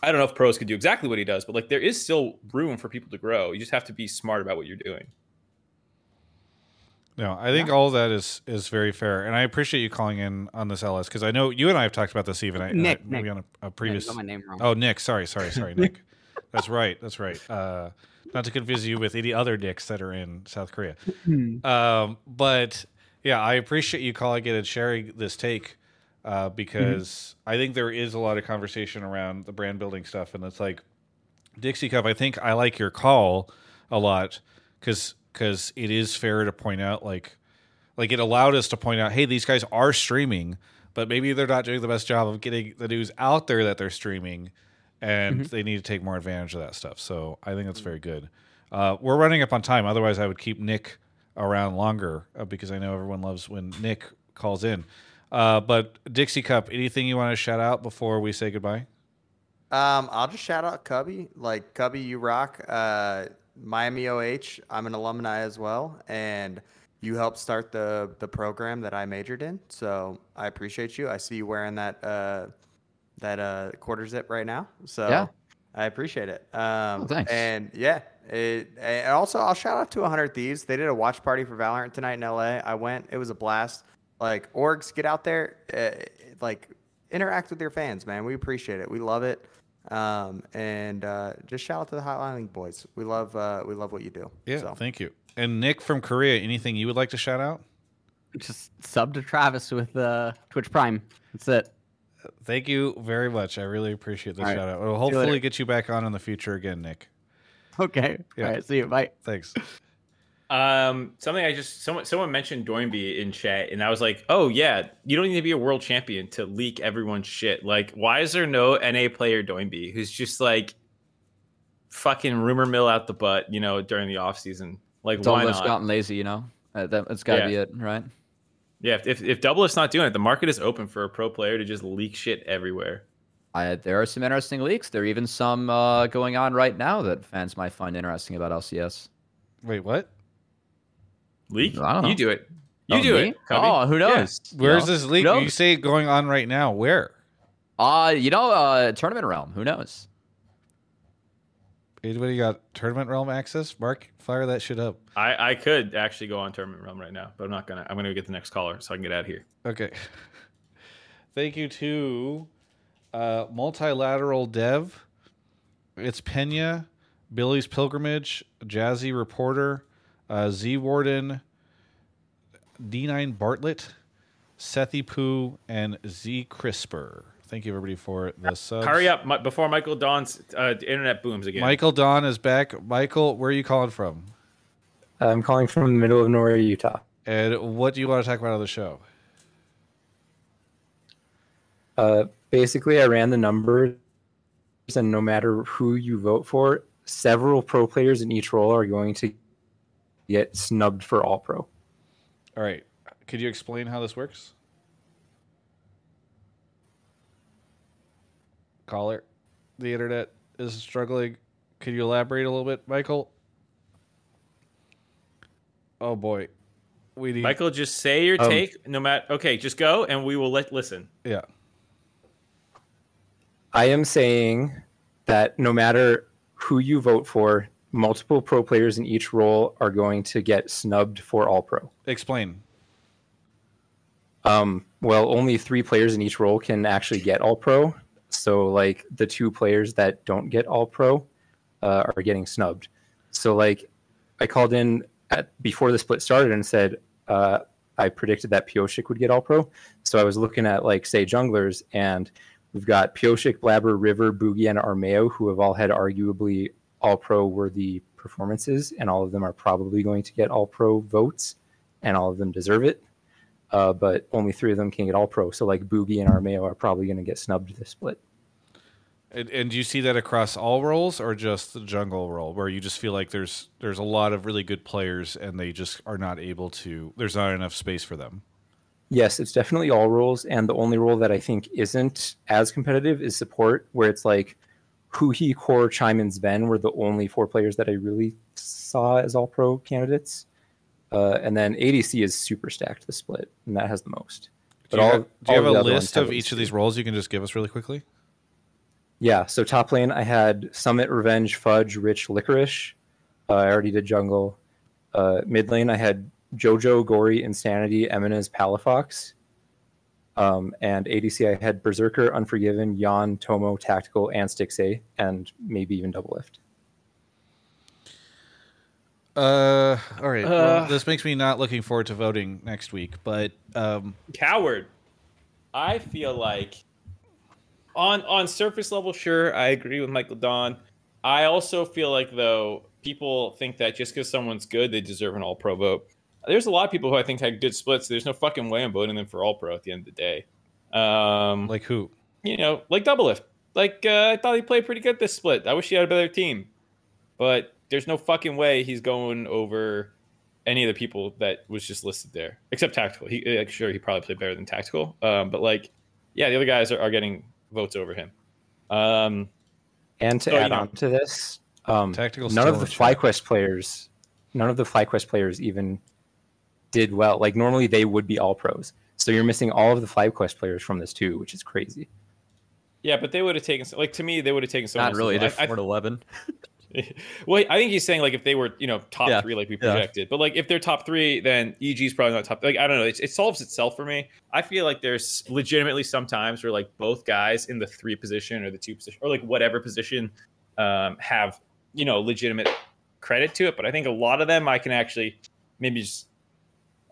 I don't know if pros could do exactly what he does, but like there is still room for people to grow. You just have to be smart about what you're doing. No, I think all of that is is very fair, and I appreciate you calling in on this, LS, because I know you and I have talked about this even. I, Nick, uh, maybe Nick. on a, a previous. my name wrong. Oh, Nick. Sorry, sorry, [LAUGHS] sorry, Nick. That's right. That's right. Uh, not to confuse you with any other Nicks that are in South Korea. Um, but yeah, I appreciate you calling in and sharing this take uh, because I think there is a lot of conversation around the brand building stuff, and it's like Dixie Cup. I think I like your call a lot because because it is fair to point out like like it allowed us to point out, hey, these guys are streaming, but maybe they're not doing the best job of getting the news out there that they're streaming, and they need to take more advantage of that stuff. So I think that's very good. Uh, we're running up on time. Otherwise, I would keep Nick around longer uh, because I know everyone loves when Nick calls in. Uh, but Dixie Cup, anything you want to shout out before we say goodbye? Um, I'll just shout out Cubby. Like Cubby, you rock. Uh, Miami OH. I'm an alumni as well, and you helped start the the program that I majored in. So I appreciate you. I see you wearing that uh, that uh, quarter zip right now. So Yeah. I appreciate it. Um, Oh, thanks. And yeah, it, and also I'll shout out to 100 Thieves. They did a watch party for Valorant tonight in LA. I went. It was a blast. Like orgs, get out there. Uh, like interact with your fans, man. We appreciate it. We love it. Um, and uh, just shout out to the Hotline League boys. We love uh, we love what you do. Yeah, So. thank you. And Nick from Korea, anything you would like to shout out? Just sub to Travis with uh, Twitch Prime. That's it. Thank you very much. I really appreciate the All right. shout out. We'll hopefully later. get you back on in the future again, Nick. Okay. Yeah. All right. See you. Bye. Thanks. Um, something I just someone someone mentioned Doinby in chat, and I was like, oh yeah, you don't need to be a world champion to leak everyone's shit. Like, why is there no NA player Doinby who's just like fucking rumor mill out the butt, you know, during the off season? Like, It's all why not? gotten lazy, you know. Uh, that, that's got to Yeah. be it, right? Yeah, if, if if Doublelift's not doing it, the market is open for a pro player to just leak shit everywhere. I, there are some interesting leaks. There are even some uh, going on right now that fans might find interesting about LCS. Wait, what? Leak? I don't know. You do it. You Oh, do me? it. Cubby. Oh, who Yeah. knows? You Where's know? this leak? Who You say going on right now. Where? Uh, you know, uh, tournament realm. Who knows? Anybody got tournament realm access? Mark, fire that shit up. I, I could actually go on tournament realm right now, but I'm not gonna. I'm gonna get the next caller so I can get out of here. Okay. [LAUGHS] Thank you to uh, Multilateral Dev. It's Pena, Billy's Pilgrimage, Jazzy Reporter, uh, Z Warden, D9 Bartlett, Sethi Poo, and Z Crisper. Thank you, everybody, for the subs. Hurry up Mi- before Michael Dawn's uh, internet booms again. Michael Don is back. Michael, where are you calling from? I'm calling from the middle of nowhere, Utah. And what do you want to talk about on the show? Uh, basically, I ran the numbers, and no matter who you vote for, several pro players in each role are going to get snubbed for All Pro. All right. Could you explain how this works? Caller, the internet is struggling. Could you elaborate a little bit, Michael? Oh boy, we need Michael, just say your Um, take. No matter. Okay, just go, and we will let listen. Yeah. I am saying that no matter who you vote for, multiple pro players in each role are going to get snubbed for All Pro. Explain. Um, well, only three players in each role can actually get All Pro. So, like the two players that don't get All Pro uh, are getting snubbed. So, like, I called in at before the split started and said uh, I predicted that Pyosik would get All Pro. So I was looking at like say junglers, and we've got Pyosik, Blaber, River, Bugi, and Armao, who have all had arguably All Pro worthy performances, and all of them are probably going to get All Pro votes, and all of them deserve it uh, but only three of them can get all pro. So like Bugi and Armao are probably going to get snubbed this split. And, and do you see that across all roles, or just the jungle role, where you just feel like there's there's a lot of really good players, and they just are not able to. There's not enough space for them. Yes, it's definitely all roles, and the only role that I think isn't as competitive is support, where it's like Huhi, Core, Chime, and Zven were the only four players that I really saw as all pro candidates. Uh, and then ADC is super stacked the split, and that has the most. Do But you, all- have, do you have a list of each of these roles you can just give us really quickly? Yeah, so top lane, I had Summit, Revenge, Fudge, Rich, Licorice. Uh, I already did jungle. Uh, mid lane, I had Jojo, Gori, Insanity, EMENES, Palafox. Um, and ADC, I had Berserker, Unforgiven, Yeon, Tomo, Tactical, and Stixxay, and maybe even Double Lift. Uh, all right. well, Uh. this makes me not looking forward to voting next week, but um, Coward. I feel like on on surface level, sure, I agree with Michael Don. I also feel like though people think that just because someone's good, they deserve an All Pro vote. There's a lot of people who I think had good splits. There's no fucking way I'm voting them for All Pro at the end of the day. Um, like who? you know, like Doublelift. Like uh, I thought he played pretty good this split. I wish he had a better team, but there's no fucking way he's going over any of the people that was just listed there, except Tactical. He like, sure he probably played better than Tactical, um, but like yeah, the other guys are, are getting votes over him. Um, And to So, you add know- on to this, um, Tactical's none of the in chat. FlyQuest players, none of the FlyQuest players even did well. Like normally they would be all pros. So you're missing all of the FlyQuest players from this too, which is crazy. yeah, but they would have taken like to me they would have taken someone. Not really. They're else's- I- I- four to eleven. [LAUGHS] well, I think he's saying like if they were, you know, top Yeah. three like we Yeah. projected, but like if they're top three, then EG's probably not top. Like I don't know, it, it solves itself for me. I feel like there's legitimately sometimes where like both guys in the three position or the two position or like whatever position um, have you know legitimate credit to it, but I think a lot of them I can actually maybe just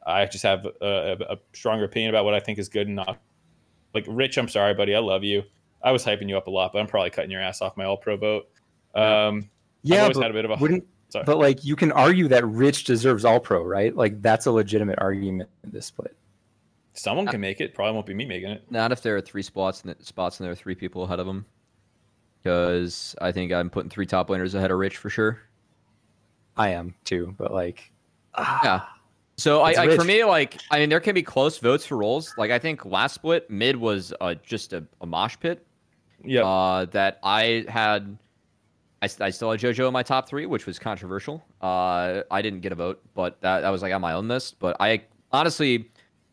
I just have a, a, a stronger opinion about what I think is good and not. Like Rich, I'm sorry, buddy, I love you. I was hyping you up a lot, but I'm probably cutting your ass off my All Pro vote. Um, I've Yeah, always but had a bit of a wouldn't sorry. but like you can argue that Rich deserves all pro, right? Like that's a legitimate argument in this split. Someone can make it. Probably won't be me making it. Not if there are three spots and spots and there are three people ahead of him. Because I think I'm putting three top laners ahead of Rich for sure. I am too, but like Yeah. So I, like for me, like I mean, there can be close votes for roles. Like I think last split mid was uh, just a, a mosh pit. Yeah. Uh, that I had. I, I still had JoJo in my top three, which was controversial. Uh, I didn't get a vote, but that, that was like on my own list. But I honestly,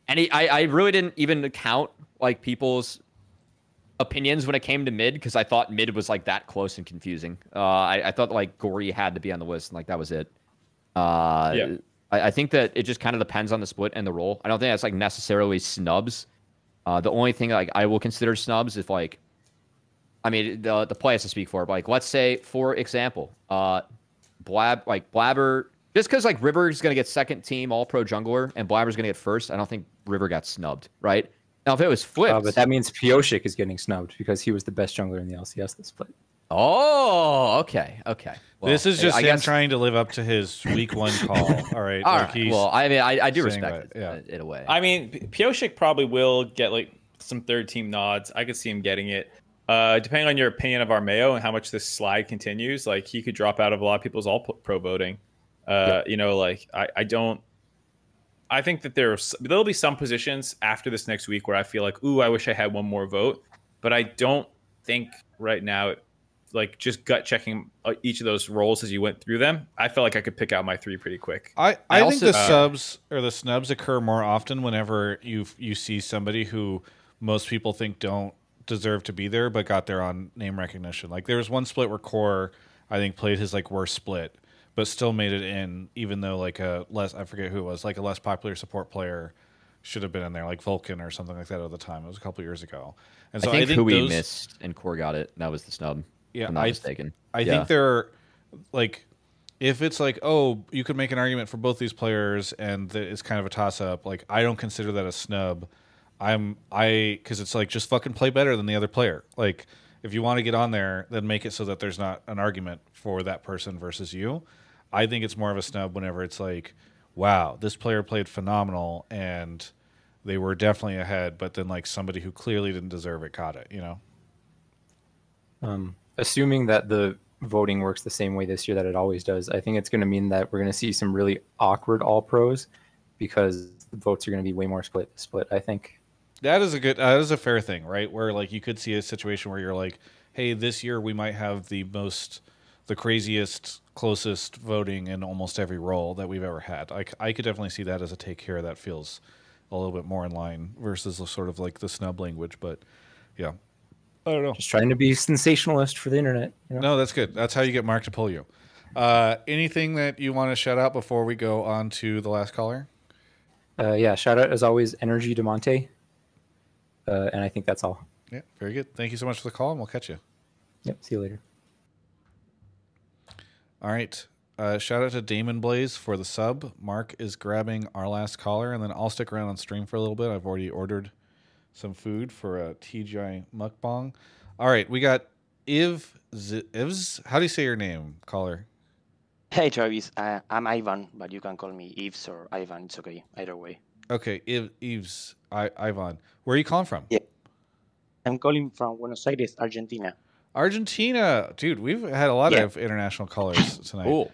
any I, I really didn't even count like people's opinions when it came to mid because I thought mid was like that close and confusing. Uh, I, I thought like Gori had to be on the list, and like that was it. Uh, Yeah. I, I think that it just kind of depends on the split and the role. I don't think that's like necessarily snubs. Uh, the only thing like I will consider snubs if like, I mean the the play has to speak for it. But like let's say for example, uh, Blab like Blaber just because like River's gonna get second team All Pro jungler and Blaber's gonna get first. I don't think River got snubbed, right? Now if it was flipped, Uh, but that means Pyosik is getting snubbed because he was the best jungler in the LCS this split. Oh, okay, okay. Well, this is just I him guess- trying to live up to his week one [LAUGHS] call. All right. All like right. Well, I mean, I, I do respect that, it yeah. in a way. I mean, P- Pyosik probably will get like some third team nods. I could see him getting it. Uh, depending on your opinion of Armao and how much this slide continues, like he could drop out of a lot of people's all pro voting. Uh, You know, like I, I don't. I think that there's there'll be some positions after this next week where I feel like, ooh, I wish I had one more vote, but I don't think right now, like just gut checking uh, each of those roles as you went through them, I felt like I could pick out my three pretty quick. I, I I, think also- the uh, subs or the snubs occur more often whenever you you see somebody who most people think don't deserve to be there but got there on name recognition. Like there was one split where Core I think played his like worst split but still made it in even though like a less I forget who it was like a less popular support player should have been in there like Vulcan or something like that at the time. It was a couple years ago. And so I think, I think Hui those, missed and Core got it. and That was the snub. Yeah, I'm not I- mistaken. I Yeah. think there are like if it's like oh you could make an argument for both these players and it's kind of a toss up like I don't consider that a snub. I'm I because it's like just fucking play better than the other player. Like if you want to get on there, then make it so that there's not an argument for that person versus you. I think it's more of a snub whenever it's like, wow, this player played phenomenal and they were definitely ahead, but then like somebody who clearly didn't deserve it caught it. You know. Um, assuming that the voting works the same way this year that it always does, I think it's going to mean that we're going to see some really awkward all pros because the votes are going to be way more split. Split, I think. That is a good. That is a fair thing, right? Where like you could see a situation where you're like, "Hey, this year we might have the most, the craziest, closest voting in almost every role that we've ever had." i could definitely see that as a take here that feels a little bit more in line versus sort of like the snub language. But yeah, I don't know. Just trying to be sensationalist for the internet. You know? No, that's good. That's how you get Mark to pull you. Uh, anything that you want to shout out before we go on to the last caller? Uh, yeah, shout out as always, NRG Demonte. Uh, and I think that's all. Yeah, very good. Thank you so much for the call, and we'll catch you. Yep. See you later. All right. Uh, shout out to Damon Blaze for the sub. Mark is grabbing our last caller, and then I'll stick around on stream for a little bit. I've already ordered some food for a TGI mukbang. All right, we got Iv. Z- Ivs. How do you say your name, caller? Hey Travis, uh, I'm Ivan, but you can call me Yves or Ivan. It's okay, either way. Okay, Iv, Eves. I, Ivan. Where are you calling from? Yeah. I'm calling from Buenos Aires, Argentina. Argentina, dude. We've had a lot Yeah. of international callers [COUGHS] tonight. Cool.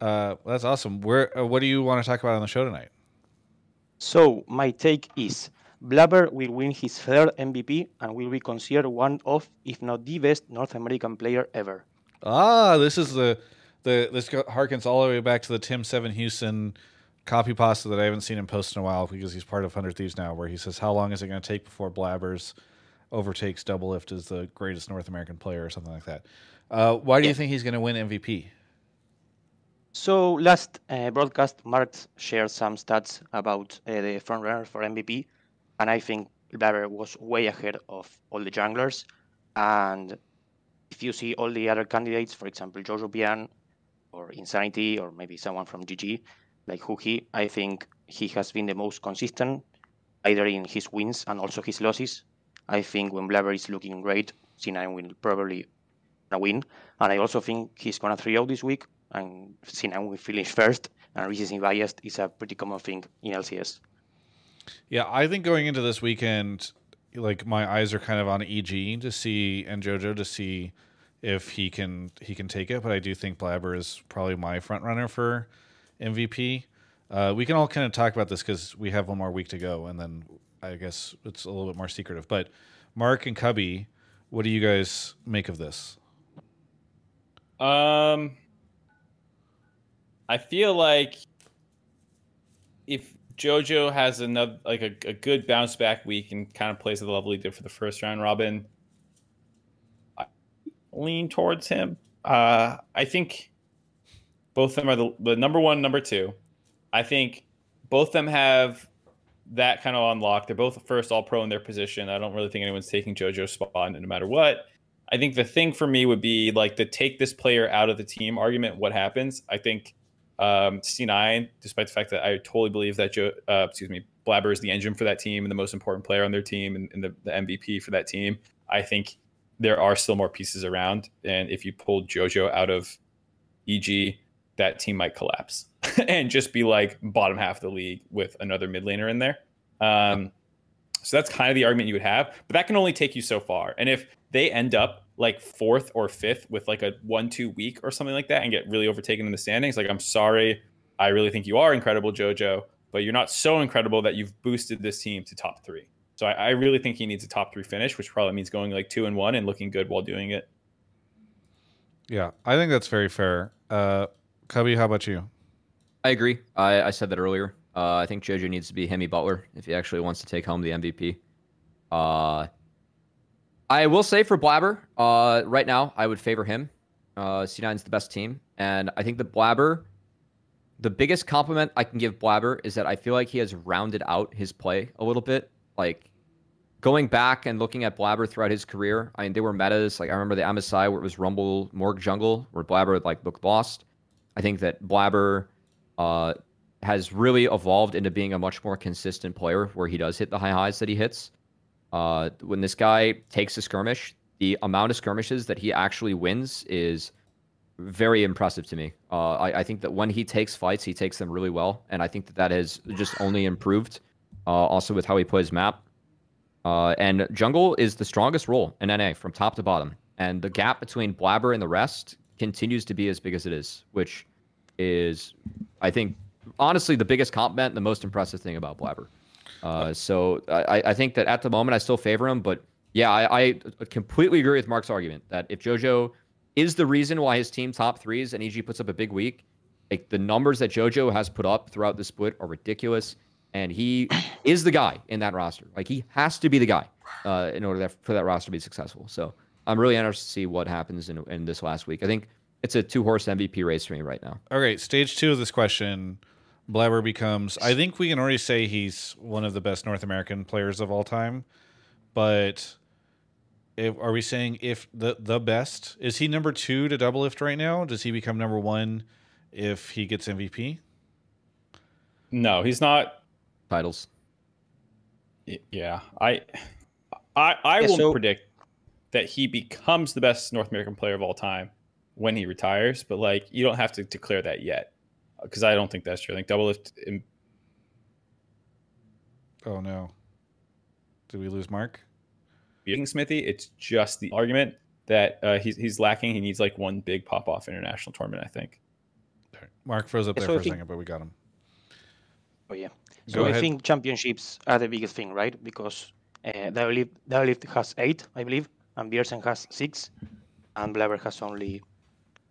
Uh, that's awesome. Where? Uh, what do you want to talk about on the show tonight? So my take is Blaber will win his third MVP and will be considered one of, if not the best, North American player ever. Ah, this is the the this harkens all the way back to the Tim Seven Houston copy pasta that I haven't seen him post in a while because he's part of Hundred Thieves now, where he says, "How long is it going to take before Blaber's overtakes Doublelift as the greatest North American player or something like that?" Uh, why do you think he's going to win MVP? So last uh, broadcast, Mark shared some stats about uh, the frontrunner for MVP, and I think Blaber was way ahead of all the junglers. And if you see all the other candidates, for example, Jojopyun or Insanity or maybe someone from GG, like Huhi, I think he has been the most consistent, either in his wins and also his losses. I think when Blaber is looking great, C9 will probably win. And I also think he's gonna 3 0 this week, and C9 will finish [LAUGHS] first. And recency bias is a pretty common thing in LCS. Yeah, I think going into this weekend, like my eyes are kind of on EG to see and JoJo to see if he can he can take it. But I do think Blaber is probably my front runner for MVP. Uh, we can all kind of talk about this because we have one more week to go, and then I guess it's a little bit more secretive. But Mark and Cubby, what do you guys make of this? Um, I feel like if JoJo has another like a, a good bounce back week and kind of plays at the level he did for the first round robin, I lean towards him. Uh, I think both of them are the, the number one, number two. I think both of them have that kind of unlocked. They're both first all pro in their position. I don't really think anyone's taking JoJo's spot no matter what. I think the thing for me would be like the take this player out of the team argument. What happens? I think um, C9, despite the fact that I totally believe that Joe, uh, excuse me, Blaber is the engine for that team and the most important player on their team and, and the, the MVP for that team. I think there are still more pieces around, and if you pulled JoJo out of EG, that team might collapse [LAUGHS] and just be like bottom half of the league with another mid laner in there. Um, so that's kind of the argument you would have, but that can only take you so far. And if they end up like fourth or fifth with like a one two week or something like that and get really overtaken in the standings, like I'm sorry, I really think you are incredible, JoJo, but you're not so incredible that you've boosted this team to top three. So I, I really think he needs a top three finish, which probably means going like two and one and looking good while doing it. Yeah, I think that's very fair. Uh, Cubby, how about you? I agree. I, I said that earlier. Uh, I think JoJo needs to be Hemi Butler if he actually wants to take home the MVP. Uh, I will say for Blaber, uh, right now, I would favor him. Uh, C9 is the best team. And I think the Blaber, the biggest compliment I can give Blaber is that I feel like he has rounded out his play a little bit. Like going back and looking at Blaber throughout his career, I mean, they were metas. Like I remember the MSI where it was Rumble, Morg Jungle, where Blaber like looked lost. I think that Blaber uh, has really evolved into being a much more consistent player where he does hit the high highs that he hits. Uh, when this guy takes a skirmish, the amount of skirmishes that he actually wins is very impressive to me. Uh, I, I, think that when he takes fights, he takes them really well, and I think that that has just only improved. Uh, also with how he plays map, uh, and jungle is the strongest role in NA from top to bottom, and the gap between Blaber and the rest continues to be as big as it is, which is, I think, honestly the biggest compliment, the most impressive thing about Blaber. Uh, so I, I think that at the moment I still favor him, but yeah, I, I completely agree with Mark's argument that if JoJo is the reason why his team top threes and EG puts up a big week, like the numbers that JoJo has put up throughout the split are ridiculous, and he [COUGHS] is the guy in that roster. Like he has to be the guy uh, in order that, for that roster to be successful. So I'm really interested to see what happens in, in this last week. I think it's a two horse MVP race for me right now. Okay, stage two of this question. Blaber becomes. I think we can already say he's one of the best North American players of all time. But if, are we saying if the the best is he number two to Doublelift right now? Does he become number one if he gets MVP? No, he's not. Titles. Yeah, I, I, I Yeah, will so- predict that he becomes the best North American player of all time when he retires. But like, you don't have to declare that yet, because I don't think that's true. I think Doublelift. in- Oh no. Did we lose Mark? beating Smithy. It's just the argument that uh, he's he's lacking. He needs like one big pop off international tournament. I think. Mark froze up there so for a think- second, but we got him. Oh yeah. Go So I think championships are the biggest thing, right? Because uh, Deadlift, Deadlift has eight, I believe, and Bjergsen has six, and Blaber has only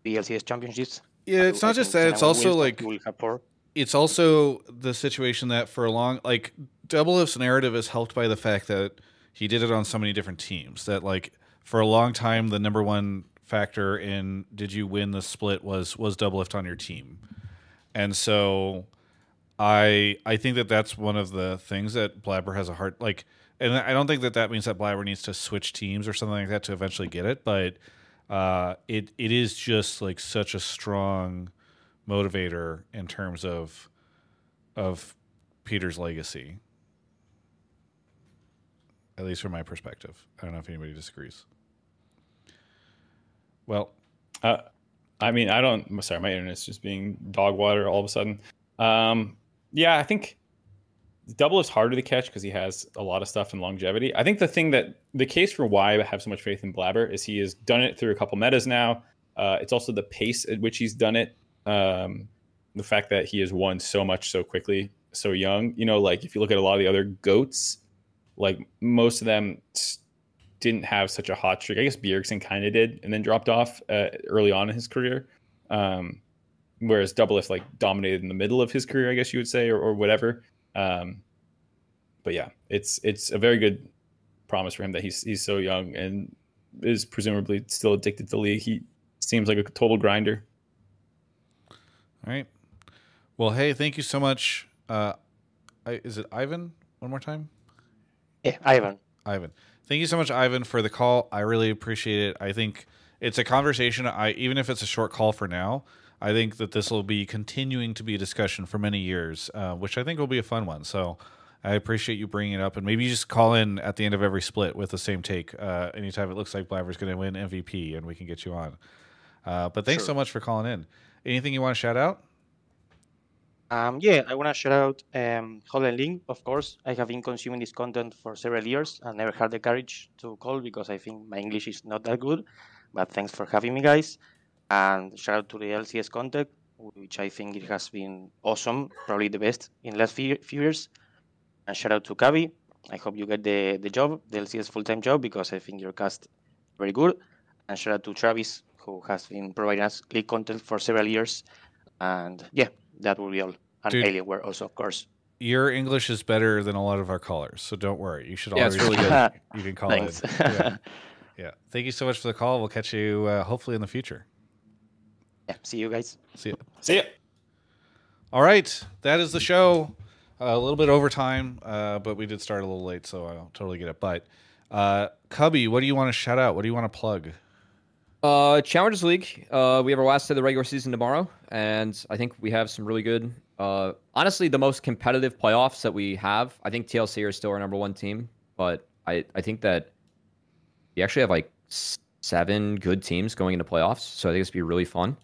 the LCS championships. Yeah, it's I not just that. It's also like will have four. it's also the situation that for a long like Double Doublelift's narrative is helped by the fact that he did it on so many different teams that like for a long time the number one factor in did you win the split was was Double Doublelift on your team, and so I I think that that's one of the things that Blaber has a hard like, and I don't think that that means that Blaber needs to switch teams or something like that to eventually get it, but uh, it it is just like such a strong motivator in terms of of Peter's legacy. At least from my perspective. I don't know if anybody disagrees. Well, Uh, I mean, I don't. Sorry, my internet's just being dog water all of a sudden. Um, yeah, I think double is harder to catch because he has a lot of stuff in longevity. I think the thing that the case for why I have so much faith in Blaber is he has done it through a couple metas now. Uh, it's also the pace at which he's done it. Um, the fact that he has won so much so quickly, so young. You know, like if you look at a lot of the other goats, like most of them didn't have such a hot streak. I guess Bjergsen kind of did, and then dropped off uh, early on in his career. Um, whereas Doublelift like dominated in the middle of his career, I guess you would say, or, or whatever. Um, but yeah, it's it's a very good promise for him that he's he's so young and is presumably still addicted to league. He seems like a total grinder. All right. Well, hey, thank you so much. Uh, I, is it Ivan? One more time. Yeah, Ivan. Ivan. Thank you so much, Ivan, for the call. I really appreciate it. I think it's a conversation. I even if it's a short call for now, I think that this will be continuing to be a discussion for many years, uh, which I think will be a fun one. So I appreciate you bringing it up, and maybe you just call in at the end of every split with the same take. Uh, anytime it looks like Blaber's going to win MVP, and we can get you on. Uh, but thanks Sure. so much for calling in. Anything you want to shout out? Um, yeah, I want to shout out um, Holland Link, of course. I have been consuming this content for several years and never had the courage to call because I think my English is not that good. But thanks for having me, guys. And shout out to the LCS content, which I think it has been awesome, probably the best in the last few, few years. And shout out to Kavi. I hope you get the, the job, the LCS full time job, because I think your cast very good. And shout out to Travis, who has been providing us league content for several years. And yeah, that will be all. And Dude. Alienware also, of course. Your English is better than a lot of our callers, so don't worry. You should Yeah, always it's really good. You can call [LAUGHS] Thanks. in. Yeah. [LAUGHS] yeah. Thank you so much for the call. We'll catch you uh, hopefully in the future. Yeah, see you guys. See you. See ya. All right, that is the show. Uh, a little bit overtime, uh, but we did start a little late, so I don't totally get it. But uh, Cubby, what do you want to shout out? What do you want to plug? Uh, Challengers League. Uh, we have our last day of the regular season tomorrow, and I think we have some really good. Uh, honestly, the most competitive playoffs that we have. I think TLC are still our number one team, but I I think that we actually have like seven good teams going into playoffs, so I think it's gonna be really fun.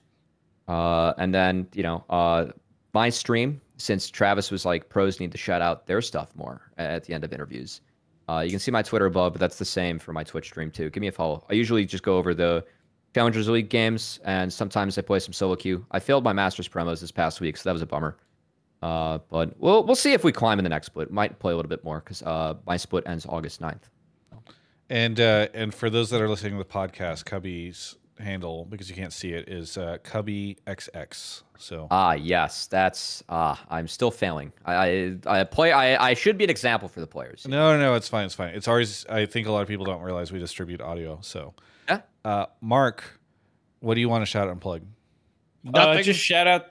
Uh, and then you know, uh, my stream since Travis was like pros need to shout out their stuff more at the end of interviews. Uh, you can see my Twitter above, but that's the same for my Twitch stream too. Give me a follow. I usually just go over the Challengers League games, and sometimes I play some solo queue. I failed my Masters promos this past week, so that was a bummer. Uh, but we'll we'll see if we climb in the next split. Might play a little bit more because uh, my split ends August 9th. And uh, and for those that are listening to the podcast, Cubby's handle because you can't see it is uh, Cubby XX. So Ah, yes, that's ah. I'm still failing. I I, I play. I, I should be an example for the players. No, no, no, it's fine. It's fine. It's always. I think a lot of people don't realize we distribute audio. So, yeah. Uh, Mark, what do you want to shout out and plug? Uh, just shout out.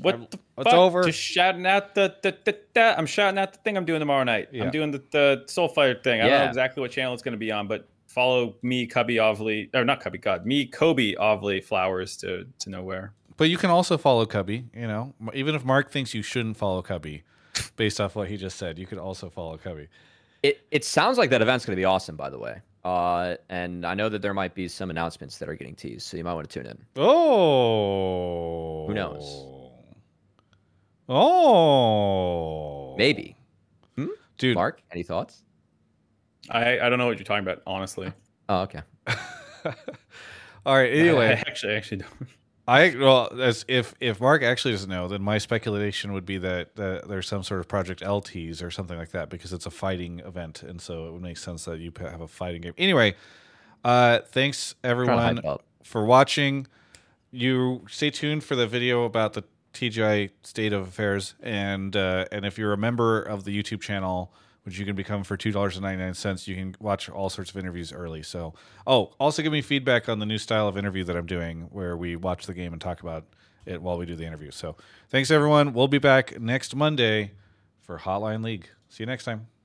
What the it's fuck? over. Just shouting out the, the, the, the I'm shouting out the thing I'm doing tomorrow night. Yeah. I'm doing the, the Soulfire thing. I don't know exactly what channel it's going to be on, but follow me, Cubby Ovley, or not Cubby, God, me, Kobe Ovley Flowers to to know where. But you can also follow Cubby. You know, even if Mark thinks you shouldn't follow Cubby, [LAUGHS] based off what he just said, you could also follow Cubby. It it sounds like that event's going to be awesome. By the way, uh, and I know that there might be some announcements that are getting teased, so you might want to tune in. Oh, Who knows? Oh, Maybe. Hmm? Dude, Mark, any thoughts? I I don't know what you're talking about, honestly. Oh, okay. [LAUGHS] All right. Anyway, I actually actually don't. I well, as if if Mark actually doesn't know, then my speculation would be that, that there's some sort of Project LTs or something like that because it's a fighting event, and so it would make sense that you have a fighting game. Anyway, uh, thanks everyone for watching. You stay tuned for the video about the TGI state of affairs, and uh, and if you're a member of the YouTube channel, which you can become for two dollars and ninety nine cents, you can watch all sorts of interviews early. So, oh, also give me feedback on the new style of interview that I'm doing, where we watch the game and talk about it while we do the interview. So, thanks everyone. We'll be back next Monday for Hotline League. See you next time.